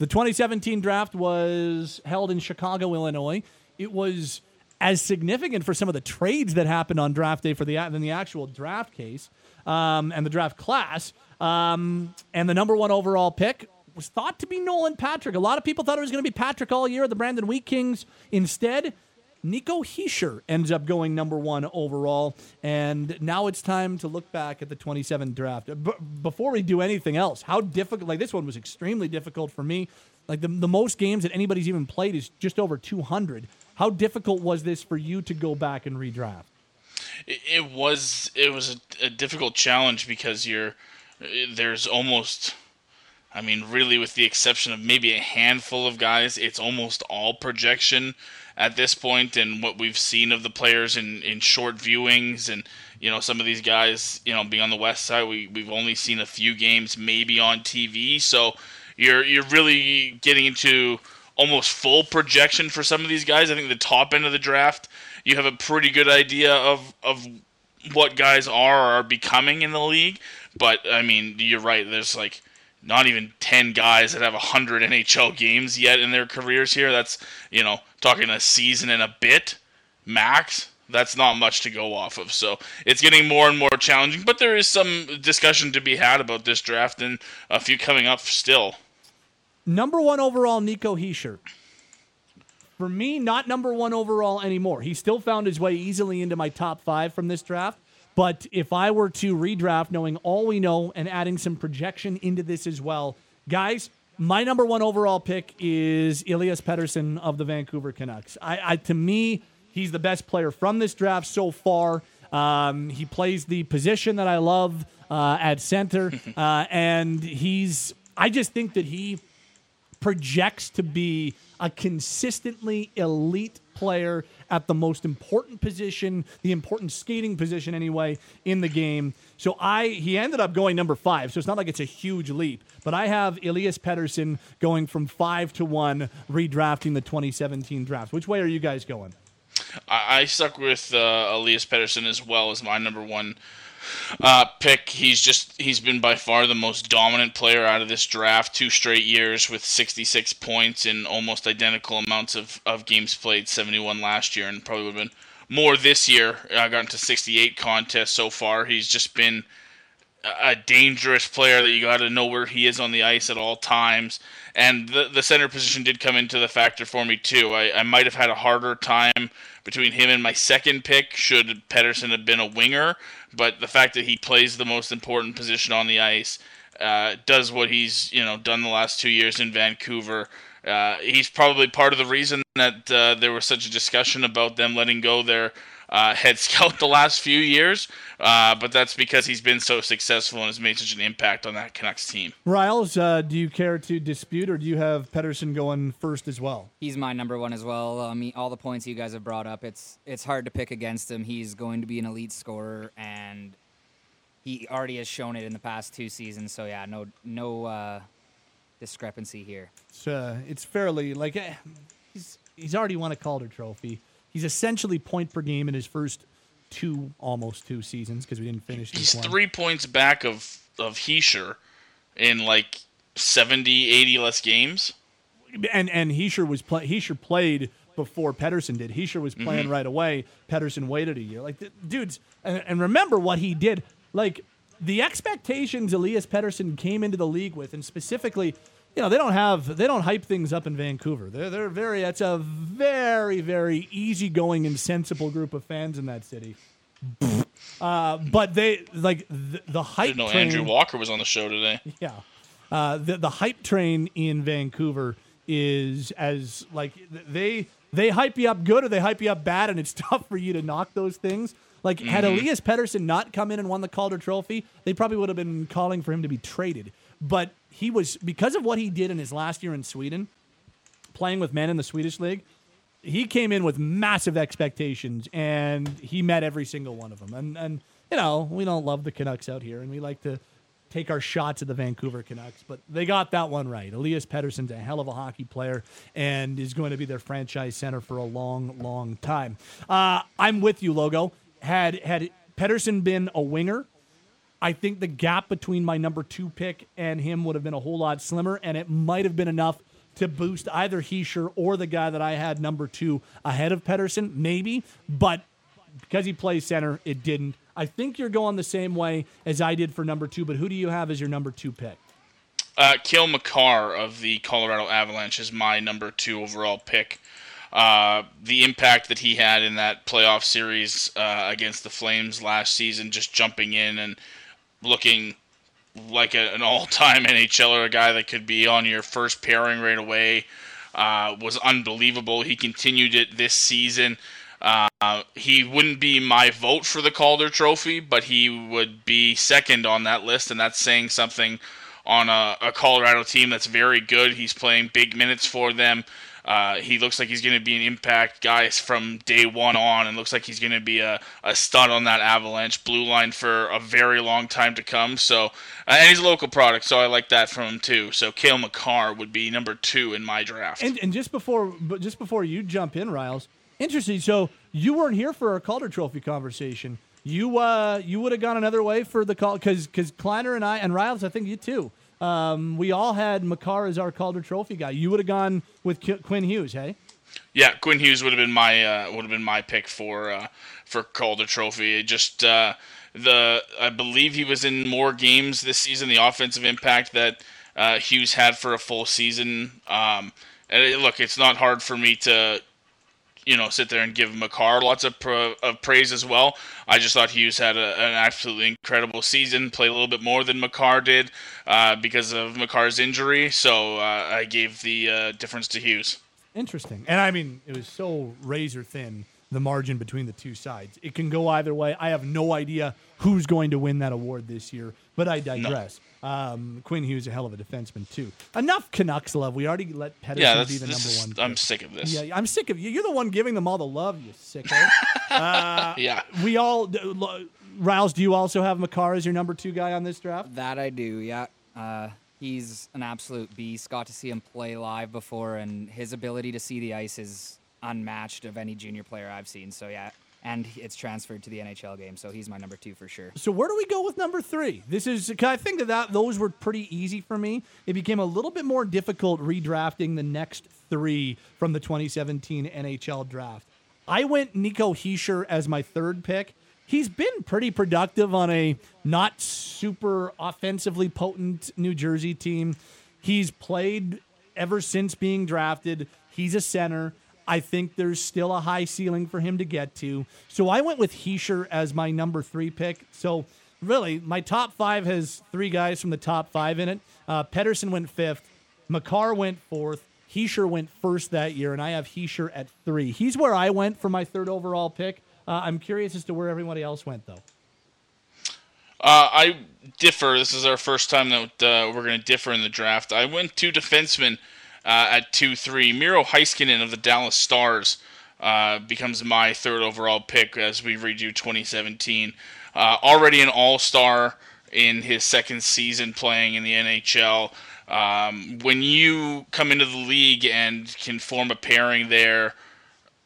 the 2017 draft was held in Chicago, Illinois. It was as significant for some of the trades that happened on draft day for the than the actual draft case um, and the draft class. Um, and the number one overall pick was thought to be Nolan Patrick. A lot of people thought it was going to be Patrick all year. The Brandon Wheat Kings instead. Nico Hischier ends up going number one overall, and now it's time to look back at the 27 draft. B- before we do anything else, how difficult? Like this one was extremely difficult for me. Like the, the most games that anybody's even played is just over 200. How difficult was this for you to go back and redraft? it, was it was a, a difficult challenge because you're there's almost I mean, really, with the exception of maybe a handful of guys, it's almost all projection at this point, and what we've seen of the players in, in short viewings, and you know, some of these guys, you know, being on the west side, we we've only seen a few games, maybe on TV. So you're you're really getting into almost full projection for some of these guys. I think the top end of the draft, you have a pretty good idea of of what guys are or are becoming in the league. But I mean, you're right. There's like not even 10 guys that have 100 NHL games yet in their careers here. That's, you know, talking a season and a bit max. That's not much to go off of. So it's getting more and more challenging, but there is some discussion to be had about this draft and a few coming up still. Number one overall, Nico Hischier. For me, not number one overall anymore. He still found his way easily into my top five from this draft. But if I were to redraft, knowing all we know and adding some projection into this as well, guys, my number one overall pick is Elias Pettersson of the Vancouver Canucks. I, I to me, he's the best player from this draft so far. Um, he plays the position that I love uh, at center, uh, and he's. I just think that he projects to be a consistently elite player at the most important position, the important skating position anyway in the game. So I he ended up going number five. So it's not like it's a huge leap. But I have Elias Pettersson going from five to one, redrafting the 2017 draft. Which way are you guys going? I, I stuck with uh, Elias Pettersson as well as my number one uh, pick. He's just he's been by far the most dominant player out of this draft. Two straight years with 66 points in almost identical amounts of, of games played. 71 last year, and probably would have been more this year. I got into 68 contests so far. He's just been a dangerous player that you got to know where he is on the ice at all times. And the the center position did come into the factor for me too. I, I might have had a harder time between him and my second pick should Pettersson have been a winger, but the fact that he plays the most important position on the ice, uh, does what he's you know done the last two years in Vancouver. Uh, he's probably part of the reason that uh, there was such a discussion about them letting go their uh, head scout the last few years, uh, but that's because he's been so successful and has made such an impact on that Canucks team. Riles, uh, do you care to dispute, or do you have Pettersson going first as well? He's my number one as well. I mean, all the points you guys have brought up, it's it's hard to pick against him. He's going to be an elite scorer, and he already has shown it in the past two seasons. So yeah, no no uh, discrepancy here. It's, uh, it's fairly like eh, he's he's already won a Calder Trophy. He's essentially point per game in his first two, almost two seasons because we didn't finish. He's one. three points back of of Hischier in like 70, 80 less games. And and Hischier was play, Hischier played before Pettersson did. Hischier was playing Mm-hmm. right away. Pettersson waited a year. Like the, dudes, and, and remember what he did. Like the expectations Elias Pettersson came into the league with, and specifically, you know, they don't have they don't hype things up in Vancouver. They're they're very it's a very very easygoing and sensible group of fans in that city. Uh, but they like the, the I hype. didn't know train, Andrew Walker was on the show today. yeah. Uh, the the hype train in Vancouver is as like they they hype you up good or they hype you up bad, and it's tough for you to knock those things. Like had Elias Pettersson not come in and won the Calder Trophy, they probably would have been calling for him to be traded. But he was because of what he did in his last year in Sweden, playing with men in the Swedish league. He came in with massive expectations, and he met every single one of them. And and you know we don't love the Canucks out here, and we like to take our shots at the Vancouver Canucks, but they got that one right. Elias Pettersson's a hell of a hockey player and is going to be their franchise center for a long, long time. Uh, I'm with you, Logo. Had had Pettersson been a winger, I think the gap between my number two pick and him would have been a whole lot slimmer, and it might have been enough to boost either Hischier or the guy that I had number two ahead of Pettersson, maybe. But because he plays center, it didn't. I think you're going the same way as I did for number two, but who do you have as your number two pick? Uh, Cale Makar of the Colorado Avalanche is my number two overall pick. Uh, the impact that he had in that playoff series uh, against the Flames last season, just jumping in and looking like a, an all-time NHLer, a guy that could be on your first pairing right away, uh, was unbelievable. He continued it this season. Uh, he wouldn't be my vote for the Calder Trophy, but he would be second on that list, and that's saying something on a, a Colorado team that's very good. He's playing big minutes for them. Uh, he looks like he's going to be an impact guy from day one on, and looks like he's going to be a, a stud on that Avalanche blue line for a very long time to come. So, uh, and he's a local product, so I like that from him too. So, Cale Makar would be number two in my draft. And, and just before, just before you jump in, Riles, interesting. So you weren't here for our Calder Trophy conversation. You uh, you would have gone another way for the call because because Kleiner and I and Riles, I think you too. Um, we all had Makar as our Calder Trophy guy. You would have gone with Qu- Quinn Hughes, hey? Yeah, Quinn Hughes would have been my uh, would have been my pick for uh, for Calder Trophy. Just uh, the I believe he was in more games this season. The offensive impact that uh, Hughes had for a full season. Um, and it, look, it's not hard for me to you know sit there and give Makar lots of, pro, of praise as well. I just thought Hughes had a, an absolutely incredible season. Played a little bit more than Makar did uh, because of Makar's injury. So uh, I gave the uh, difference to Hughes. Interesting. And I mean, it was so razor thin the margin between the two sides. It can go either way. I have no idea who's going to win that award this year, but I digress. No. Um, Quinn Hughes a hell of a defenseman too. Enough Canucks love. We already let Pettersson yeah, be the number is, one. I'm sick of this. Yeah, I'm sick of you. You're the one giving them all the love. You sicko. uh, yeah. We all. Riles, do you also have Makar as your number two guy on this draft? That I do. Yeah. Uh, he's an absolute beast. Got to see him play live before, and his ability to see the ice is unmatched of any junior player I've seen. So yeah, and it's transferred to the NHL game, so he's my number two for sure. So where do we go with number three? This is I think that, that those were pretty easy for me. It became a little bit more difficult redrafting the next three from the 2017 NHL draft. I went Nico Hischier as my third pick. He's been pretty productive on a not super offensively potent New Jersey team. He's played ever since being drafted. He's a center. I think there's still a high ceiling for him to get to. So I went with Hischier as my number three pick. So really, my top five has three guys from the top five in it. Uh, Pettersson went fifth, Makar went fourth, Hischier went first that year, and I have Hischier at three. He's where I went for my third overall pick. Uh, I'm curious as to where everybody else went, though. Uh, I differ. This is our first time that uh, we're going to differ in the draft. I went two defensemen uh, at 2 3. Miro Heiskanen of the Dallas Stars uh, becomes my third overall pick as we redo 2017. Uh, already an all star in his second season playing in the NHL. Um, when you come into the league and can form a pairing there,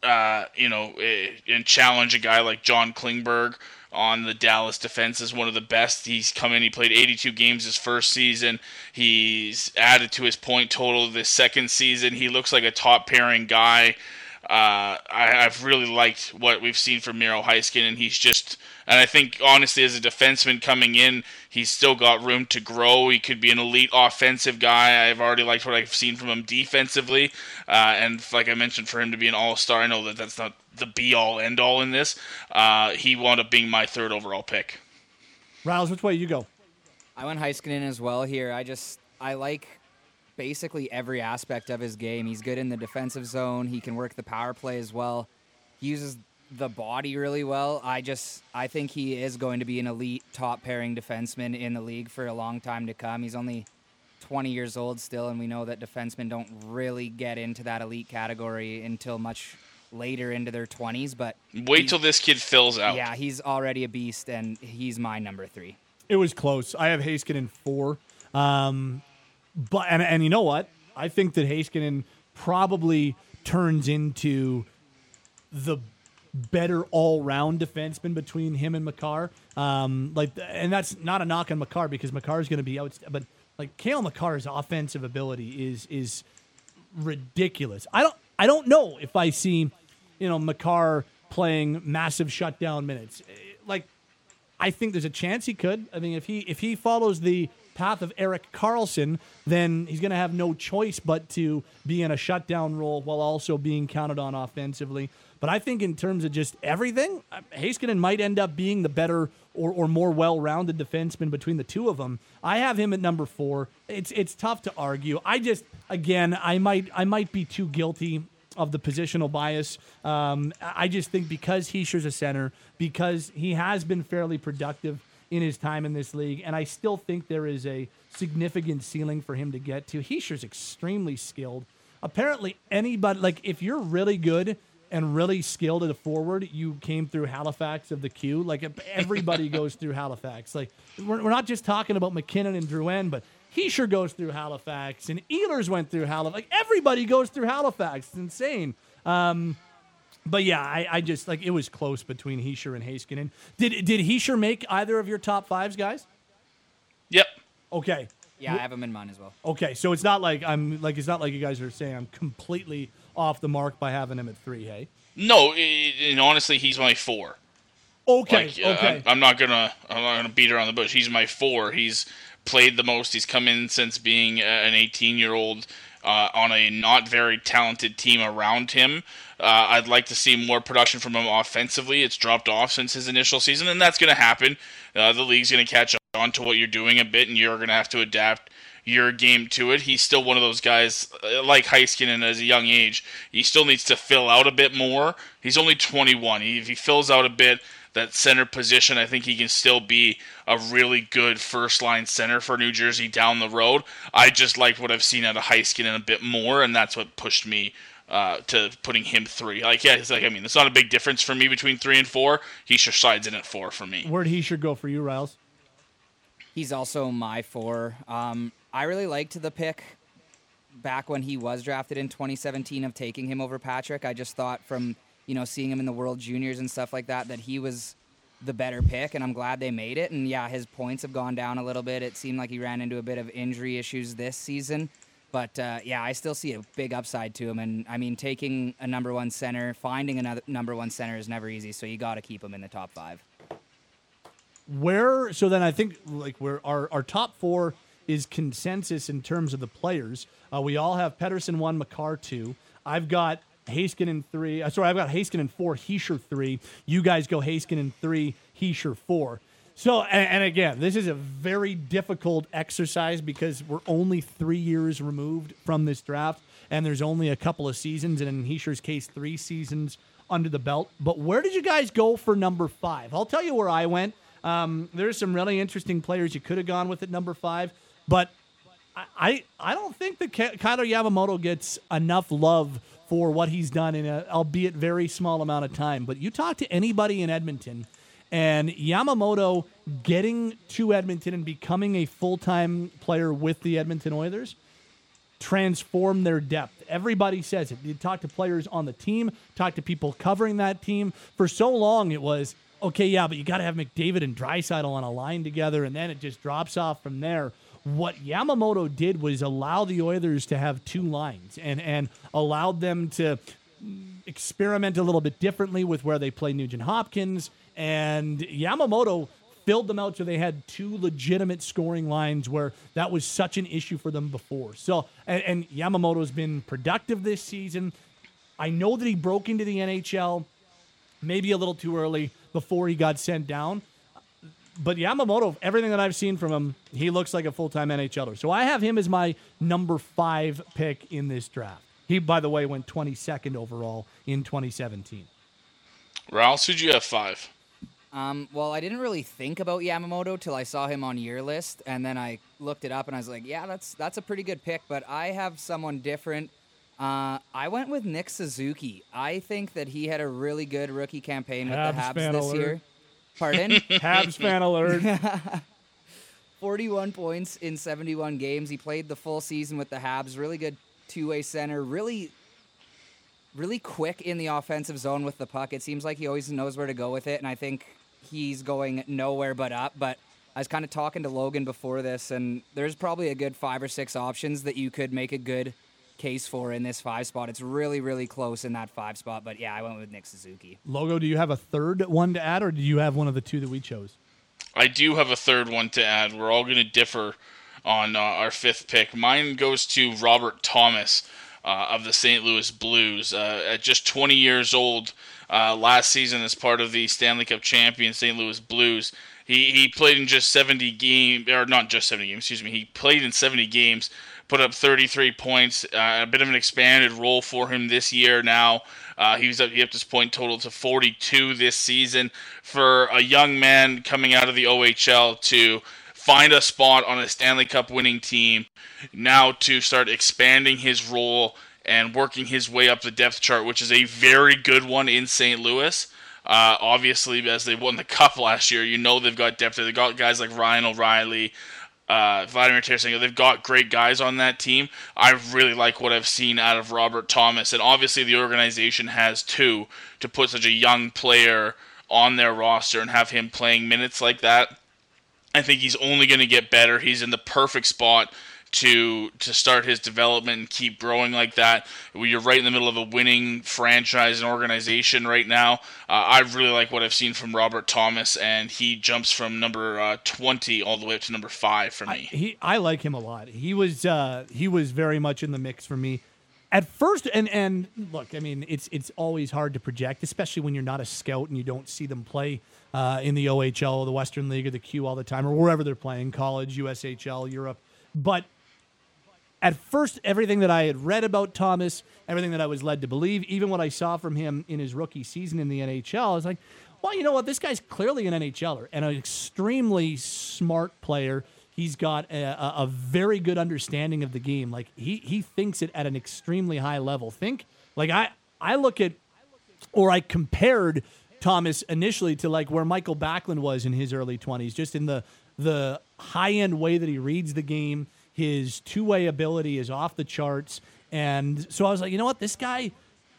uh, you know, eh, and challenge a guy like John Klingberg on the Dallas defense is one of the best. He's come in, he played 82 games his first season. He's added to his point total this second season. He looks like a top pairing guy. Uh, I, have really liked what we've seen from Miro Heiskanen, and he's just, and I think honestly, as a defenseman coming in, he's still got room to grow. He could be an elite offensive guy. I've already liked what I've seen from him defensively, uh, and like I mentioned, for him to be an All Star, I know that that's not the be all end all in this. Uh, he wound up being my third overall pick. Riles, which way you go? I went Heiskanen as well here. I just I like basically every aspect of his game. He's good in the defensive zone. He can work the power play as well. He uses the body really well. I just I think he is going to be an elite top pairing defenseman in the league for a long time to come. He's only 20 years old still, and we know that defensemen don't really get into that elite category until much later into their 20s. But wait till this kid fills out. Yeah, he's already a beast, and he's my number three. It was close. I have Heiskanen four. Um, but and and you know what? I think that Heiskanen probably turns into the better all-round defenseman between him and Makar. Um, like, and that's not a knock on Makar because Makar is going to be out. But like, Cale Makar's offensive ability is is ridiculous. I don't I don't know if I see, you know, Makar playing massive shutdown minutes. Like, I think there's a chance he could. I mean, if he if he follows the path of Erik Karlsson, then he's going to have no choice but to be in a shutdown role while also being counted on offensively. But I think in terms of just everything, uh, Heiskanen might end up being the better or, or more well-rounded defenseman between the two of them. I have him at number four. It's it's tough to argue. I just again I might I might be too guilty of the positional bias. Um, I just think because Hischier's a center, because he has been fairly productive in his time in this league, and I still think there is a significant ceiling for him to get to. Hischier's extremely skilled. Apparently, anybody like if you're really good and really skilled at a forward, you came through Halifax of the Q. Like everybody goes through Halifax. Like we're, we're not just talking about MacKinnon and Drouin, but Hischier goes through Halifax and Ehlers went through Halifax. Like everybody goes through Halifax. It's insane. Um, but yeah, I, I, just like it was close between Hischier and Heiskanen. Did did Hischier make either of your top fives, guys? Yep. Okay. Yeah, I have him in mind as well. Okay, so it's not like I'm like it's not like you guys are saying I'm completely off the mark by having him at three. Hey. No, and honestly, he's my four. Okay. Like, okay. I'm, I'm not gonna I'm not gonna beat around the bush. He's my four. He's played the most. He's come in since being an 18 year old uh, on a not very talented team around him. Uh, I'd like to see more production from him offensively. It's dropped off since his initial season, and that's going to happen. Uh, the league's going to catch on to what you're doing a bit, and you're going to have to adapt your game to it. He's still one of those guys uh, like Heiskanen as a young age. He still needs to fill out a bit more. He's only 21. If he fills out a bit, that center position, I think he can still be a really good first line center for New Jersey down the road. I just liked what I've seen out of Heiskanen a bit more, and that's what pushed me uh, to putting him three. Like, yeah, it's like I mean, it's not a big difference for me between three and four. He sure sides in at four for me. Where'd he should go for you, Riles? He's also my four. Um, I really liked the pick back when he was drafted in 2017 of taking him over Patrick. I just thought from you know seeing him in the World Juniors and stuff like that that he was the better pick, and I'm glad they made it. And yeah, his points have gone down a little bit. It seemed like he ran into a bit of injury issues this season. But uh, yeah, I still see a big upside to him. And I mean, taking a number one center, finding another number one center is never easy. So you got to keep him in the top five. Where so then I think like where our our top four is consensus in terms of the players. Uh, we all have Pettersson one, Makar two. I've got Heiskanen three. Uh, sorry, I've got Heiskanen four, Hischier three. You guys go Heiskanen three, Hischier four. So, and, and, again, this is a very difficult exercise because we're only three years removed from this draft, and there's only a couple of seasons, and in Hischier's case, three seasons under the belt. But where did you guys go for number five? I'll tell you where I went. Um, there's some really interesting players you could have gone with at number five, but I I don't think that Kailer Yamamoto gets enough love for what he's done in a albeit very small amount of time. But you talk to anybody in Edmonton, and Yamamoto getting to Edmonton and becoming a full time player with the Edmonton Oilers transform their depth. Everybody says it. You talk to players on the team, talk to people covering that team. For so long, it was okay, yeah, but you got to have McDavid and Draisaitl on a line together, and then it just drops off from there. What Yamamoto did was allow the Oilers to have two lines and and allowed them to experiment a little bit differently with where they play Nugent Hopkins and Yamamoto filled them out so they had two legitimate scoring lines where that was such an issue for them before. So and, and Yamamoto's been productive this season. I know that he broke into the NHL maybe a little too early before he got sent down. But Yamamoto, everything that I've seen from him, he looks like a full time NHLer. So I have him as my number five pick in this draft. He, by the way, went 22nd overall in 2017. Ralph, who'd you have five? Um, well, I didn't really think about Yamamoto till I saw him on your list, and then I looked it up and I was like, yeah, that's that's a pretty good pick. But I have someone different. Uh, I went with Nick Suzuki. I think that he had a really good rookie campaign with Habs the Habs this alert. year. Pardon? Habs fan alert. 41 points in 71 games. He played the full season with the Habs. Really good two-way center. Really, really quick in the offensive zone with the puck. It seems like he always knows where to go with it, and I think he's going nowhere but up. But I was kind of talking to Logan before this, and there's probably a good five or six options that you could make a good case for in this five spot. It's really, really close in that five spot. But yeah, I went with Nick Suzuki. Logo, do you have a third one to add, or do you have one of the two that we chose? I do have a third one to add. We're all going to differ on uh, our fifth pick. Mine goes to Robert Thomas uh, of the St. Louis Blues. Uh, at just 20 years old, uh, last season as part of the Stanley Cup champion St. Louis Blues, he, he played in just 70 games, or not just 70 games, excuse me. He played in 70 games, put up 33 points, uh, a bit of an expanded role for him this year now. Uh, up, he upped his point total to 42 this season. For a young man coming out of the OHL to find a spot on a Stanley Cup winning team, now to start expanding his role and working his way up the depth chart, which is a very good one in St. Louis. Uh, obviously, as they won the cup last year, you know they've got depth. They've got guys like Ryan O'Reilly, uh, Vladimir Tarasenko. They've got great guys on that team. I really like what I've seen out of Robert Thomas, and obviously the organization has too to put such a young player on their roster and have him playing minutes like that. I think he's only going to get better. He's in the perfect spot to to start his development and keep growing like that. You're right in the middle of a winning franchise and organization right now. Uh, I really like what I've seen from Robert Thomas, and he jumps from number uh, 20 all the way up to number five for me. I, he, I like him a lot. He was uh, he was very much in the mix for me. At first, and and look, I mean, it's it's always hard to project, especially when you're not a scout and you don't see them play uh, in the OHL, the Western League, or the Q all the time, or wherever they're playing, college, USHL, Europe. But at first, everything that I had read about Thomas, everything that I was led to believe, even what I saw from him in his rookie season in the NHL, I was like, well, you know what? This guy's clearly an NHLer and an extremely smart player. He's got a, a, very good understanding of the game. Like he he thinks it at an extremely high level. Think like I I look at or I compared Thomas initially to like where Michael Backlund was in his early 20s, just in the the high end way that he reads the game his two way ability is off the charts. And so I was like, you know what? This guy,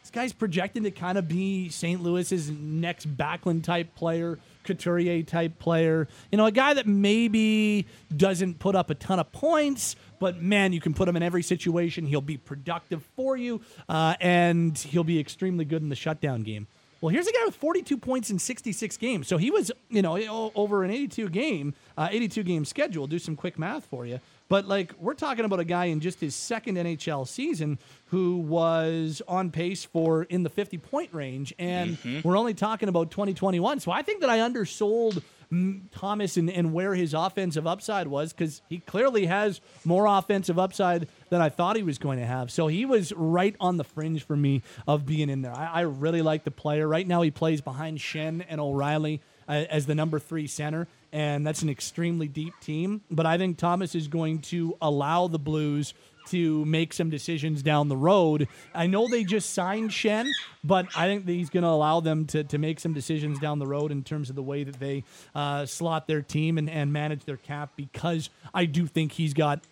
this guy's projecting to kind of be St. Louis's next Backlund type player, Couturier type player. You know, a guy that maybe doesn't put up a ton of points, but man, you can put him in every situation. He'll be productive for you, uh, and he'll be extremely good in the shutdown game. Well, here's a guy with 42 points in 66 games. So he was, you know, over an 82 game, uh, 82 game schedule. Do some quick math for you. But like we're talking about a guy in just his second NHL season who was on pace for in the 50 point range, and mm-hmm. we're only talking about 2021. So I think that I undersold Thomas and, and where his offensive upside was because he clearly has more offensive upside than I thought he was going to have. So he was right on the fringe for me of being in there. I, I really like the player. Right now, he plays behind Schenn and O'Reilly uh, as the number three center and that's an extremely deep team. But I think Thomas is going to allow the Blues to make some decisions down the road. I know they just signed Schenn, but I think that he's going to allow them to, to make some decisions down the road in terms of the way that they uh, slot their team and, and manage their cap because I do think he's got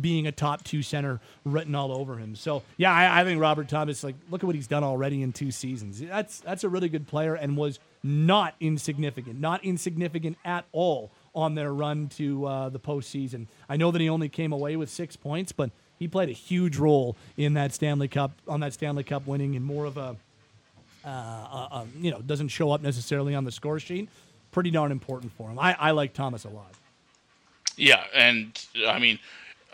being a top two center written all over him. So yeah, I, I think Robert Thomas, like, look at what he's done already in two seasons. That's that's a really good player and was – not insignificant, not insignificant at all on their run to uh, the postseason. I know that he only came away with six points, but he played a huge role in that Stanley Cup on that Stanley Cup winning and more of a, uh, a, a you know doesn't show up necessarily on the score sheet. Pretty darn important for him. I, I like Thomas a lot. Yeah, and I mean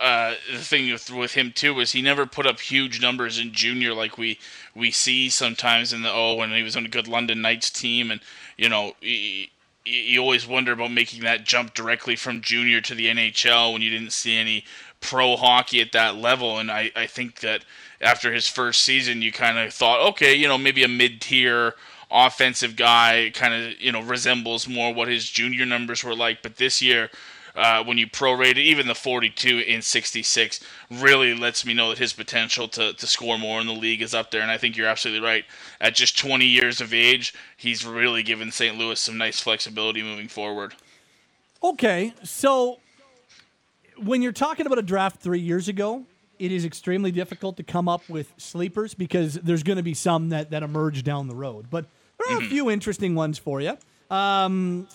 uh, the thing with, with him too was he never put up huge numbers in junior like we we see sometimes in the oh when he was on a good London Knights team and you know you always wonder about making that jump directly from junior to the NHL when you didn't see any pro hockey at that level. And I, I think that after his first season you kind of thought okay you know maybe a mid tier offensive guy kind of you know resembles more what his junior numbers were like. But this year uh, when you prorate it, even the 42 in 66 really lets me know that his potential to, to score more in the league is up there. And I think you're absolutely right. At just 20 years of age, he's really given St. Louis some nice flexibility moving forward. Okay, so when you're talking about a draft three years ago, it is extremely difficult to come up with sleepers because there's going to be some that, that emerge down the road. But there are mm-hmm. a few interesting ones for you. Um,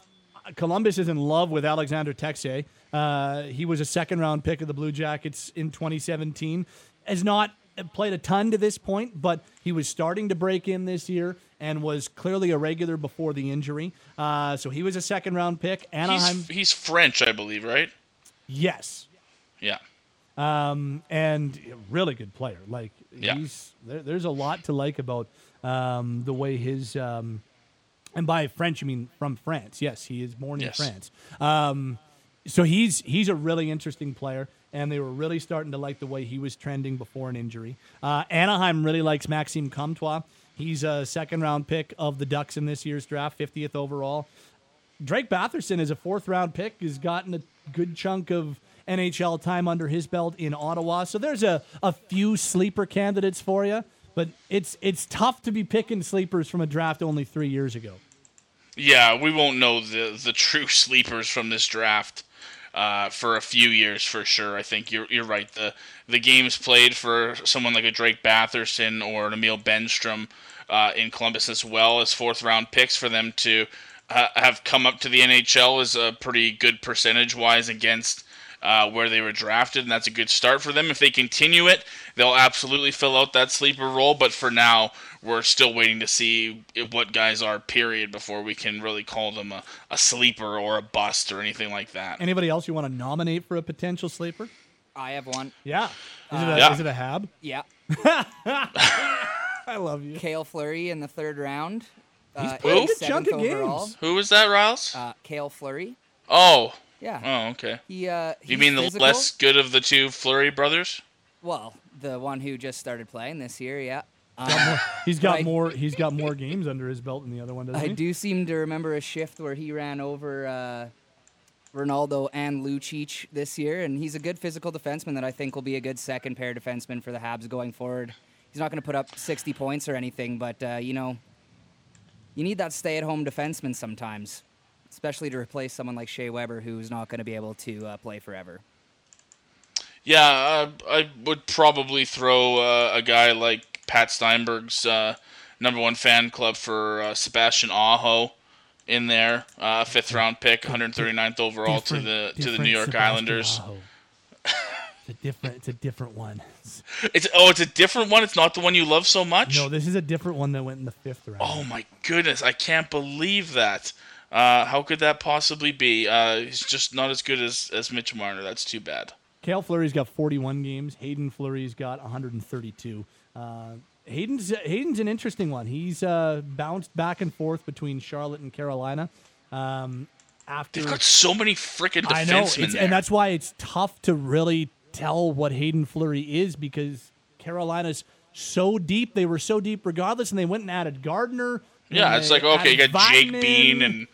Columbus is in love with Alexander Texier. Uh, he was a second round pick of the Blue Jackets in 2017. Has not played a ton to this point, but he was starting to break in this year and was clearly a regular before the injury. Uh, so he was a second round pick. Anaheim. He's, he's French, I believe, right? Yes. Yeah. Um, and really good player. Like yeah. he's there, there's a lot to like about um, the way his um, and by French, you mean from France. Yes, he is born yes. in France. Um, so he's he's a really interesting player. and they were really starting to like the way he was trending before an injury. Uh, Anaheim really likes Maxime Comtois. He's a second round pick of the Ducks in this year's draft, 50th overall. Drake Batherson is a fourth round pick, has gotten a good chunk of NHL time under his belt in Ottawa. So there's a, a few sleeper candidates for you, but it's it's tough to be picking sleepers from a draft only three years ago. Yeah, we won't know the the true sleepers from this draft uh, for a few years for sure. I think you're you're right. The the games played for someone like a Drake Batherson or an Emil Bemstrom uh, in Columbus as well as fourth round picks for them to uh, have come up to the NHL is a pretty good percentage wise against uh, where they were drafted, and that's a good start for them. If they continue it, they'll absolutely fill out that sleeper role. But for now, we're still waiting to see what guys are. Period, before we can really call them a, a sleeper or a bust or anything like that. Anybody else you want to nominate for a potential sleeper? I have one. Yeah. Is, it, a, Yeah. is it a Hab? Yeah. I love you. Kale Fleury in the third round. Uh, played a good chunk of games. Who was that, Riles? Uh, Kale Fleury. oh, Yeah. oh, okay. He. Uh, You he's mean the physical. less good of the two Fleury brothers? Well, the one who just started playing this year. Yeah. He's got Right. more. He's got more games under his belt than the other one, doesn't I he? do seem to remember a shift where he ran over uh, Rinaldo and Lucic this year, and he's a good physical defenseman that I think will be a good second pair defenseman for the Habs going forward. He's not going to put up 60 points or anything, but uh, you know, you need that stay-at-home defenseman sometimes, especially to replace someone like Shea Weber, who's not going to be able to uh, play forever. Yeah, uh, I would probably throw uh, a guy like Pat Steinberg's uh, number one fan club for uh, Sebastian Aho in there, uh, fifth round pick, 139th overall to the to the New York Sebastian Islanders. It's a different. It's a different one. It's oh, it's a different one. It's not the one you love so much. No, this is a different one that went in the fifth round. Oh my goodness, I can't believe that. Uh, how could that possibly be? Uh, he's just not as good as as Mitch Marner. That's too bad. Kale Fleury's got 41 games. Hayden Fleury's got 132. Uh, Hayden's Hayden's an interesting one. He's uh, bounced back and forth between Charlotte and Carolina. Um, after They've got so many freaking I know, and that's why it's tough to really tell what Hayden Fleury is because Carolina's so deep. They were so deep regardless, and they went and added Gardiner. yeah, it's like okay, you got Jake. Bean and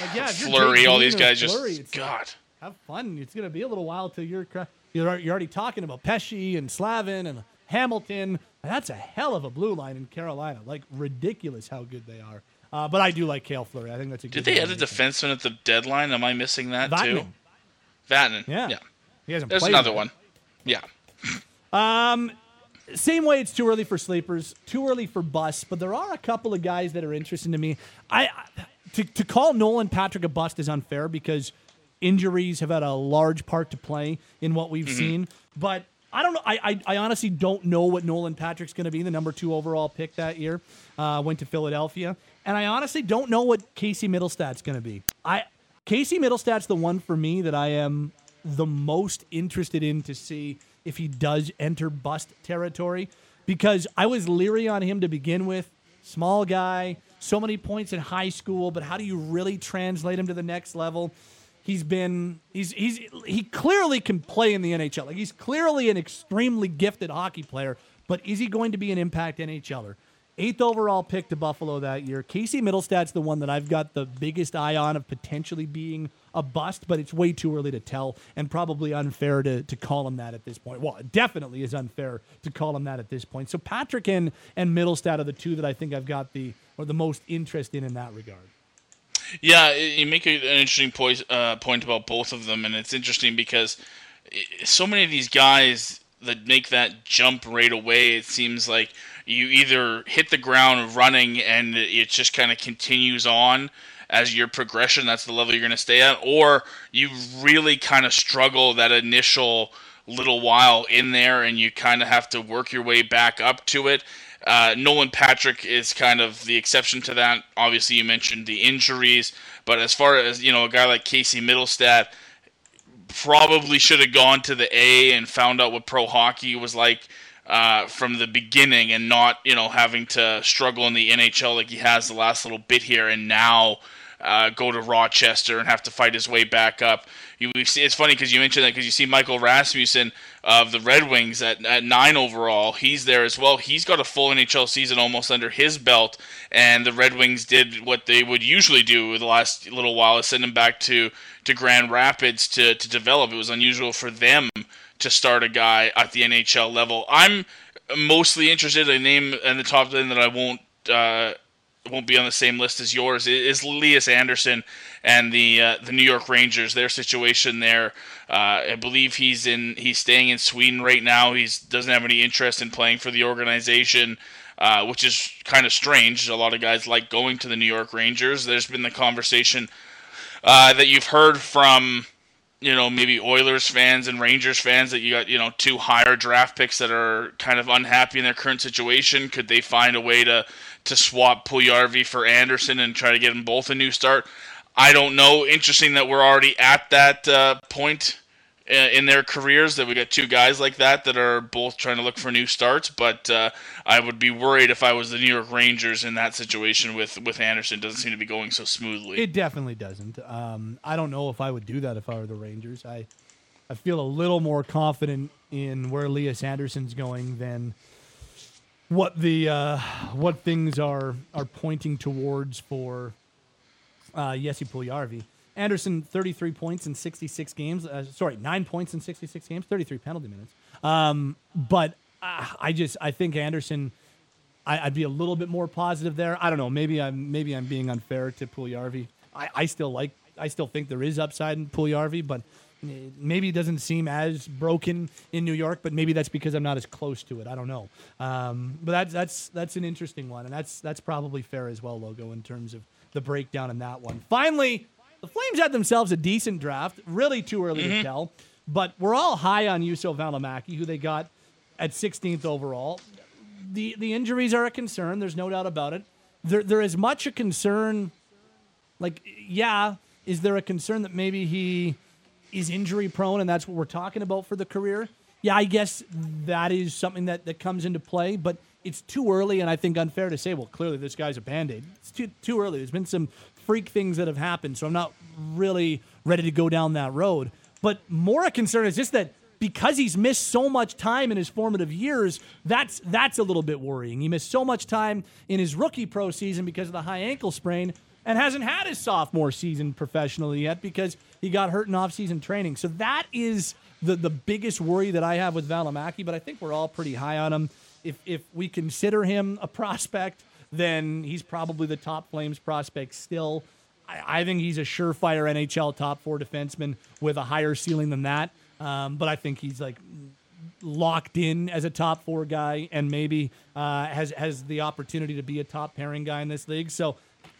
Like, yeah, Fleury. All these guys just Fleury, it's like, God. have fun. It's gonna be a little while till you're you're you're already talking about Pesce and Slavin and Hamilton. That's a hell of a blue line in Carolina. Like ridiculous how good they are. Uh, but I do like Kale Fleury. I think that's a good. Did they add a defenseman at the deadline? Am I missing that too? Vatanen. Yeah. Yeah. He hasn't There's another yet. one. Yeah. um, Same way, it's too early for sleepers, too early for busts, but there are a couple of guys that are interesting to me. I to, to call Nolan Patrick a bust is unfair because injuries have had a large part to play in what we've seen. But I don't know. I, I, I honestly don't know what Nolan Patrick's going to be, the number two overall pick that year. Uh, went to Philadelphia, and I honestly don't know what Casey Mittelstadt's going to be. I Casey Mittelstadt's the one for me that I am the most interested in to see if he does enter bust territory because I was leery on him to begin with. Small guy, so many points in high school, but how do you really translate him to the next level? He's been he's he's he clearly can play in the NHL. Like he's clearly an extremely gifted hockey player, but is he going to be an impact NHLer? Eighth overall pick to Buffalo that year. Casey Mittelstadt's the one that I've got the biggest eye on of potentially being a bust, but it's way too early to tell and probably unfair to, to call him that at this point. Well, it definitely is unfair to call him that at this point. So Patrick and, and Mittelstadt are the two that I think I've got the or the most interest in in that regard. Yeah, you make an interesting point uh, point about both of them, and it's interesting because so many of these guys that make that jump right away, it seems like you either hit the ground running and it just kind of continues on as your progression. That's the level you're going to stay at, or you really kind of struggle that initial little while in there, and you kind of have to work your way back up to it. Uh, Nolan Patrick is kind of the exception to that. Obviously, you mentioned the injuries, but as far as you know, a guy like Casey Mittelstadt probably should have gone to the A and found out what pro hockey was like uh, from the beginning, and not you know having to struggle in the NHL like he has the last little bit here, and now uh, go to Rochester and have to fight his way back up. You, see, it's funny because you mentioned that because you see Michael Rasmussen of the Red Wings at, at nine overall. He's there as well. He's got a full NHL season almost under his belt, and the Red Wings did what they would usually do the last little while is send him back to, to Grand Rapids to, to develop. It was unusual for them to start a guy at the NHL level. I'm mostly interested in a name in the top ten that I won't uh, won't be on the same list as yours is Lias Andersson and the uh, the New York Rangers. Their situation there, uh, I believe he's in he's staying in Sweden right now. He doesn't have any interest in playing for the organization. Uh, which is kind of strange. A lot of guys like going to the New York Rangers. There's been the conversation uh, that you've heard from you know, maybe Oilers fans and Rangers fans that you got, you know, two higher draft picks that are kind of unhappy in their current situation. Could they find a way to to swap Puljujarvi for Andersson and try to get them both a new start? I don't know. Interesting that we're already at that uh, point in their careers that we got two guys like that that are both trying to look for new starts. But uh, I would be worried if I was the New York Rangers in that situation with with Andersson. It doesn't seem to be going so smoothly. It definitely doesn't. Um, I don't know if I would do that if I were the Rangers. I I feel a little more confident in where Lias Andersson's going than what the uh, what things are are pointing towards for uh, Jesse Puljujarvi. Andersson, 33 points in 66 games. Uh, sorry, nine points in 66 games, 33 penalty minutes. Um, but uh, I just I think Andersson, I, would be a little bit more positive there. I don't know. Maybe I'm maybe I'm being unfair to Puljujarvi. I, I still like. I still think there is upside in Puljujarvi, but maybe it doesn't seem as broken in New York. But maybe that's because I'm not as close to it. I don't know. Um, but that's that's that's an interesting one, and that's that's probably fair as well, Logo, in terms of the breakdown in that one. Finally, the Flames had themselves a decent draft. Really too early mm-hmm. to tell. But we're all high on Juuso Valimaki, who they got at 16th overall. The the injuries are a concern. There's no doubt about it. There there is much a concern. Like, yeah, is there a concern that maybe he is injury prone and that's what we're talking about for the career? Yeah, I guess that is something that, that comes into play, but it's too early and I think unfair to say, well, clearly this guy's a band aid. It's too, too early. There's been some freak things that have happened. So I'm not really ready to go down that road. But more a concern is just that because he's missed so much time in his formative years, that's that's a little bit worrying. He missed so much time in his rookie pro season because of the high ankle sprain and hasn't had his sophomore season professionally yet because he got hurt in off-season training. So that is the the biggest worry that I have with Valimaki, but I think we're all pretty high on him. If if we consider him a prospect, then he's probably the top Flames prospect still. I, I think he's a surefire NHL top four defenseman with a higher ceiling than that. Um, but I think he's like locked in as a top four guy and maybe uh, has has the opportunity to be a top pairing guy in this league. So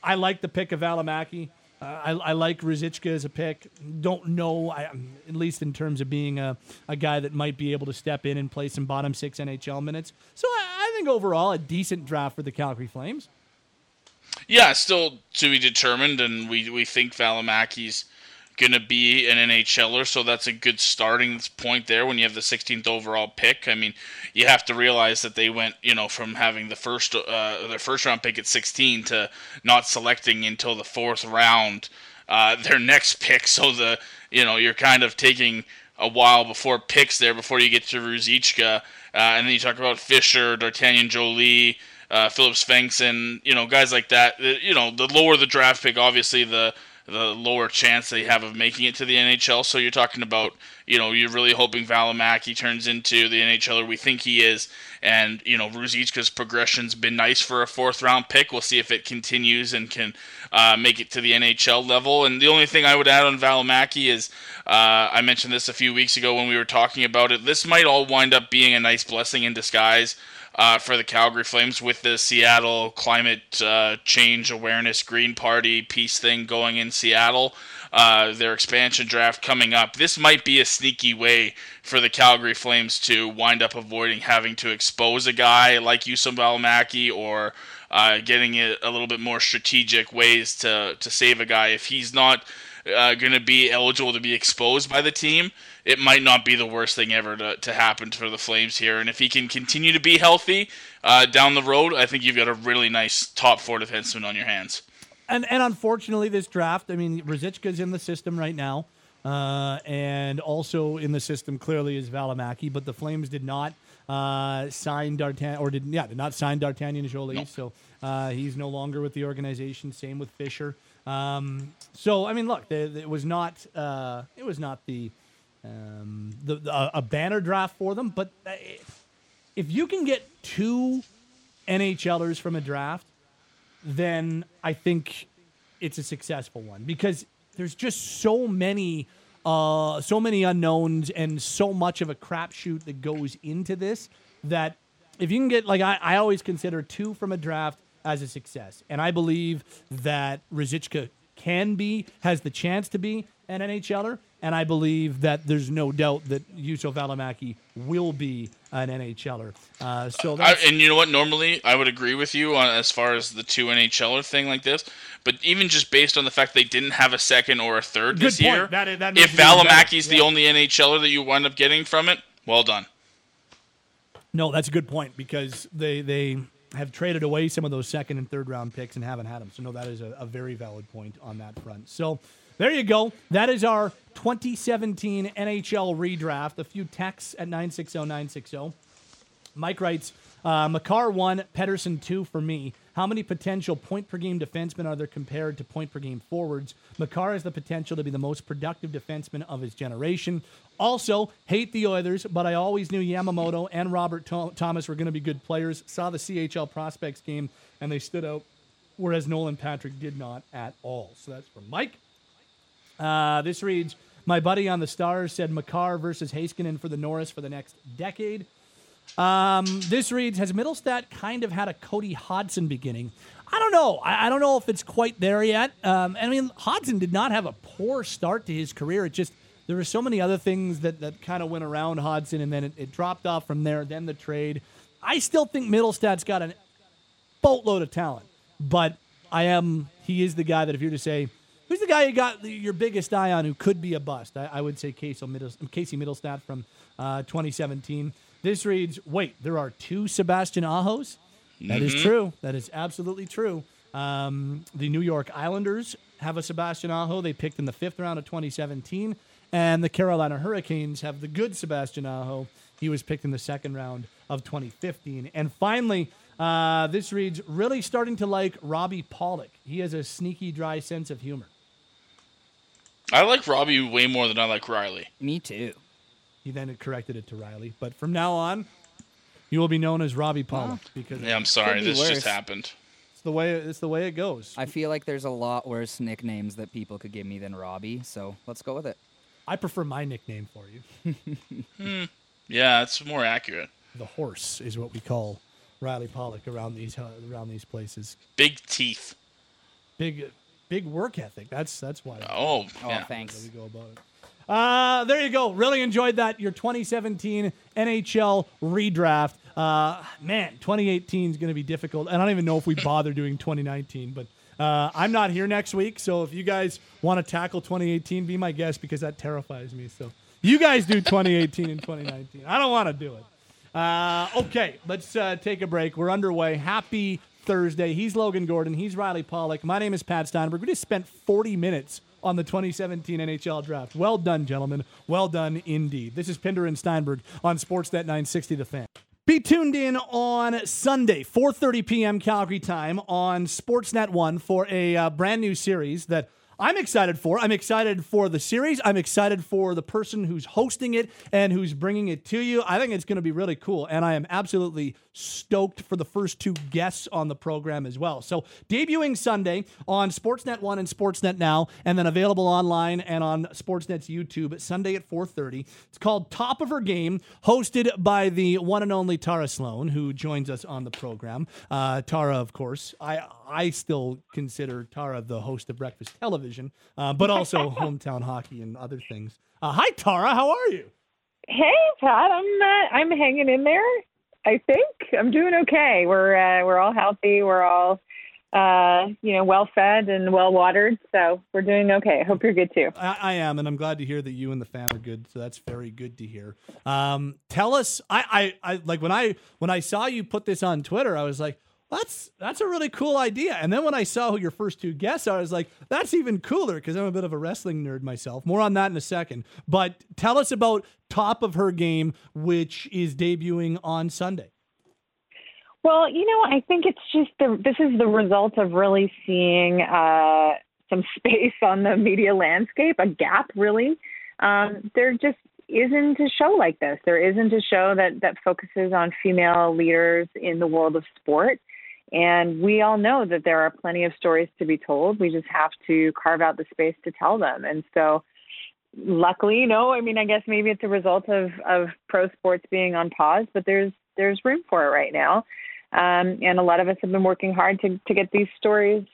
I like the pick of Valimaki. Uh, I, I, like Ruzicka as a pick. Don't know, I, at least in terms of being a, a guy that might be able to step in and play some bottom six NHL minutes. So I, I think overall a decent draft for the Calgary Flames. Yeah, still to be determined, and we we think Valimaki's going to be an NHLer, so that's a good starting point there when you have the 16th overall pick. I mean, you have to realize that they went, you know, from having the first uh, their first round pick at 16 to not selecting until the fourth round uh, their next pick. So the you know you're kind of taking a while before picks there before you get to Ruzicka, uh, and then you talk about Fischer, D'Artagnan Joly. Uh, Filip Svensson, you know, guys like that. You know, the lower the draft pick, obviously the the lower chance they have of making it to the NHL. So you're talking about, you know, you're really hoping Valimaki turns into the NHLer we think he is. And, you know, Ruzicka's progression's been nice for a fourth round pick. We'll see if it continues and can uh, make it to the NHL level. And the only thing I would add on Valimaki is uh, I mentioned this a few weeks ago when we were talking about it. This might all wind up being a nice blessing in disguise uh, for the Calgary Flames with the Seattle climate uh, change awareness Green Party peace thing going in Seattle. Uh, their expansion draft coming up. This might be a sneaky way for the Calgary Flames to wind up avoiding having to expose a guy like Juuso Valimaki or uh, getting it a little bit more strategic ways to, to save a guy. If he's not uh, going to be eligible to be exposed by the team, it might not be the worst thing ever to, to happen for the Flames here. And if he can continue to be healthy uh, down the road, I think you've got a really nice top four defenseman on your hands. and and unfortunately, this draft. I mean, Ruzicka's in the system right now, uh, and also in the system clearly is Valimaki. But the Flames did not uh, sign D'Artagnan, or did yeah, did not sign D'Artagnan Joly. So uh, he's no longer with the organization. Same with Fischer. Um, so I mean, look, it was not uh, it was not the, um, the, the a banner draft for them, but uh, if you can get two NHLers from a draft, then I think it's a successful one because there's just so many uh, so many unknowns and so much of a crapshoot that goes into this that if you can get like I, I always consider two from a draft as a success. And I believe that Ruzicka can be, has the chance to be an NHLer. And I believe that there's no doubt that Juuso Valimaki will be an NHLer. Uh, so I, and you know what? Normally, I would agree with you on as far as the two NHLer thing like this. But even just based on the fact they didn't have a second or a third Good this point. year, That- that if makes it even better. Valimaki's the only NHLer that you wind up getting from it, well done. No, that's a good point because they they have traded away some of those second and third round picks and haven't had them. So no, that is a, a very valid point on that front. So there you go. That is our 2017 NHL redraft. A few texts at 960-960. Mike writes, uh, Makar one, Pettersson two for me. How many potential point per game defensemen are there compared to point per game forwards? Makar has the potential to be the most productive defenseman of his generation. Also, hate the Oilers, but I always knew Yamamoto and Robert Tho- Thomas were going to be good players. Saw the CHL prospects game and they stood out, whereas Nolan Patrick did not at all. So that's from Mike. Uh, this reads My buddy on the Stars said Makar versus Heiskanen for the Norris for the next decade. Um, this reads Has Mittelstadt kind of had a Cody Hodgson beginning? I don't know. I, I don't know if it's quite there yet. Um, I mean, Hodgson did not have a poor start to his career. It just, there were so many other things that, that kind of went around Hodgson, and then it, it dropped off from there, then the trade. I still think Mittelstadt's got a boatload of talent, but I am, he is the guy that if you're to say, Who's the guy you got your biggest eye on who could be a bust? I, I would say Casey, Middles- Casey Mittelstadt from uh, 2017. This reads, wait, there are two Sebastian Ahos? That is Mhm. true. That is absolutely true. Um, the New York Islanders have a Sebastian Aho they picked in the fifth round of 2017. And the Carolina Hurricanes have the good Sebastian Aho. He was picked in the second round of 2015. And finally, uh, this reads, really starting to like Robbie Pollock. He has a sneaky, dry sense of humor. I like Robbie way more than I like Riley. Me too. He then corrected it to Riley. But from now on, you will be known as Robbie Pollock because Yeah, I'm sorry. Be This worse. just happened. it's the way it's the way it goes. I feel like there's a lot worse nicknames that people could give me than Robbie, so let's go with it. I prefer my nickname for you. Hmm. Yeah, it's more accurate. The horse is what we call Riley Pollock around these uh, around these places. Big teeth. Big big work ethic. That's that's why. Oh, Oh, yeah. thanks. we go about it. Uh, there you go. Really enjoyed that. Your 2017 NHL redraft. Uh, man, 2018 is going to be difficult. I don't even know if we bother doing 2019, but uh, I'm not here next week. So if you guys want to tackle 2018, be my guest because that terrifies me. So you guys do 2018 and 2019. I don't want to do it. Uh, okay, let's uh, take a break. We're underway. Happy Thursday. He's Logan Gordon. He's Riley Pollock. My name is Pat Steinberg. We just spent 40 minutes on the 2017 NHL draft. Well done, gentlemen. Well done indeed. This is Pinder and Steinberg on Sportsnet 960 The Fan. Be tuned in on Sunday, 4:30 p.m. Calgary time on Sportsnet 1 for a uh, brand new series that I'm excited for. I'm excited for the series. I'm excited for the person who's hosting it and who's bringing it to you. I think it's going to be really cool, and I am absolutely stoked for the first two guests on the program as well. So, debuting Sunday on Sportsnet 1 and Sportsnet Now, and then available online and on Sportsnet's YouTube Sunday at 4:30. It's called Top of Her Game, hosted by the one and only Tara Slone, who joins us on the program. Uh, Tara, of course, I I still consider Tara the host of Breakfast Television, uh, but also Hometown Hockey and other things. Uh, hi, Tara. How are you? Hey, Pat. I'm uh, I'm hanging in there. I think I'm doing okay. We're uh, we're all healthy. We're all uh, you know well fed and well watered. So we're doing okay. I hope you're good too. I, I am, and I'm glad to hear that you and the fam are good. So that's very good to hear. Um, tell us, I, I, I like when I when I saw you put this on Twitter, I was like, that's that's a really cool idea. And then when I saw who your first two guests are, I was like, that's even cooler because I'm a bit of a wrestling nerd myself. More on that in a second. But tell us about Top of Her Game, which is debuting on Sunday. Well, you know, I think it's just the this is the result of really seeing uh, some space on the media landscape, a gap really. Um, there just isn't a show like this. There isn't a show that that focuses on female leaders in the world of sport. And we all know that there are plenty of stories to be told. We just have to carve out the space to tell them. And so, luckily, you know, I mean, I guess maybe it's a result of of pro sports being on pause, but there's there's room for it right now. Um, and a lot of us have been working hard to to get these stories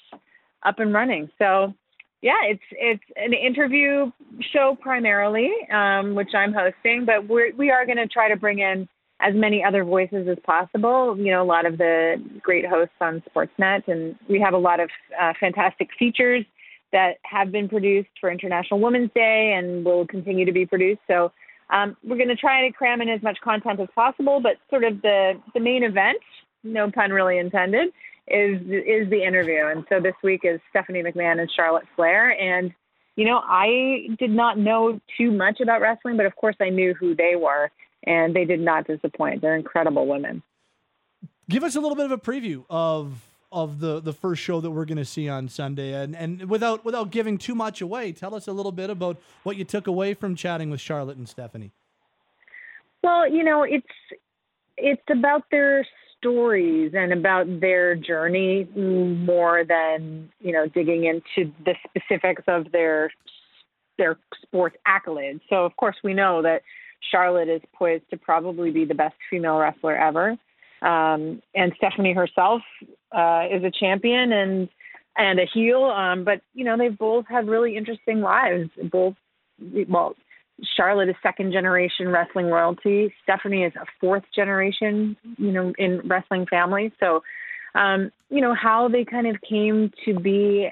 up and running. So, yeah, it's it's an interview show primarily, um, which I'm hosting, but we're we are going to try to bring in as many other voices as possible. You know, a lot of the great hosts on Sportsnet, and we have a lot of uh, fantastic features that have been produced for International Women's Day and will continue to be produced. So um, we're going to try to cram in as much content as possible, but sort of the the main event, no pun really intended, is is the interview. And so this week is Stephanie McMahon and Charlotte Flair, and you know, I did not know too much about wrestling, but of course I knew who they were and they did not disappoint. They're incredible women. Give us a little bit of a preview of of the the first show that we're going to see on Sunday, and and without without giving too much away, tell us a little bit about what you took away from chatting with Charlotte and Stephanie. Well, you know, it's it's about their stories and about their journey more than you know digging into the specifics of their their sports accolades. So of course we know that Charlotte is poised to probably be the best female wrestler ever. Um, and Stephanie herself uh, is a champion and and a heel. Um, but you know they've both had really interesting lives. Both well, Charlotte is second generation wrestling royalty. Stephanie is a fourth generation, you know, in wrestling family. So, um, you know, how they kind of came to be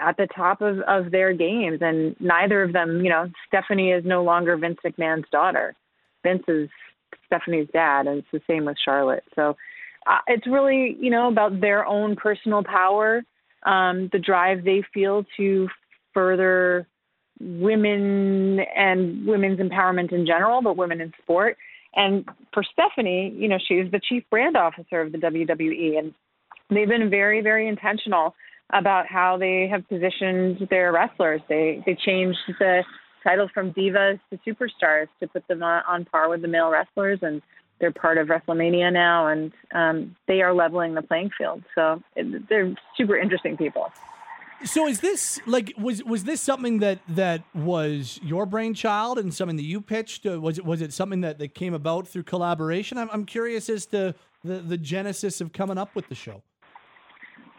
at the top of, of their games. And neither of them, you know, Stephanie is no longer Vince McMahon's daughter. Vince is Stephanie's dad, and it's the same with Charlotte. So uh, it's really, you know, about their own personal power, um, the drive they feel to further women and women's empowerment in general, but women in sport. And for Stephanie, you know, she's the chief brand officer of the WWE, and they've been very, very intentional about how they have positioned their wrestlers. They they changed the titles from divas to superstars to put them on, on par with the male wrestlers, and they're part of WrestleMania now, and um, they are leveling the playing field. So it, they're super interesting people. So is this like was was this something that that was your brainchild and something that you pitched? Uh, was it was it something that, that came about through collaboration? I'm I'm curious as to the the genesis of coming up with the show.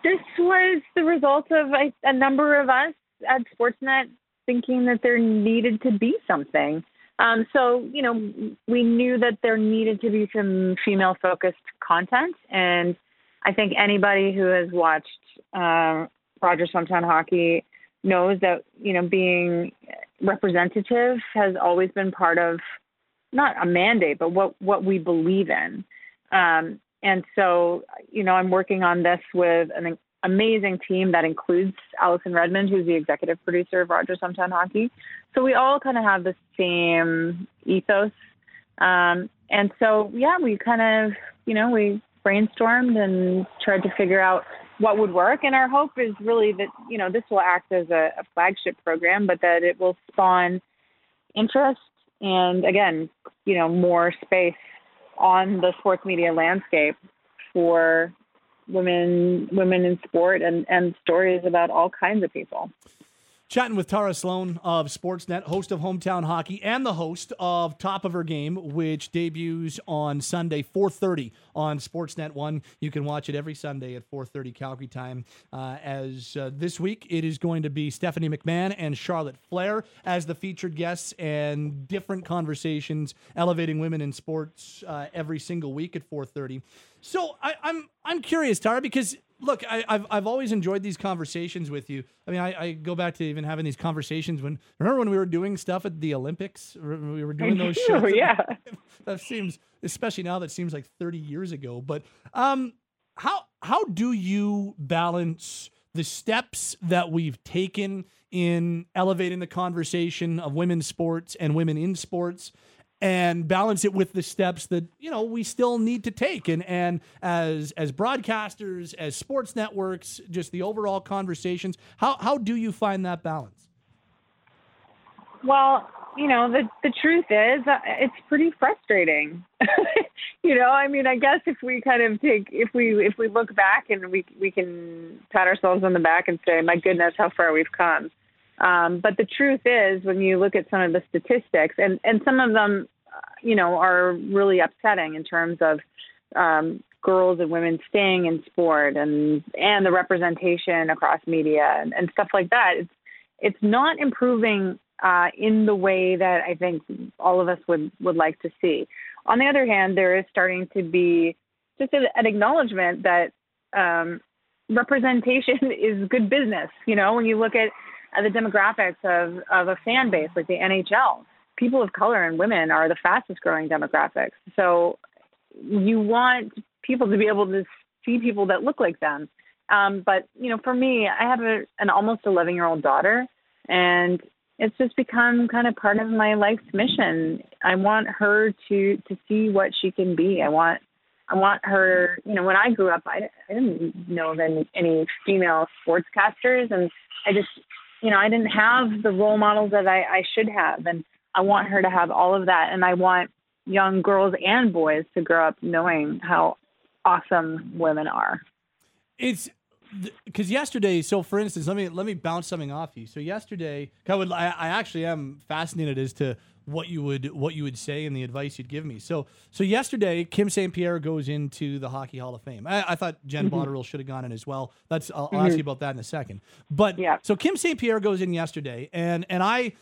This was the result of a, a number of us at Sportsnet thinking that there needed to be something. Um, so, you know, we knew that there needed to be some female focused content. And I think anybody who has watched uh, Rogers Hometown Hockey knows that, you know, being representative has always been part of not a mandate, but what, what we believe in. Um, and so, you know, I'm working on this with an amazing team that includes Allison Redmond, who's the executive producer of Rogers Hometown Hockey. So we all kind of have the same ethos. Um, and so, yeah, we kind of, you know, we brainstormed and tried to figure out what would work. And our hope is really that, you know, this will act as a, a flagship program, but that it will spawn interest and, again, you know, more space on the sports media landscape for women women in sport and and stories about all kinds of people. Chatting with Tara Slone of Sportsnet, host of Hometown Hockey, and the host of Top of Her Game, which debuts on Sunday, 4:30 on Sportsnet One. You can watch it every Sunday at 4:30 Calgary time. Uh, as uh, this week, it is going to be Stephanie McMahon and Charlotte Flair as the featured guests, and different conversations elevating women in sports uh, every single week at 4:30. So I, I'm I'm curious, Tara, because look, I, have I've always enjoyed these conversations with you. I mean, I, I, go back to even having these conversations when remember when we were doing stuff at the Olympics. We were doing those shows. yeah, that seems especially now that seems like 30 years ago. But um, how how do you balance the steps that we've taken in elevating the conversation of women's sports and women in sports and balance it with the steps that you know we still need to take. And and as as broadcasters as sports networks just the overall conversations how how do you find that balance? Well you know the the truth is uh, it's pretty frustrating. You know i mean i guess if we kind of take if we if we look back and we we can pat ourselves on the back and say my goodness how far we've come. Um, but the truth is when you look at some of the statistics and and some of them you know are really upsetting in terms of um, girls and women staying in sport and and the representation across media and, and stuff like that it's it's not improving uh, in the way that I think all of us would, would like to see. On the other hand, there is starting to be just a, an acknowledgement that um, representation is good business. You know, when you look at, at the demographics of, of a fan base like the NHL, people of color and women are the fastest growing demographics. So you want people to be able to see people that look like them. Um, but you know, for me, I have a, an almost 11 year old daughter, and it's just become kind of part of my life's mission. I want her to to see what she can be. I want I want her. You know, when I grew up, I, I didn't know of any, any female sportscasters, and I just you know I didn't have the role models that I, I should have, and I want her to have all of that, and I want young girls and boys to grow up knowing how awesome women are. It's because yesterday, so for instance, let me let me bounce something off you. So yesterday, I would I, I actually am fascinated as to what you would what you would say and the advice you'd give me. So so yesterday, Kim St. Pierre goes into the Hockey Hall of Fame. I, I thought Jen mm-hmm. Botterill should have gone in as well. That's I'll, mm-hmm. I'll, ask you about that in a second. But yeah. so Kim St. Pierre goes in yesterday, and and I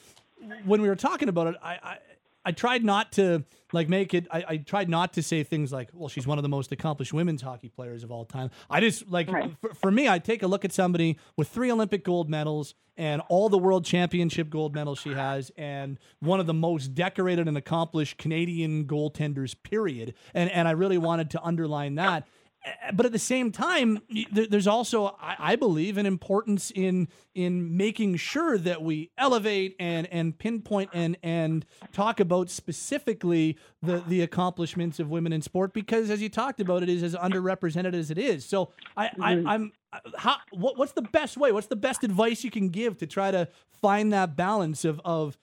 when we were talking about it, I, I I tried not to like make it. I, I, tried not to say things like, "Well, she's one of the most accomplished women's hockey players of all time." I just like right. for, for, me, I take a look at somebody with three Olympic gold medals and all the world championship gold medals she has, and one of the most decorated and accomplished Canadian goaltenders. Period. And and I really wanted to underline that but at the same time, there's also, I believe, an importance in in making sure that we elevate and and pinpoint and and talk about specifically the the accomplishments of women in sport because, as you talked about, it is as underrepresented as it is. So I. I I'm how what, what's the best way? What's the best advice you can give to try to find that balance of of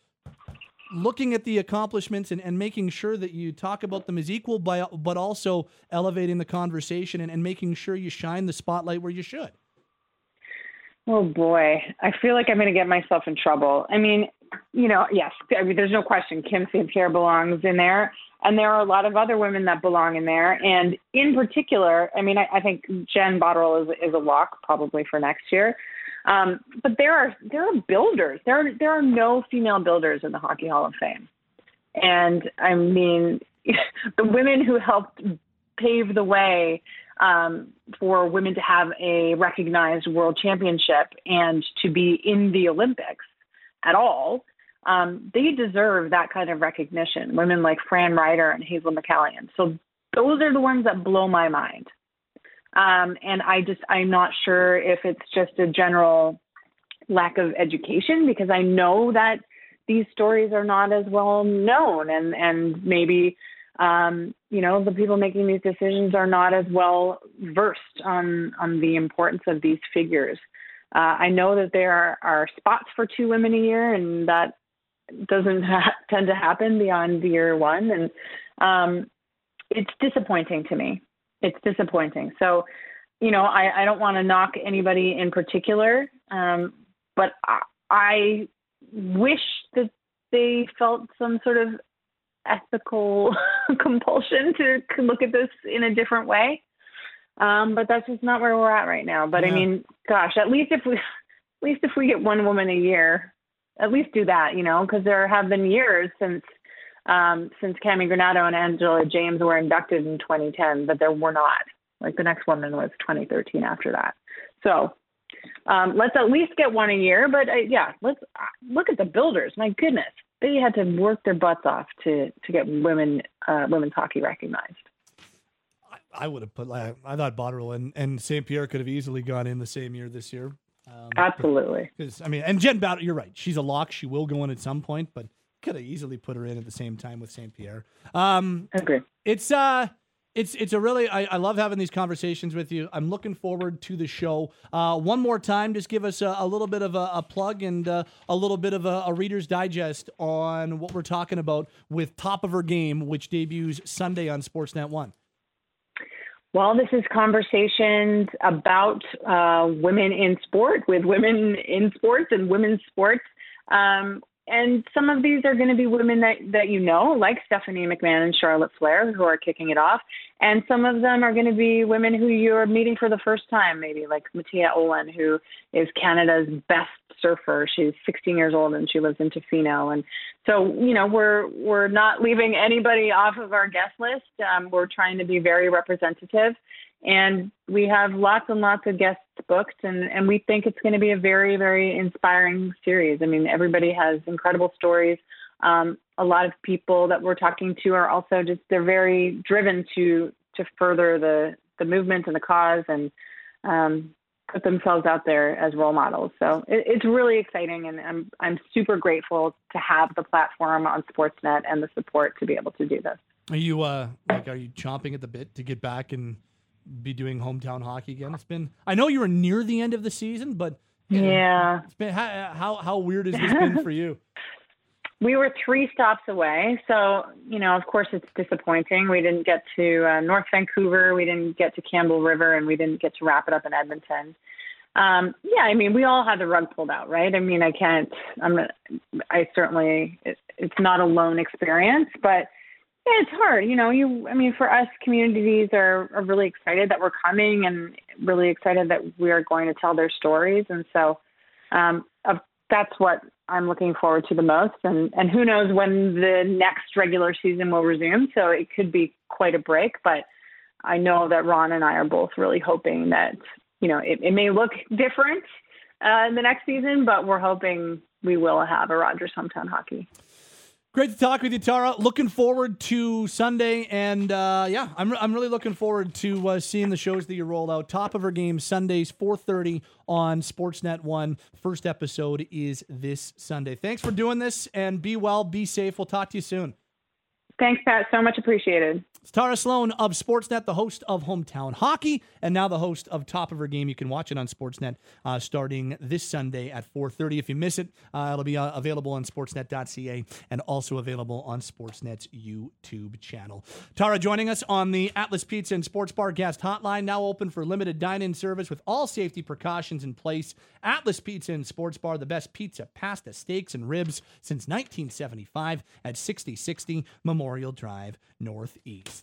looking at the accomplishments and, and making sure that you talk about them as equal, by, but also elevating the conversation and, and making sure you shine the spotlight where you should? Oh boy, I feel like I'm going to get myself in trouble. I mean, you know, yes, I mean, there's no question Kim St. Pierre belongs in there, and there are a lot of other women that belong in there. And in particular, I mean, I, I think Jen Botterill is, is a lock probably for next year. Um, but there are there are builders. There are there are no female builders in the Hockey Hall of Fame, and I mean the women who helped pave the way um, for women to have a recognized world championship and to be in the Olympics at all. Um, they deserve that kind of recognition. Women like Fran Rider and Hazel McCallion. So those are the ones that blow my mind. Um, and I just, I'm not sure if it's just a general lack of education because I know that these stories are not as well known and, and maybe, um, you know, the people making these decisions are not as well versed on, on the importance of these figures. Uh, I know that there are, are spots for two women a year and that doesn't ha- tend to happen beyond year one. And um, it's disappointing to me it's disappointing. So, you know, I, I don't want to knock anybody in particular, um, but I, I wish that they felt some sort of ethical compulsion to look at this in a different way. Um, but that's just not where we're at right now. But yeah. I mean, gosh, at least if we, at least if we get one woman a year, at least do that, you know, because there have been years since um, since Cami Granato and Angela James were inducted in 2010, but there were not. Like the next woman was 2013 after that. So um, let's at least get one a year. But uh, yeah, let's uh, look at the builders. My goodness, they had to work their butts off to to get women uh, women's hockey recognized. I would have put. I thought Botterill and, and St. Pierre could have easily gone in the same year this year. Um, Absolutely. Because I mean, and Jen Botterill, you're right. She's a lock. She will go in at some point, but could have easily put her in at the same time with St. Pierre. Um, I agree. It's uh, it's it's a really I, I love having these conversations with you. I'm looking forward to the show. Uh, one more time, just give us a, a little bit of a, a plug and uh, a little bit of a, a, Reader's Digest on what we're talking about with Top of Her Game, which debuts Sunday on Sportsnet One. Well, this is conversations about uh, women in sport with women in sports and women's sports. Um, and some of these are going to be women that, that you know, like Stephanie McMahon and Charlotte Flair, who are kicking it off. And some of them are going to be women who you're meeting for the first time, maybe like Mathea Olin, who is Canada's best surfer. She's 16 years old and she lives in Tofino. And so, you know, we're we're not leaving anybody off of our guest list. Um, we're trying to be very representative and we have lots and lots of guests booked and, and we think it's going to be a very very inspiring series. I mean everybody has incredible stories. Um, a lot of people that we're talking to are also just they're very driven to to further the the movement and the cause and um, put themselves out there as role models. So it, it's really exciting and i'm i'm super grateful to have the platform on sportsnet and the support to be able to do this. Are you uh like are you chomping at the bit to get back and be doing hometown hockey again. It's been I know you were near the end of the season, but yeah, it's been how how, how weird has this been for you? We were three stops away, so you know, of course, it's disappointing. We didn't get to uh, North Vancouver, we didn't get to Campbell River, and we didn't get to wrap it up in Edmonton. Um, yeah, I mean, we all had the rug pulled out, right? I mean, I can't. I'm. I certainly. It, it's not a lone experience, but it's hard. You know, you. I mean, for us, communities are, are really excited that we're coming, and really excited that we are going to tell their stories. And so, um, that's what I'm looking forward to the most. And and who knows when the next regular season will resume? So it could be quite a break, but I know that Ron and I are both really hoping that you know it, it may look different uh, in the next season, but we're hoping we will have a Rogers hometown hockey. Great to talk with you, Tara. Looking forward to Sunday, and uh, yeah, I'm, I'm really looking forward to uh, seeing the shows that you roll out. Top of her game Sundays, 4:30 on Sportsnet One. First episode is this Sunday. Thanks for doing this, and be well, be safe. We'll talk to you soon. Thanks, Pat. So much appreciated. It's Tara Slone of Sportsnet, the host of Hometown Hockey, and now the host of Top of Her Game. You can watch it on Sportsnet uh, starting this Sunday at 4:30. If you miss it, uh, it'll be uh, available on Sportsnet.ca and also available on Sportsnet's YouTube channel. Tara joining us on the Atlas Pizza and Sports Bar guest hotline, now open for limited dine-in service with all safety precautions in place. Atlas Pizza and Sports Bar, the best pizza, pasta, steaks, and ribs since 1975 at 6060 Memorial Drive Northeast.